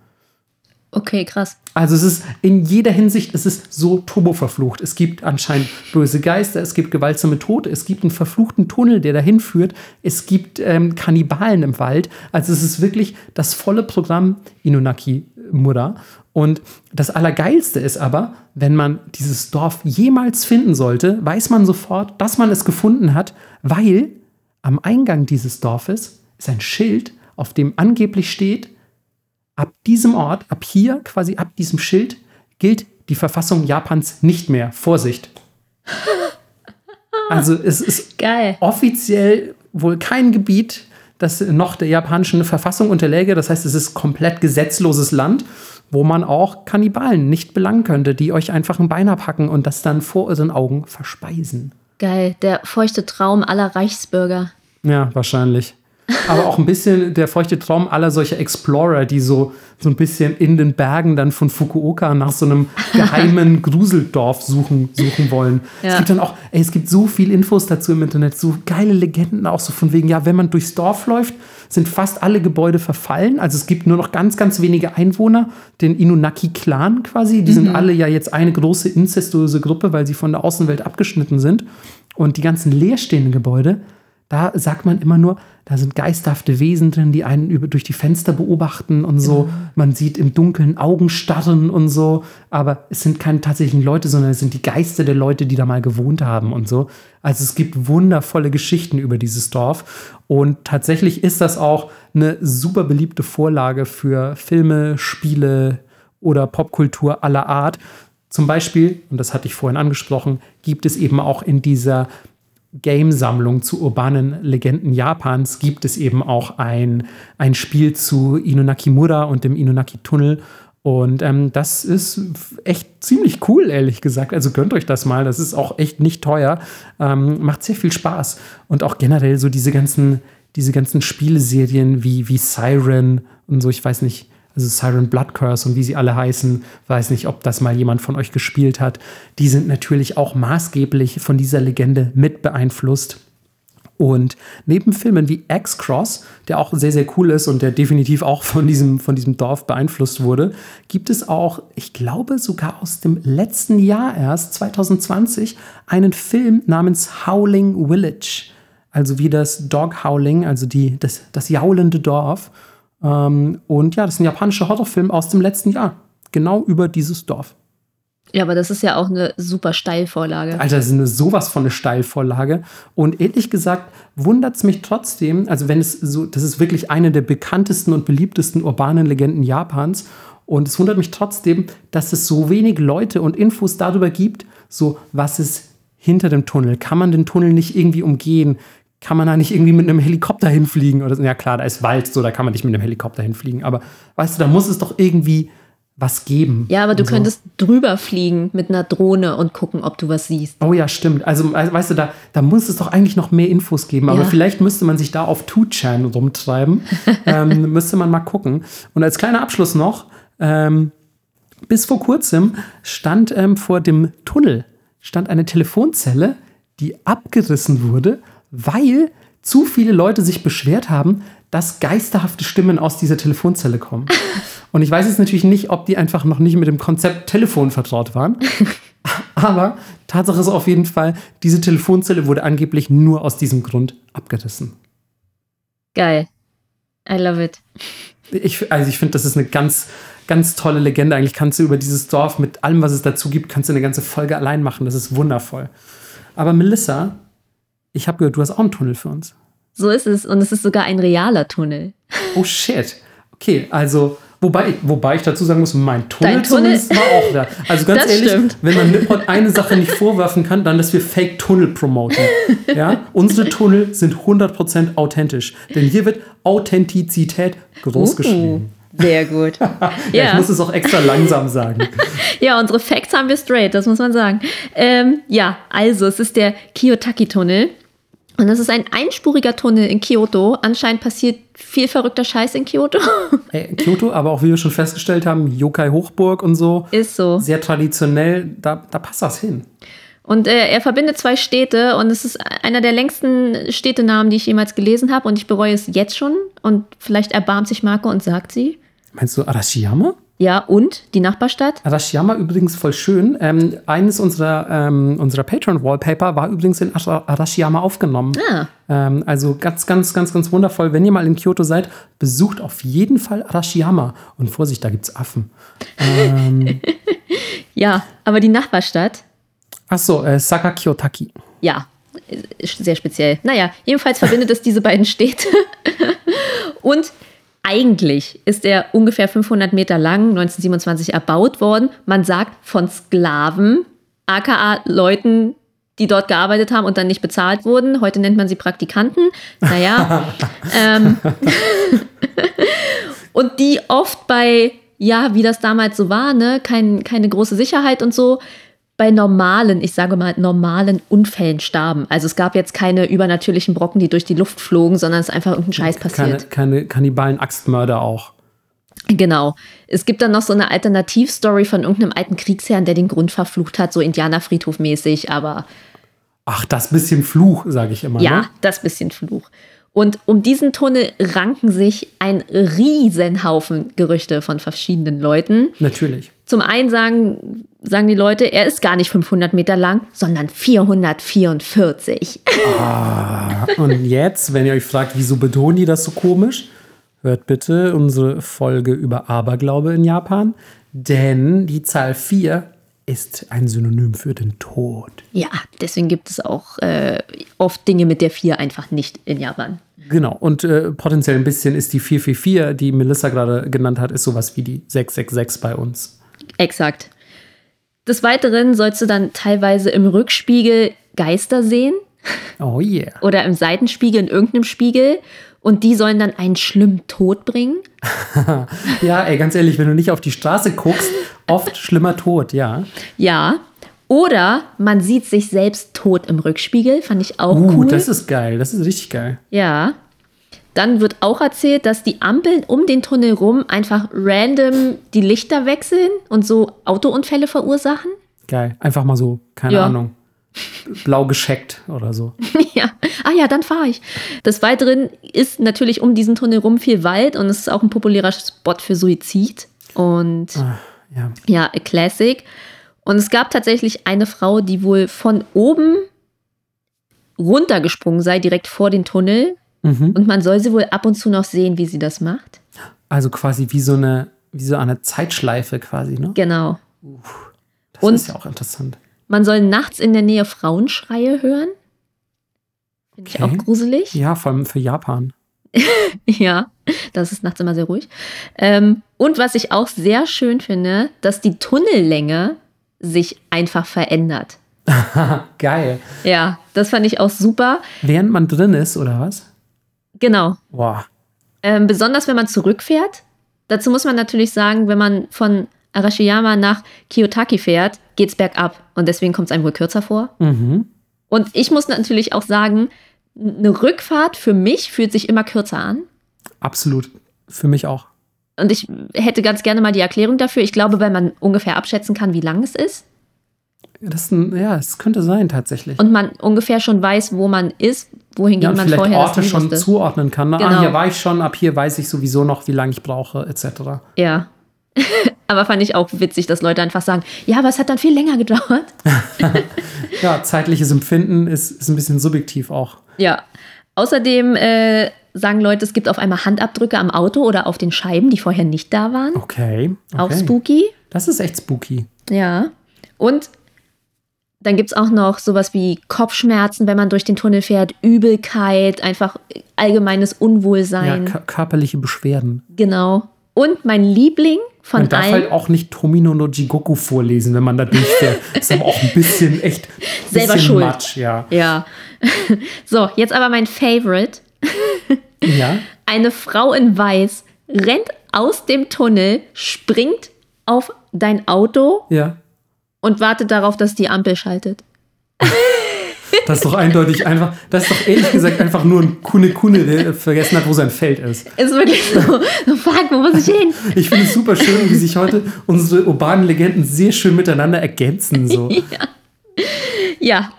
A: Okay, krass.
B: Also es ist in jeder Hinsicht, es ist so turboverflucht. Es gibt anscheinend böse Geister, es gibt gewaltsame Tote, es gibt einen verfluchten Tunnel, der dahin führt, es gibt ähm, Kannibalen im Wald. Also es ist wirklich das volle Programm Inunaki Mura. Und das Allergeilste ist aber, wenn man dieses Dorf jemals finden sollte, weiß man sofort, dass man es gefunden hat, weil am Eingang dieses Dorfes ist ein Schild, auf dem angeblich steht, ab diesem Ort, ab hier, quasi ab diesem Schild, gilt die Verfassung Japans nicht mehr. Vorsicht. <laughs> Also es ist
A: Geil.
B: offiziell wohl kein Gebiet, das noch der japanischen Verfassung unterläge. Das heißt, es ist komplett gesetzloses Land, wo man auch Kannibalen nicht belangen könnte, die euch einfach ein Bein abhacken und das dann vor euren Augen verspeisen.
A: Geil, der feuchte Traum aller Reichsbürger.
B: Ja, wahrscheinlich aber auch ein bisschen der feuchte Traum aller solcher Explorer, die so, so ein bisschen in den Bergen dann von Fukuoka nach so einem <laughs> geheimen Gruseldorf suchen, suchen wollen. Ja. Es gibt dann auch, ey, es gibt so viel Infos dazu im Internet, so geile Legenden auch so von wegen, ja, wenn man durchs Dorf läuft, sind fast alle Gebäude verfallen. Also es gibt nur noch ganz, ganz wenige Einwohner, den Inunaki-Clan quasi. Die mhm. sind alle ja jetzt eine große inzestuöse Gruppe, weil sie von der Außenwelt abgeschnitten sind. Und die ganzen leerstehenden Gebäude, da sagt man immer nur, da sind geisterhafte Wesen drin, die einen über, durch die Fenster beobachten und so. Ja. Man sieht im Dunkeln Augen starren und so. Aber es sind keine tatsächlichen Leute, sondern es sind die Geister der Leute, die da mal gewohnt haben und so. Also es gibt wundervolle Geschichten über dieses Dorf. Und tatsächlich ist das auch eine super beliebte Vorlage für Filme, Spiele oder Popkultur aller Art. Zum Beispiel, und das hatte ich vorhin angesprochen, gibt es eben auch in dieser Game-Sammlung zu urbanen Legenden Japans gibt es eben auch ein, ein Spiel zu Inunakimura und dem Inunaki-Tunnel. Und ähm, das ist echt ziemlich cool, ehrlich gesagt. Also gönnt euch das mal. Das ist auch echt nicht teuer. Ähm, macht sehr viel Spaß. Und auch generell so diese ganzen, diese ganzen Spieleserien wie, wie Siren und so, ich weiß nicht, also Siren Blood Curse und wie sie alle heißen, weiß nicht, ob das mal jemand von euch gespielt hat. Die sind natürlich auch maßgeblich von dieser Legende mit beeinflusst. Und neben Filmen wie X-Cross, der auch sehr, sehr cool ist und der definitiv auch von diesem, von diesem Dorf beeinflusst wurde, gibt es auch, ich glaube sogar aus dem letzten Jahr erst, 2020, einen Film namens Howling Village. Also wie das Dog Howling, also die, das, das jaulende Dorf. Ähm, und ja, das ist ein japanischer Horrorfilm aus dem letzten Jahr. Genau über dieses Dorf.
A: Ja, aber das ist ja auch eine super Steilvorlage.
B: Alter, das ist eine sowas von eine Steilvorlage. Und ehrlich gesagt wundert es mich trotzdem, also wenn es so, das ist wirklich eine der bekanntesten und beliebtesten urbanen Legenden Japans. Und es wundert mich trotzdem, dass es so wenig Leute und Infos darüber gibt, so was ist hinter dem Tunnel. Kann man den Tunnel nicht irgendwie umgehen? Kann man da nicht irgendwie mit einem Helikopter hinfliegen? Oder ja klar, da ist Wald, so da kann man nicht mit einem Helikopter hinfliegen. Aber weißt du, da muss es doch irgendwie was geben.
A: Ja, aber du so. könntest drüber fliegen mit einer Drohne und gucken, ob du was siehst.
B: Oh ja, stimmt. Also, weißt du, da, da muss es doch eigentlich noch mehr Infos geben. Aber ja. vielleicht müsste man sich da auf 2chan rumtreiben. <laughs> ähm, müsste man mal gucken. Und als kleiner Abschluss noch, Ähm, bis vor kurzem stand ähm, vor dem Tunnel stand eine Telefonzelle, die abgerissen wurde, weil zu viele Leute sich beschwert haben, dass geisterhafte Stimmen aus dieser Telefonzelle kommen. <laughs> Und ich weiß jetzt natürlich nicht, ob die einfach noch nicht mit dem Konzept Telefon vertraut waren. <laughs> Aber Tatsache ist auf jeden Fall, diese Telefonzelle wurde angeblich nur aus diesem Grund abgerissen.
A: Geil. I love it.
B: Ich, also ich finde, das ist eine ganz, ganz tolle Legende. Eigentlich kannst du über dieses Dorf mit allem, was es dazu gibt, kannst du eine ganze Folge allein machen. Das ist wundervoll. Aber Melissa, ich habe gehört, du hast auch einen Tunnel für uns.
A: So ist es. Und es ist sogar ein realer Tunnel.
B: Oh shit. Okay, also Wobei, wobei ich dazu sagen muss, mein Tunnel,
A: Dein Tunnel
B: war auch da. Also ganz <laughs>
A: Das
B: ehrlich,
A: stimmt.
B: wenn man Nippon eine Sache nicht vorwerfen kann, dann, dass wir Fake-Tunnel promoten. Ja? Unsere Tunnel sind 100% authentisch. Denn hier wird Authentizität groß geschrieben.
A: Uh, sehr gut. <laughs>
B: Ja, ich
A: ja.
B: muss es auch extra langsam sagen. <laughs>
A: ja, unsere Facts haben wir straight, das muss man sagen. Ähm, ja, also es ist der Kiyotaki-Tunnel. Und das ist ein einspuriger Tunnel in Kyoto. Anscheinend passiert viel verrückter Scheiß in Kyoto.
B: Ey, <laughs> Kyoto, aber auch wie wir schon festgestellt haben, Yokai Hochburg und so.
A: ist so.
B: Sehr traditionell, da, da passt das hin.
A: Und äh, er verbindet zwei Städte und es ist einer der längsten Städtenamen, die ich jemals gelesen habe. Und ich bereue es jetzt schon. Und vielleicht erbarmt sich Marco und sagt sie.
B: Meinst du Arashiyama?
A: Ja, und die Nachbarstadt?
B: Arashiyama übrigens voll schön. Ähm, eines unserer, ähm, unserer Patreon-Wallpaper war übrigens in Ara- Arashiyama aufgenommen.
A: Ah,
B: Ähm, also ganz, ganz, ganz, ganz wundervoll. Wenn ihr mal in Kyoto seid, besucht auf jeden Fall Arashiyama. Und Vorsicht, da gibt's Affen. <laughs> Ähm,
A: ja, aber die Nachbarstadt,
B: achso, äh, Sakakyotaki.
A: ja, sehr speziell. Naja, jedenfalls verbindet es diese beiden Städte. <laughs> Und eigentlich ist er ungefähr 500 Meter lang, 1927 erbaut worden. Man sagt von Sklaven, aka Leuten, die dort gearbeitet haben und dann nicht bezahlt wurden. Heute nennt man sie Praktikanten. Naja. <laughs> ähm, <laughs> und die oft bei, ja, wie das damals so war, ne, kein, keine große Sicherheit und so, bei normalen, ich sage mal normalen Unfällen starben. Also es gab jetzt keine übernatürlichen Brocken, die durch die Luft flogen, sondern es ist einfach irgendein Scheiß
B: Keine,
A: passiert.
B: keine Kannibalen-Axtmörder auch.
A: Genau. Es gibt dann noch so eine Alternativstory von irgendeinem alten Kriegsherrn, der den Grund verflucht hat, so Indianerfriedhof-mäßig, aber
B: Ach, das bisschen Fluch, sage ich immer.
A: ja,
B: Ne?
A: das bisschen Fluch. Und um diesen Tunnel ranken sich ein Riesenhaufen Gerüchte von verschiedenen Leuten.
B: Natürlich.
A: Zum einen sagen, sagen die Leute, er ist gar nicht 500 Meter lang, sondern 444.
B: Ah, und jetzt, wenn ihr euch fragt, wieso betonen die das so komisch, hört bitte unsere Folge über Aberglaube in Japan. Denn die Zahl 4 ist ein Synonym für den Tod.
A: Ja, deswegen gibt es auch äh, oft Dinge mit der 4 einfach nicht in Japan.
B: Genau, und äh, potenziell ein bisschen ist die 444, die Melissa gerade genannt hat, ist sowas wie die 666 bei uns.
A: Exakt. Des Weiteren sollst du dann teilweise im Rückspiegel Geister sehen
B: Oh yeah.
A: oder im Seitenspiegel in irgendeinem Spiegel und die sollen dann einen schlimmen Tod bringen. <laughs>
B: Ja, ey, ganz ehrlich, wenn du nicht auf die Straße guckst, oft schlimmer Tod, ja.
A: Ja. Oder man sieht sich selbst tot im Rückspiegel, fand ich auch
B: Uh,
A: cool.
B: das ist geil, das ist richtig geil.
A: ja. Dann wird auch erzählt, dass die Ampeln um den Tunnel rum einfach random die Lichter wechseln und so Autounfälle verursachen.
B: Geil. Einfach mal so, keine
A: Ja.
B: Ahnung, blau gescheckt oder so. <laughs>
A: ja. Ah ja, dann fahre ich. Des Weiteren ist natürlich um diesen Tunnel rum viel Wald und es ist auch ein populärer Spot für Suizid. Und
B: Ah, ja.
A: ja, a Classic. Und es gab tatsächlich eine Frau, die wohl von oben runtergesprungen sei, direkt vor den Tunnel.
B: Mhm.
A: Und man soll sie wohl ab und zu noch sehen, wie sie das macht.
B: Also quasi wie so eine, wie so eine Zeitschleife quasi, ne?
A: Genau.
B: Das
A: Und-
B: ist ja auch interessant.
A: Man soll nachts in der Nähe Frauenschreie hören. Finde ich
B: Okay.
A: auch gruselig.
B: Ja, vor allem für Japan. <laughs>
A: Ja, das ist nachts immer sehr ruhig. Ähm, und was ich auch sehr schön finde, dass die Tunnellänge sich einfach verändert. <laughs>
B: Geil.
A: Ja, das fand ich auch super.
B: Während man drin ist, oder was?
A: Genau.
B: Boah.
A: Ähm, besonders wenn man zurückfährt. Dazu muss man natürlich sagen, wenn man von Arashiyama nach Kiyotaki fährt, geht's bergab. Und deswegen kommt es einem wohl kürzer vor.
B: Mhm.
A: Und ich muss natürlich auch sagen, eine Rückfahrt für mich fühlt sich immer kürzer an.
B: Absolut. Für mich auch.
A: Und ich hätte ganz gerne mal die Erklärung dafür. Ich glaube, weil man ungefähr abschätzen kann, wie lang es ist.
B: Das, ja, es könnte sein tatsächlich.
A: Und man ungefähr schon weiß, wo man ist, wohin
B: ja,
A: man
B: vielleicht
A: vorher
B: Orte schon
A: wusste.
B: zuordnen kann. Ne?
A: Genau.
B: Ah, hier war ich schon, ab hier weiß ich sowieso noch, wie lange ich brauche, etc.
A: Ja. <laughs> Aber fand ich auch witzig, dass Leute einfach sagen, ja, aber es hat dann viel länger gedauert. <laughs>
B: Ja, zeitliches Empfinden ist, ist ein bisschen subjektiv auch.
A: Ja. Außerdem äh, sagen Leute, es gibt auf einmal Handabdrücke am Auto oder auf den Scheiben, die vorher nicht da waren.
B: Okay. okay.
A: Auch spooky.
B: Das ist echt spooky.
A: Ja. Und dann gibt es auch noch sowas wie Kopfschmerzen, wenn man durch den Tunnel fährt, Übelkeit, einfach allgemeines
B: Ja,
A: Unwohlsein.
B: kö- körperliche Beschwerden.
A: genau. Und mein Liebling von
B: Man darf
A: allen.
B: halt auch nicht Tomino no Jigoku vorlesen, wenn man da durchfährt. <laughs> ist aber auch ein bisschen echt
A: Selber
B: bisschen
A: schuld.
B: Matsch, ja.
A: ja. <laughs> so, jetzt aber mein Favorite. <laughs>
B: ja.
A: Eine Frau in Weiß rennt aus dem Tunnel, springt auf dein Auto
B: Ja.
A: und wartet darauf, dass die Ampel schaltet.
B: Das ist doch eindeutig einfach, das ist doch ehrlich gesagt einfach nur ein Kune Kune, der vergessen hat, wo sein Feld ist.
A: Ist wirklich so, so fuck, wo muss ich hin?
B: Ich finde es super schön, wie sich heute unsere urbanen Legenden sehr schön miteinander ergänzen. So. <laughs>
A: Ja,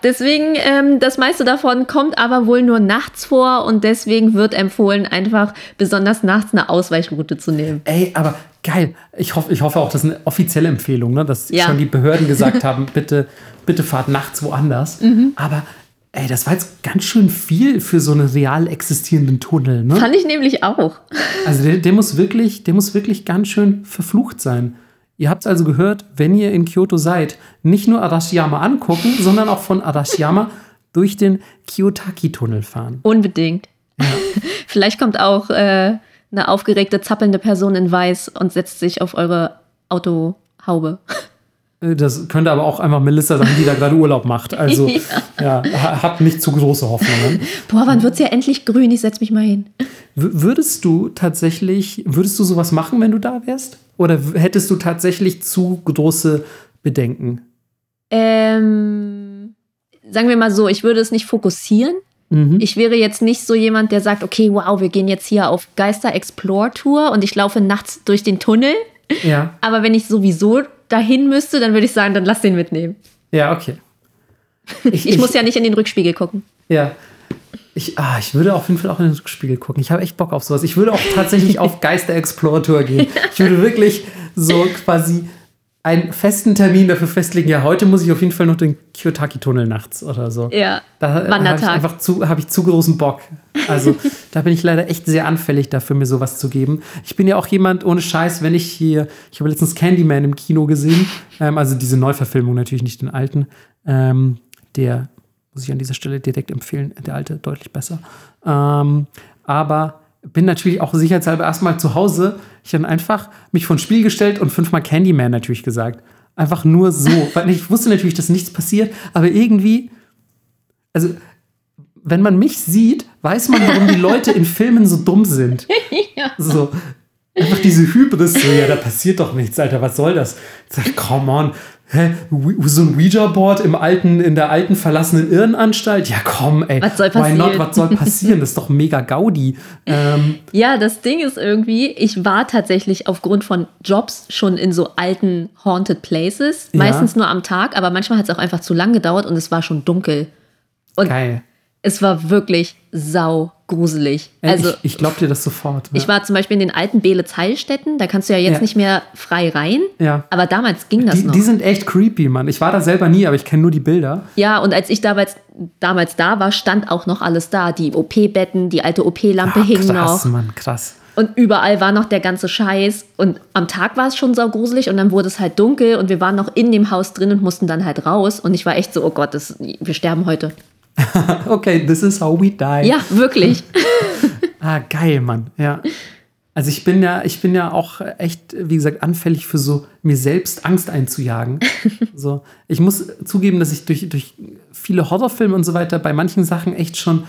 A: deswegen, ähm, das meiste davon kommt aber wohl nur nachts vor und deswegen wird empfohlen, einfach besonders nachts eine Ausweichroute zu nehmen.
B: Ey, aber geil. Ich hoffe, ich hoffe auch, das ist eine offizielle Empfehlung, ne? dass
A: Ja.
B: schon die Behörden gesagt <laughs> haben, bitte, bitte fahrt nachts woanders.
A: Mhm.
B: Aber ey, das war jetzt ganz schön viel für so einen real existierenden Tunnel. Ne?
A: Fand ich nämlich auch.
B: Also der, der, muss wirklich, der muss wirklich ganz schön verflucht sein. Ihr habt also gehört, wenn ihr in Kyoto seid, nicht nur Arashiyama angucken, sondern auch von Arashiyama <laughs> durch den Kiyotaki-Tunnel fahren.
A: Unbedingt. <laughs> Vielleicht kommt auch äh, eine aufgeregte, zappelnde Person in Weiß und setzt sich auf eure Autohaube.
B: Äh, Das könnte aber auch einfach Melissa sein, die da gerade Urlaub macht. Also <laughs> ja, ha- habt nicht zu große Hoffnungen.
A: Boah, wann wird's ja endlich grün? Ich setz mich mal hin.
B: W würdest du tatsächlich, würdest du sowas machen, wenn du da wärst? Oder hättest du tatsächlich zu große Bedenken?
A: Ähm, sagen wir mal so, ich würde es nicht fokussieren.
B: Mhm.
A: Ich wäre jetzt nicht so jemand, der sagt, okay, wow, wir gehen jetzt hier auf Geister Explore Tour und ich laufe nachts durch den Tunnel.
B: Ja,
A: Aber wenn ich sowieso dahin müsste, dann würde ich sagen, dann lass den mitnehmen.
B: ja, okay. <laughs>
A: Ich, muss ja nicht in den Rückspiegel gucken.
B: Ja. Ich, ah, ich würde auf jeden Fall auch in den Rückspiegel gucken. Ich habe echt Bock auf sowas. Ich würde auch tatsächlich <laughs> auf Geister Explorer Tour gehen. Ich würde wirklich so quasi einen festen Termin dafür festlegen. Ja, heute muss ich auf jeden Fall noch den Kiyotaki-Tunnel nachts oder so.
A: Ja.
B: Da habe ich einfach zu, habe ich zu großen Bock. Also <laughs> da bin ich leider echt sehr anfällig dafür, mir sowas zu geben. Ich bin ja auch jemand ohne Scheiß, wenn ich hier, ich habe letztens Candyman im Kino gesehen, ähm, also diese Neuverfilmung natürlich nicht den alten. Ähm, der muss ich an dieser Stelle direkt empfehlen, der alte deutlich besser. Ähm, aber bin natürlich auch sicherheitshalber erstmal zu Hause. Ich habe einfach mich vor ein Spiel gestellt und fünfmal Candyman natürlich gesagt. Einfach nur so. <laughs> Weil ich wusste natürlich, dass nichts passiert, aber irgendwie also wenn man mich sieht, weiß man, warum die Leute in Filmen so dumm sind. <laughs> So. Einfach diese Hybris, so, ja, da passiert doch nichts, Alter, was soll das? Ich sag, come on, hä, so ein Ouija-Board im alten, in der alten verlassenen Irrenanstalt? Ja, komm, ey,
A: Was soll
B: why not,
A: passieren?
B: was soll passieren? Das ist doch mega Gaudi. Ähm,
A: Ja, das Ding ist irgendwie, ich war tatsächlich aufgrund von Jobs schon in so alten Haunted Places.
B: Ja.
A: Meistens nur am Tag, aber manchmal hat es auch einfach zu lang gedauert und es war schon dunkel. Und
B: geil.
A: Es war wirklich sau gruselig. Also
B: ich, ich glaub dir das sofort.
A: ich war zum Beispiel in den alten Beelitz-Heilstätten, da kannst du ja jetzt
B: Ja.
A: nicht mehr frei rein.
B: Ja.
A: Aber damals ging das
B: die,
A: noch.
B: die sind echt creepy, Mann. Ich war da selber nie, aber ich kenne nur die Bilder.
A: ja, und als ich damals, damals da war, stand auch noch alles da. Die OP-Betten, die alte OP-Lampe
B: Ah,
A: hing
B: krass,
A: noch.
B: Mann, krass.
A: Und überall war noch der ganze Scheiß. Und am Tag war es schon saugruselig und dann wurde es halt dunkel und wir waren noch in dem Haus drin und mussten dann halt raus. Und ich war echt so, oh Gott, das, wir sterben heute. <laughs>
B: Okay, this is how we die.
A: Ja, wirklich. <laughs>
B: Ah, geil, Mann. Ja. Also ich bin ja, ich bin ja auch echt, wie gesagt, anfällig für so mir selbst Angst einzujagen. <laughs> so, ich muss zugeben, dass ich durch, durch viele Horrorfilme und so weiter bei manchen Sachen echt schon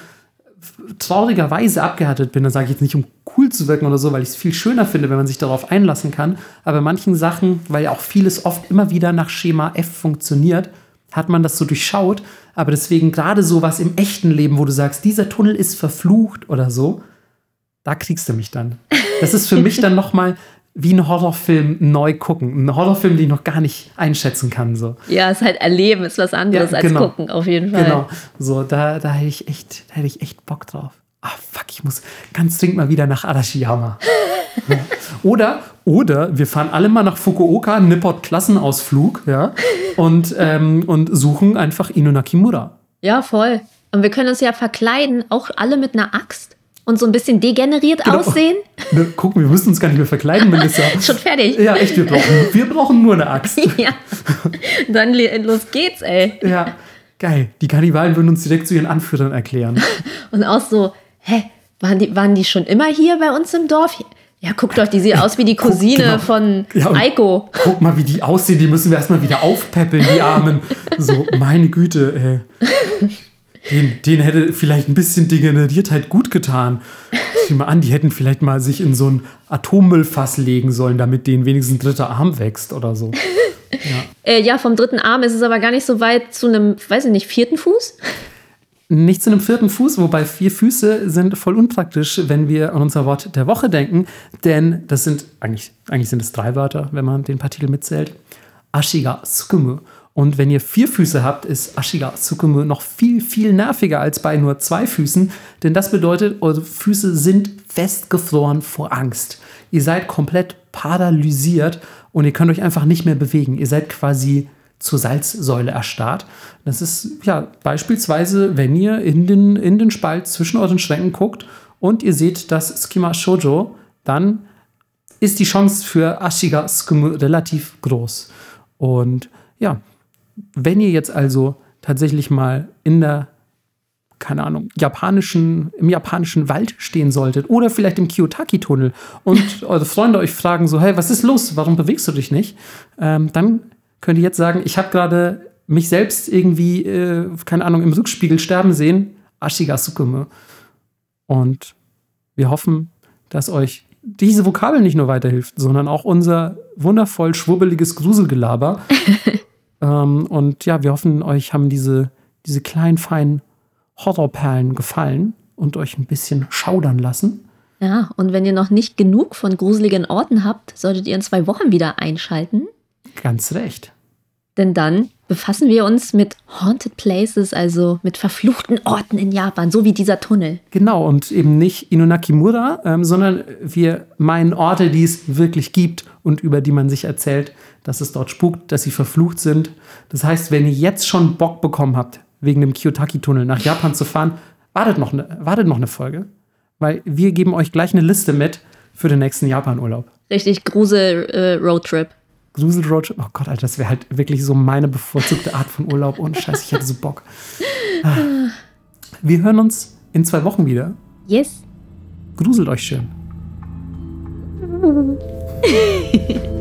B: traurigerweise abgehärtet bin. Da sage ich jetzt nicht, um cool zu wirken oder so, weil ich es viel schöner finde, wenn man sich darauf einlassen kann. Aber bei manchen Sachen, weil ja auch vieles oft immer wieder nach Schema F funktioniert, hat man das so durchschaut. Aber deswegen gerade sowas im echten Leben, wo du sagst, dieser Tunnel ist verflucht oder so, da kriegst du mich dann. Das ist für mich dann noch mal wie einen Horrorfilm neu gucken. Ein Horrorfilm, den ich noch gar nicht einschätzen kann. So.
A: Ja, es ist halt erleben, ist was anderes
B: Ja,
A: als
B: genau.
A: gucken, auf jeden Fall.
B: Genau. So, da, da hätte ich echt, da hätte ich echt Bock drauf. Ah, fuck, ich muss ganz dringend mal wieder nach Arashiyama. ja. Oder, oder wir fahren alle mal nach Fukuoka, Nippot Klassenausflug, ja, und, ähm, und suchen einfach Ino Nakimura.
A: Ja, voll. Und wir können uns ja verkleiden, auch alle mit einer Axt und so ein bisschen degeneriert
B: Genau.
A: aussehen.
B: Ne, gucken, wir müssen uns gar nicht mehr verkleiden, Melissa. <laughs>
A: Schon fertig.
B: Ja, echt, wir brauchen, wir brauchen nur eine Axt. <laughs>
A: Ja. Dann los geht's, ey.
B: Ja, geil. Die Kannibalen würden uns direkt zu ihren Anführern erklären.
A: Und auch so, hä, waren die, waren die schon immer hier bei uns im Dorf? Ja, guckt doch, die sieht aus wie die Cousine
B: genau.
A: von
B: Ja,
A: Eiko.
B: Guck mal, wie die aussehen, die müssen wir erstmal wieder aufpäppeln, die Armen. So, meine Güte, ey. Den, den hätte vielleicht ein bisschen Degeneriertheit gut getan. Sieh mal an, die hätten vielleicht mal sich in so ein Atommüllfass legen sollen, damit denen wenigstens ein dritter Arm wächst oder so.
A: Äh, ja, vom dritten Arm ist es aber gar nicht so weit zu einem, weiß ich nicht, vierten Fuß.
B: Nicht zu einem vierten Fuß, wobei vier Füße sind voll unpraktisch, wenn wir an unser Wort der Woche denken. Denn das sind, eigentlich, eigentlich sind es drei Wörter, wenn man den Partikel mitzählt. Ashiga Tsukumu. Und wenn ihr vier Füße habt, ist Ashiga Tsukumu noch viel, viel nerviger als bei nur zwei Füßen. Denn das bedeutet, eure Füße sind festgefroren vor Angst. Ihr seid komplett paralysiert und ihr könnt euch einfach nicht mehr bewegen. Ihr seid quasi zur Salzsäule erstarrt. Das ist ja beispielsweise, wenn ihr in den, in den Spalt zwischen euren Schränken guckt und ihr seht das Skima Shoujo, dann ist die Chance für Ashiga Tsukumu relativ groß. Und ja, wenn ihr jetzt also tatsächlich mal in der, keine Ahnung, japanischen, im japanischen Wald stehen solltet oder vielleicht im Kiyotaki-Tunnel und <laughs> eure Freunde euch fragen so, hey, was ist los? Warum bewegst du dich nicht? Ähm, dann könnt ihr jetzt sagen, ich habe gerade mich selbst irgendwie, äh, keine Ahnung, im Rückspiegel sterben sehen. Ashiga Tsukumu. Und wir hoffen, dass euch diese Vokabel nicht nur weiterhilft, sondern auch unser wundervoll schwubbeliges Gruselgelaber. <laughs> ähm, und ja, wir hoffen, euch haben diese, diese kleinen, feinen Horrorperlen gefallen und euch ein bisschen schaudern lassen.
A: Ja, und wenn ihr noch nicht genug von gruseligen Orten habt, solltet ihr in zwei Wochen wieder einschalten.
B: Ganz recht.
A: Denn dann befassen wir uns mit Haunted Places, also mit verfluchten Orten in Japan, so wie dieser Tunnel.
B: Genau, und eben nicht Inunakimura, ähm, sondern wir meinen Orte, die es wirklich gibt und über die man sich erzählt, dass es dort spukt, dass sie verflucht sind. Das heißt, wenn ihr jetzt schon Bock bekommen habt, wegen dem Kiyotaki-Tunnel nach Japan zu fahren, wartet noch, ne, wartet noch eine Folge. Weil wir geben euch gleich eine Liste mit für den nächsten Japan-Urlaub.
A: Richtig Grusel-Roadtrip.
B: Grusel Road, oh Gott, Alter, das wäre halt wirklich so meine bevorzugte Art von Urlaub. Und Scheiße, ich hätte so Bock. Wir hören uns in zwei Wochen wieder.
A: yes.
B: Gruselt euch schön. <laughs>